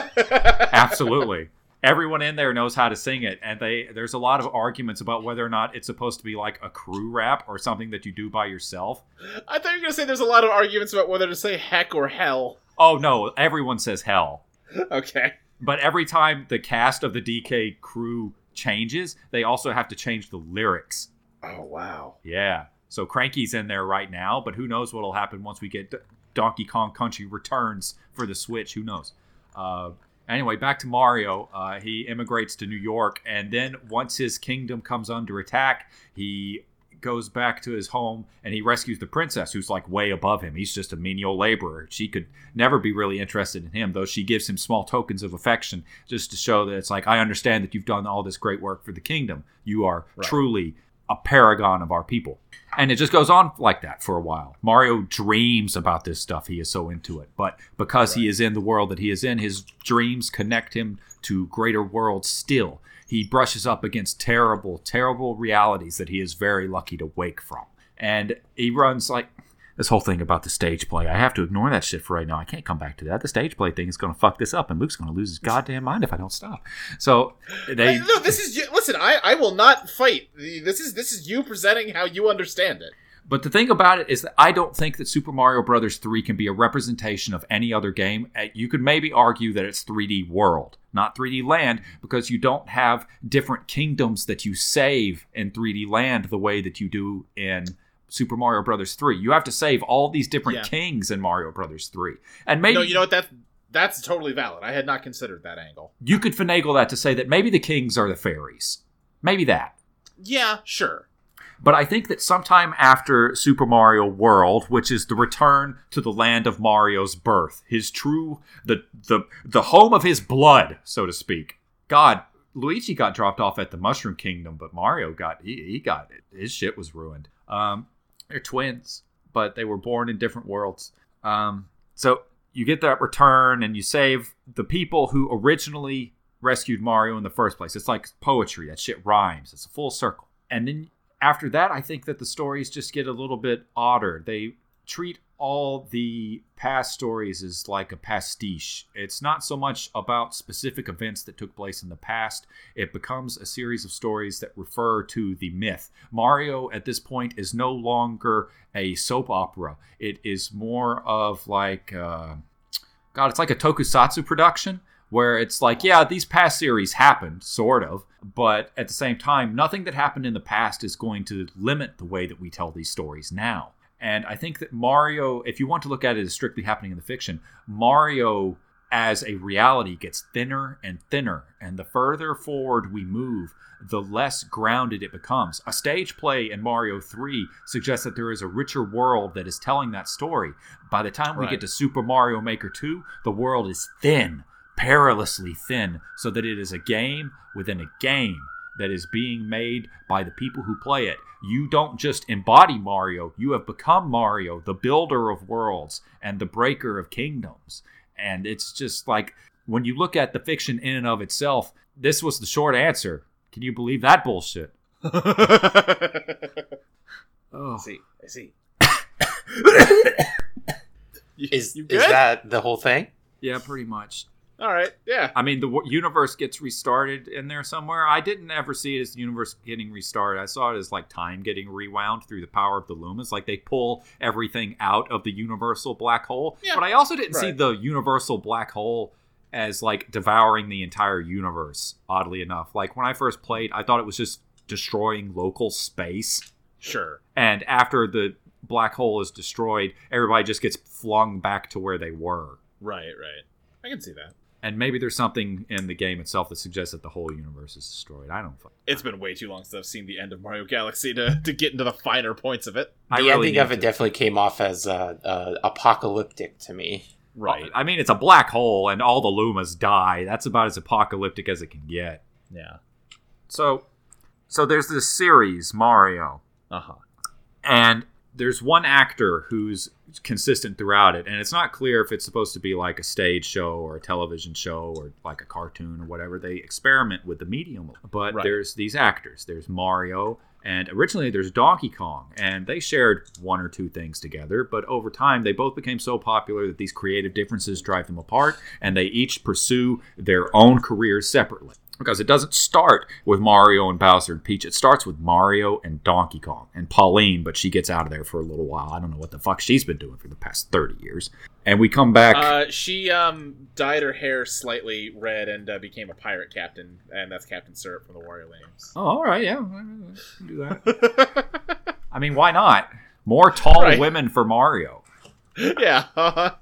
absolutely. Everyone in there knows how to sing it, and they there's a lot of arguments about whether or not it's supposed to be like a crew rap or something that you do by yourself. I thought you were gonna say there's a lot of arguments about whether to say heck or hell. Oh no, everyone says hell. Okay. But every time the cast of the DK crew changes, they also have to change the lyrics. Oh wow. Yeah. So Cranky's in there right now, but who knows what'll happen once we get D- Donkey Kong Country returns for the Switch? Who knows? Uh, anyway, back to Mario. Uh, he immigrates to New York, and then once his kingdom comes under attack, he goes back to his home and he rescues the princess, who's like way above him. He's just a menial laborer. She could never be really interested in him, though she gives him small tokens of affection just to show that it's like, I understand that you've done all this great work for the kingdom. You are Right. truly a paragon of our people. And it just goes on like that for a while. Mario dreams about this stuff. He is so into it. But because he is in the world that he is in, his dreams connect him to greater worlds still. He brushes up against terrible, terrible realities that he is very lucky to wake from. And he runs like this whole thing about the stage play. I have to ignore that shit for right now. I can't come back to that. The stage play thing is going to fuck this up, and Luke's going to lose his goddamn mind if I don't stop. So they. no, this is you- listen. I I will not fight. This is this is you presenting how you understand it. But the thing about it is that I don't think that Super Mario Brothers 3 can be a representation of any other game. Uh, You could maybe argue that it's 3D World, not 3D Land, because you don't have different kingdoms that you save in 3D Land the way that you do in Super Mario Brothers 3. You have to save all these different Yeah. kings in Mario Brothers 3. And maybe No, you know what? That that's totally valid. I had not considered that angle. you could finagle that to say that maybe the kings are the fairies. Maybe that. Yeah, sure. But I think that sometime after Super Mario World, which is the return to the land of Mario's birth, his true the the the home of his blood, so to speak. God, Luigi got dropped off at the Mushroom Kingdom, but Mario got he, he got it. His shit was ruined. Um, they're twins, but they were born in different worlds. Um, so you get that return and you save the people who originally rescued Mario in the first place. It's like poetry. That shit rhymes. It's a full circle. And then after that, I think that the stories just get a little bit odder. They treat all the past stories is like a pastiche. It's not so much about specific events that took place in the past, it becomes a series of stories that refer to the myth. Mario at this point is no longer a soap opera, it is more of like, uh, God, it's like a tokusatsu production where it's like, yeah, these past series happened, sort of, but at the same time, nothing that happened in the past is going to limit the way that we tell these stories now. And I think that Mario, if you want to look at it as strictly happening in the fiction, Mario as a reality gets thinner and thinner. And the further forward we move, the less grounded it becomes. A stage play in Mario 3 suggests that there is a richer world that is telling that story. By the time we Right. get to Super Mario Maker 2, the world is thin, perilously thin, so that it is a game within a game that is being made by the people who play it. You don't just embody Mario, you have become Mario, the builder of worlds and the breaker of kingdoms. And it's just like when you look at the fiction in and of itself, this was the short answer. Can you believe that bullshit? oh. I Oh. see. I see. Oh. Is is that the whole thing? Yeah, pretty much. All right? Yeah. I mean, the w- universe gets restarted in there somewhere. I didn't ever see it as the universe getting restarted. I saw it as like time getting rewound through the power of the Lumas. Like they pull everything out of the universal black hole. Yeah. But I also didn't see the universal black hole as like devouring the entire universe, oddly enough. Like when I first played, I thought it was just destroying local space. Sure. And after the black hole is destroyed, everybody just gets flung back to where they were. Right. Right. I can see that. And maybe there's something in the game itself that suggests that the whole universe is destroyed. I don't. fu- It's been way too long since I've seen the end of Mario Galaxy to, to get into the finer points of it. I the really ending of it to- definitely came off as uh, uh, apocalyptic to me. Right. I mean, it's a black hole, and all the Lumas die. That's about as apocalyptic as it can get. Yeah. So, so there's this series Mario, Uh huh. and there's one actor who's consistent throughout it, and it's not clear if it's supposed to be like a stage show or a television show or like a cartoon or whatever. They experiment with the medium, but Right. there's these actors. There's Mario, and originally there's Donkey Kong, and they shared one or two things together, but over time they both became so popular that these creative differences drive them apart, and they each pursue their own careers separately. Because it doesn't start with Mario and Bowser and Peach. It starts with Mario and Donkey Kong and Pauline, but she gets out of there for a little while. I don't know what the fuck she's been doing for the past 30 years. And we come back. Uh, she um dyed her hair slightly red and uh, became a pirate captain, and that's Captain Syrup from the Wario Games. oh, all right, yeah. do that. I mean, why not? More tall Right. women for Mario. yeah.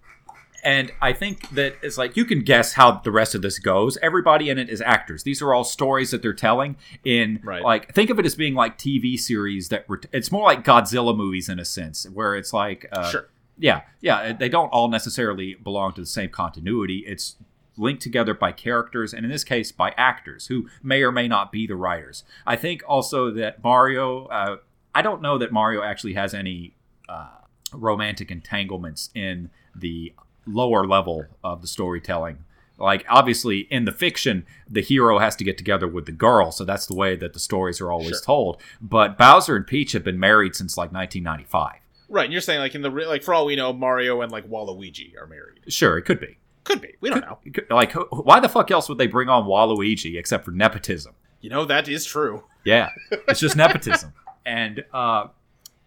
And I think that it's like you can guess how the rest of this goes. Everybody in it is actors. These are all stories that they're telling in Right. like think of it as being like TV series that were. It's more like Godzilla movies in a sense, where it's like uh, sure. yeah, yeah. They don't all necessarily belong to the same continuity. It's linked together by characters, and in this case, by actors who may or may not be the writers. I think also that Mario. Uh, I don't know that Mario actually has any uh, romantic entanglements in the lower level of the storytelling. Like obviously in the fiction, the hero has to get together with the girl, so that's the way that the stories are always Sure. told. But Bowser and Peach have been married since like 1995. Right, and you're saying like in the like for all we know, Mario and like Waluigi are married. Sure, it could be. Could be. We don't know. Could- Like, why the fuck else would they bring on Waluigi except for nepotism? You know that is true. Yeah, it's just nepotism. And uh,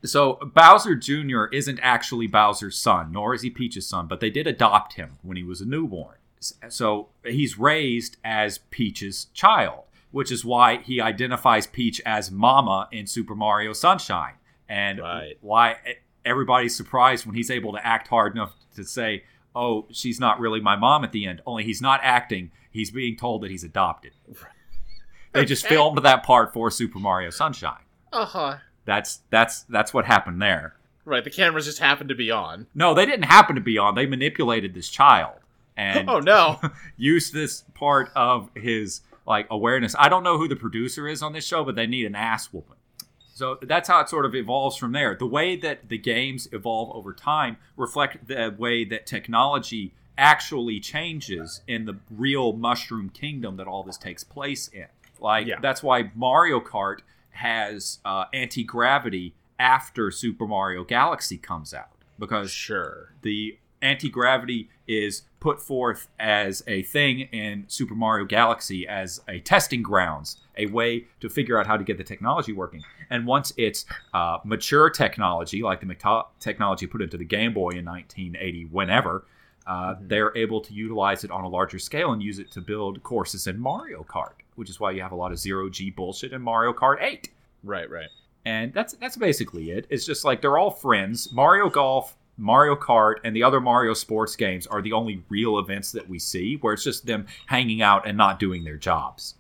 so Bowser Jr. isn't actually Bowser's son, nor is he Peach's son, but they did adopt him when he was a newborn. So he's raised as Peach's child, which is why he identifies Peach as Mama in Super Mario Sunshine. And Right. why everybody's surprised when he's able to act hard enough to say, Oh, she's not really my mom at the end. Only he's not acting, he's being told that he's adopted. They just filmed that part for Super Mario Sunshine. Uh huh. That's that's that's what happened there. Right, the cameras just happened to be on. No, they didn't happen to be on. They manipulated this child and Oh no. used this part of his like awareness. I don't know who the producer is on this show, but they need an ass whooping. So that's how it sort of evolves from there. The way that the games evolve over time reflect the way that technology actually changes in the real mushroom kingdom that all this takes place in. Like Yeah. that's why Mario Kart has uh, anti gravity after Super Mario Galaxy comes out because sure. the anti gravity is put forth as a thing in Super Mario Galaxy as a testing grounds, a way to figure out how to get the technology working. And once it's uh, mature technology, like the technology put into the Game Boy in 1980, whenever, uh, Mhm. they're able to utilize it on a larger scale and use it to build courses in Mario Kart, which is why you have a lot of zero G bullshit in Mario Kart 8 Right, right. and that's that's basically it. It's just like they're all friends. Mario Golf, Mario Kart, and the other Mario sports games are the only real events that we see where it's just them hanging out and not doing their jobs.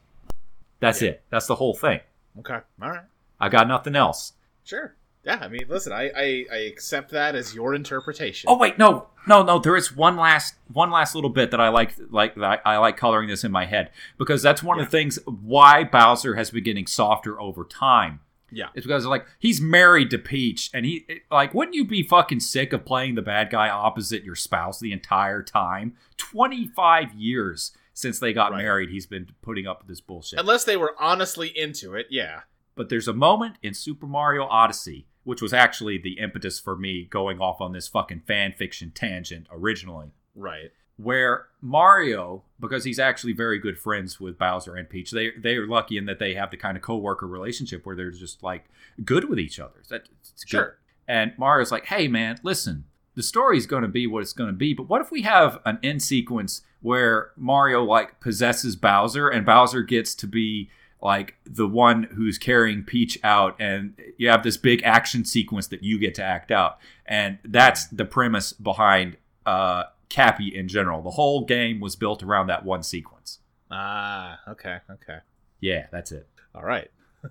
That's Yeah. it. That's the whole thing. Okay. All right. I got nothing else. Sure. Yeah, I mean, listen, I, I, I accept that as your interpretation. Oh wait, no, no, no. There is one last one last little bit that I like like that I, I like coloring this in my head because that's one of the things why Bowser has been getting softer over time. Yeah. It's because like he's married to Peach, and he it- like wouldn't you be fucking sick of playing the bad guy opposite your spouse the entire time? Twenty five years since they got Right. married, he's been putting up with this bullshit. Unless they were honestly into it, yeah. But there's a moment in Super Mario Odyssey, which was actually the impetus for me going off on this fucking fan fiction tangent originally, Right. where Mario, because he's actually very good friends with Bowser and Peach, they they're lucky in that they have the kind of co-worker relationship where they're just like good with each other. That it's good. Sure. And Mario's like, "Hey man, listen, the story's going to be what it's going to be, but what if we have an end sequence where Mario like possesses Bowser and Bowser gets to be like the one who's carrying Peach out and you have this big action sequence that you get to act out. And that's the premise behind uh Cappy in general. The whole game was built around that one sequence. Ah, okay, okay. Yeah, that's it. All right.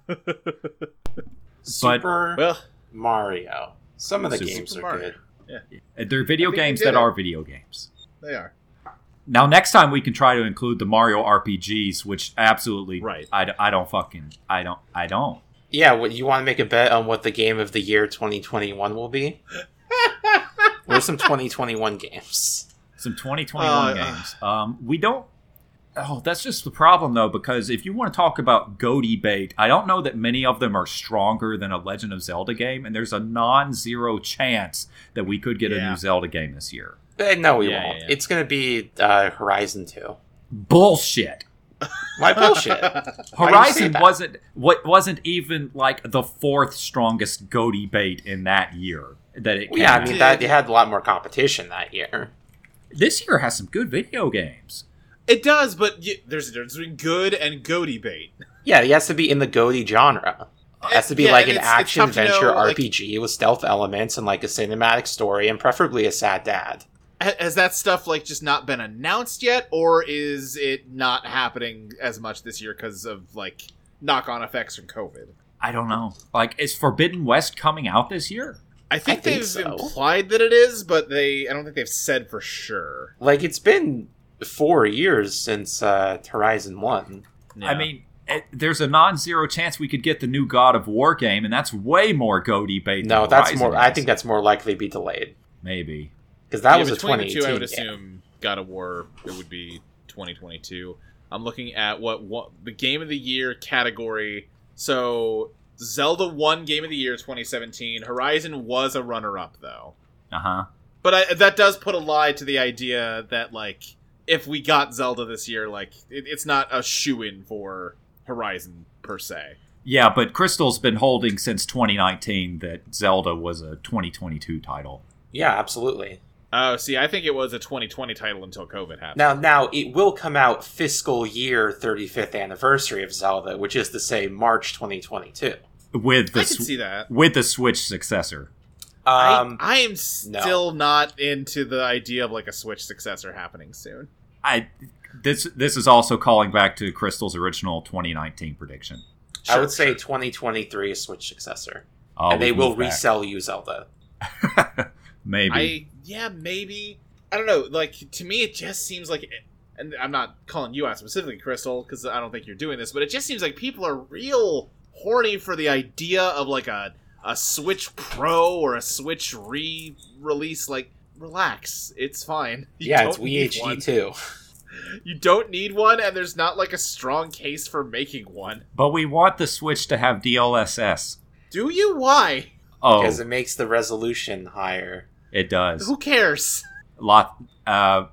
Super well, Mario. Some of the Super games are Mario. good. And They're video I think we games that it. are video games. they are. Now, next time we can try to include the Mario RPGs, which absolutely, Right. I, I don't fucking, I don't, I don't. Yeah, what you want to make a bet on what the game of the year 2021 will be? what are some 2021 games? Some 2021 Uh, games. Um, we don't. Oh, that's just the problem though, because if you want to talk about GOTY bait, I don't know that many of them are stronger than a Legend of Zelda game, and there's a non-zero chance that we could get a new Zelda game this year. Eh, no, we Yeah, won't. yeah, yeah. It's going to be uh, Horizon 2. Bullshit. Why bullshit? Why do you say Horizon that? wasn't what wasn't even like the fourth strongest GOTY bait in that year that it Well, came yeah, I out. mean, that, they had a lot more competition that year. this year has some good video games. It does, but y- there's a difference between good and GOTY bait. Yeah, it has to be in the GOTY genre. It has to be Yeah, like and an it's- it's action tough to adventure know, like- RPG with stealth elements and like a cinematic story and preferably a sad dad. Ha- Has that stuff like just not been announced yet, or is it not happening as much this year because of like knock-on effects from COVID? I don't know. Like, is Forbidden West coming out this year? I think, think they've so. implied that it is, but they I don't think they've said for sure. Like it's been four years since uh, Horizon One. I mean, it, there's a non-zero chance we could get the new God of War game, and that's way more GOTY bait. No, than that's Horizon more. I think that's more likely to be delayed maybe. Because that Yeah, was a between the two, I would game. assume God of War it would be 2022. I'm looking at what what the game of the year category. So Zelda won Game of the Year 2017. Horizon was a runner-up though. Uh huh. But I, that does put a lie to the idea that like if we got Zelda this year, like it, it's not a shoe in for Horizon per se. Yeah, but Crystal's been holding since 2019 that Zelda was a 2022 title. Yeah, absolutely. Oh, see, I think it was a 2020 title until COVID happened. Now, now it will come out fiscal year 35th anniversary of Zelda, which is to say March 2022. With the I can Sw- see that. with the Switch successor. Um, I, I am still not into the idea of like a Switch successor happening soon. I this this is also calling back to Crystal's original 2019 prediction. I Sure, would say sure. 2023 is Switch successor, Oh, and they will moved back. resell you Zelda. Maybe. I yeah, maybe. I don't know. Like to me, it just seems like, and I'm not calling you out specifically, Crystal, because I don't think you're doing this, but it just seems like people are real horny for the idea of like a a Switch Pro or a Switch re-release. Like, relax, it's fine. You yeah, it's don't need Wii one. HD too. You don't need one, and there's not like a strong case for making one. but we want the Switch to have DLSS. Do you? Why? Oh, Because it makes the resolution higher. It does. Who cares? Lot. Uh,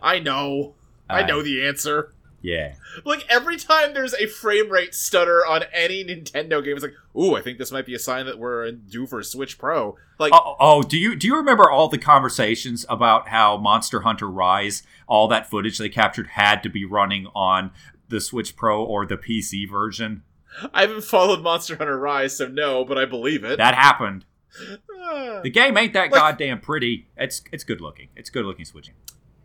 I know. I uh, know the answer. Yeah. Like every time there's a frame rate stutter on any Nintendo game, it's like, ooh, I think this might be a sign that we're due for a Switch Pro. Like, Oh, oh, do you do you remember all the conversations about how Monster Hunter Rise, all that footage they captured had to be running on the Switch Pro or the PC version? I haven't followed Monster Hunter Rise, so no, but I believe it. That happened. The game ain't that Like- goddamn pretty. It's it's good looking. It's good looking switching.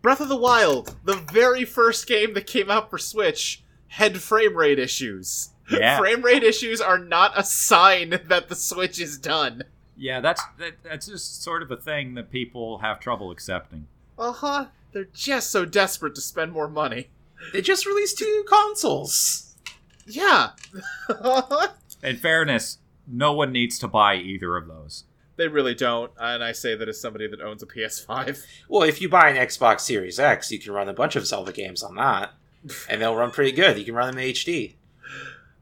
Breath of the Wild, the very first game that came out for Switch, had frame rate issues. Yeah. Frame rate issues are not a sign that the Switch is done. Yeah, that's that, that's just sort of a thing that people have trouble accepting. Uh huh. They're just so desperate to spend more money. They just released two new consoles. Yeah. In fairness, no one needs to buy either of those. they really don't, and I say that as somebody that owns a PS5. Well, if you buy an Xbox Series X, you can run a bunch of Zelda games on that, and they'll run pretty good. You can run them in HD.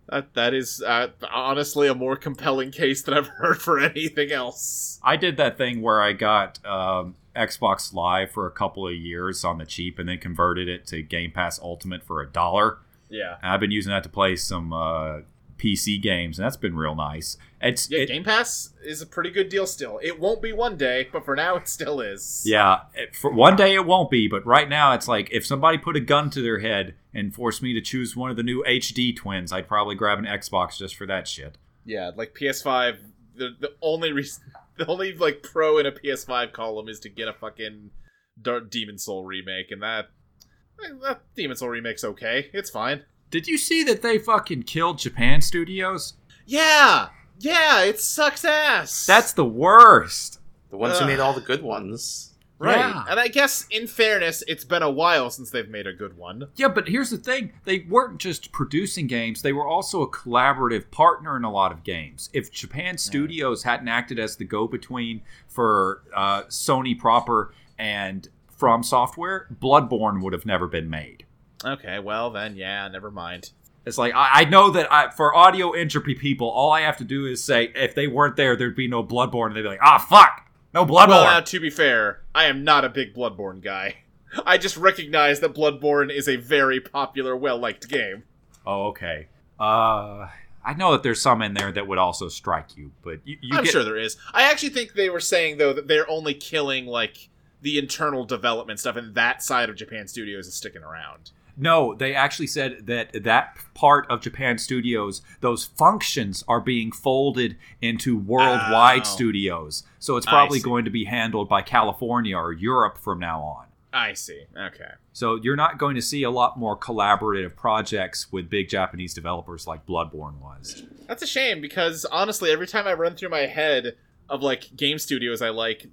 That that is uh, honestly a more compelling case than I've heard for anything else. I did that thing where I got um, Xbox Live for a couple of years on the cheap, and then converted it to Game Pass Ultimate for a dollar. Yeah. And I've been using that to play some uh, PC games, and that's been real nice. It's Yeah, it- Game Pass is a pretty good deal still. It won't be one day, but for now it still is. Yeah, it- for one day it won't be, but right now it's like if somebody put a gun to their head and forced me to choose one of the new HD twins, I'd probably grab an Xbox just for that shit. Yeah, like PS5 the the only reason the only like pro in a PS5 column is to get a fucking Dark Demon Soul remake and that eh, that Demon Soul remake's okay. It's fine. Did you see that they fucking killed Japan Studios? Yeah. Yeah, it sucks ass. That's the worst. The ones who made all the good ones. right. Yeah. And I guess in fairness, it's been a while since they've made a good one. Yeah, but here's the thing. They weren't just producing games, they were also a collaborative partner in a lot of games. If Japan Studios hadn't acted as the go between for uh, Sony proper and From Software, Bloodborne would have never been made. Okay, well then, yeah, never mind. It's like, I, I know that I, for audio entropy people, all I have to do is say, if they weren't there, there'd be no Bloodborne. And they'd be like, ah, fuck, no Bloodborne. Well, now, to be fair, I am not a big Bloodborne guy. I just recognize that Bloodborne is a very popular, well-liked game. oh, okay. Uh, I know that there's some in there that would also strike you, but you, you I'm get, sure there is. I actually think they were saying though that they're only killing like the internal development stuff, and that side of Japan Studios is sticking around. No, they actually said that that part of Japan Studios, those functions are being folded into worldwide Oh. studios. So it's probably going to be handled by California or Europe from now on. I see. Okay. So you're not going to see a lot more collaborative projects with big Japanese developers like Bloodborne was. That's a shame because honestly, every time I run through my head of like game studios I like,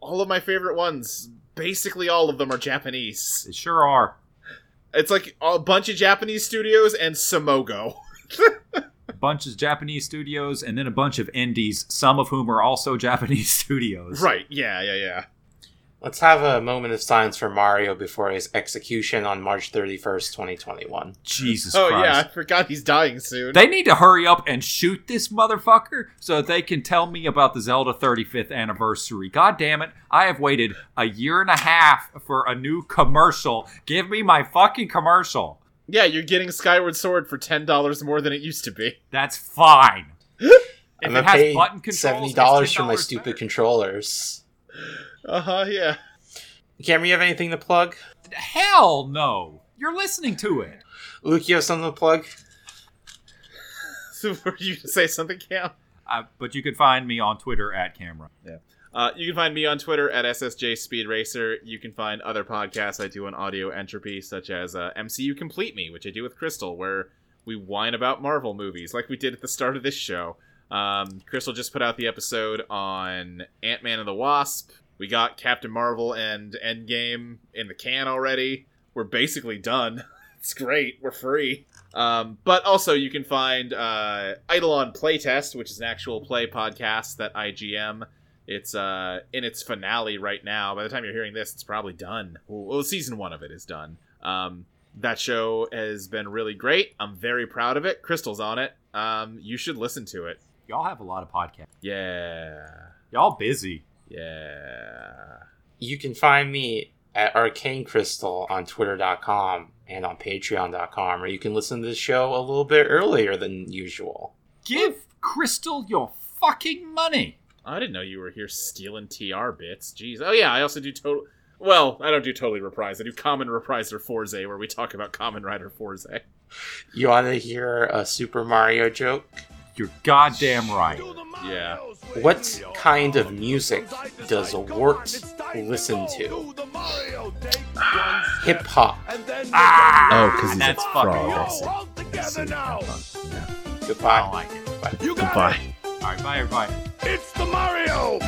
all of my favorite ones, basically all of them are Japanese. They sure are. It's like a bunch of Japanese studios and Simogo. A bunch of Japanese studios and then a bunch of indies, some of whom are also Japanese studios. Right. Yeah. Yeah. Yeah. Let's have a moment of silence for Mario before his execution on March 31st, 2021. Jesus Oh Christ. yeah, I forgot he's dying soon. They need to hurry up and shoot this motherfucker so that they can tell me about the Zelda 35th anniversary. God damn it. I have waited a year and a half for a new commercial. Give me my fucking commercial. yeah, you're getting Skyward Sword for ten dollars more than it used to be. That's fine. if I'm it has pay button controls, $70 it's for my stupid better. controllers. Uh huh. Yeah. Cameron, you have anything to plug? Hell no. You're listening to it. Luke, you have something to plug? So were you to say something, Cam? Uh, but you can find me on Twitter at camera. Uh, you can find me on Twitter at SSJ Speed Racer. You can find other podcasts I do on Audio Entropy, such as uh, MCU Complete Me, which I do with Crystal, where we whine about Marvel movies, like we did at the start of this show. Um, Crystal just put out the episode on Ant Man and the Wasp. We got Captain Marvel and Endgame in the can already. We're basically done. it's great. We're free. Um, but also, you can find uh, Eidolon Playtest, which is an actual play podcast that IGM. It's uh, in its finale right now. By the time you're hearing this, it's probably done. Well, season one of it is done. Um, that show has been really great. I'm very proud of it. Crystal's on it. Um, you should listen to it. Y'all have a lot of podcasts. Yeah. Y'all busy. Yeah. You can find me at Arcane Crystal on Twitter.com and on Patreon.com, or you can listen to the show a little bit earlier than usual. Give Crystal your fucking money. I didn't know you were here stealing TR bits. Jeez. Oh yeah, I also do total. Well, I don't do totally reprise. I do Common Repriser Forze, where we talk about Kamen Rider Fourze. You want to hear a Super Mario joke? You're goddamn right. Yeah. What kind of music does a Wart listen to? Hip hop. Ah, Oh, because he's that's a fucking frog. I good. see. I see. Yeah. Goodbye. I like it. You got Goodbye. All right, bye everybody. it. It's the Mario.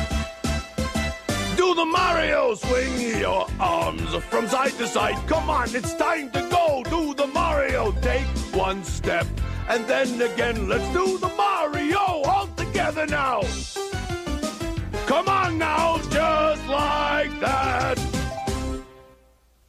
Do the Mario. Swing your arms from side to side. Come on, it's time to go. Do the Mario. Take one step and then again. Let's do the Mario all together now. Come on now, just like that.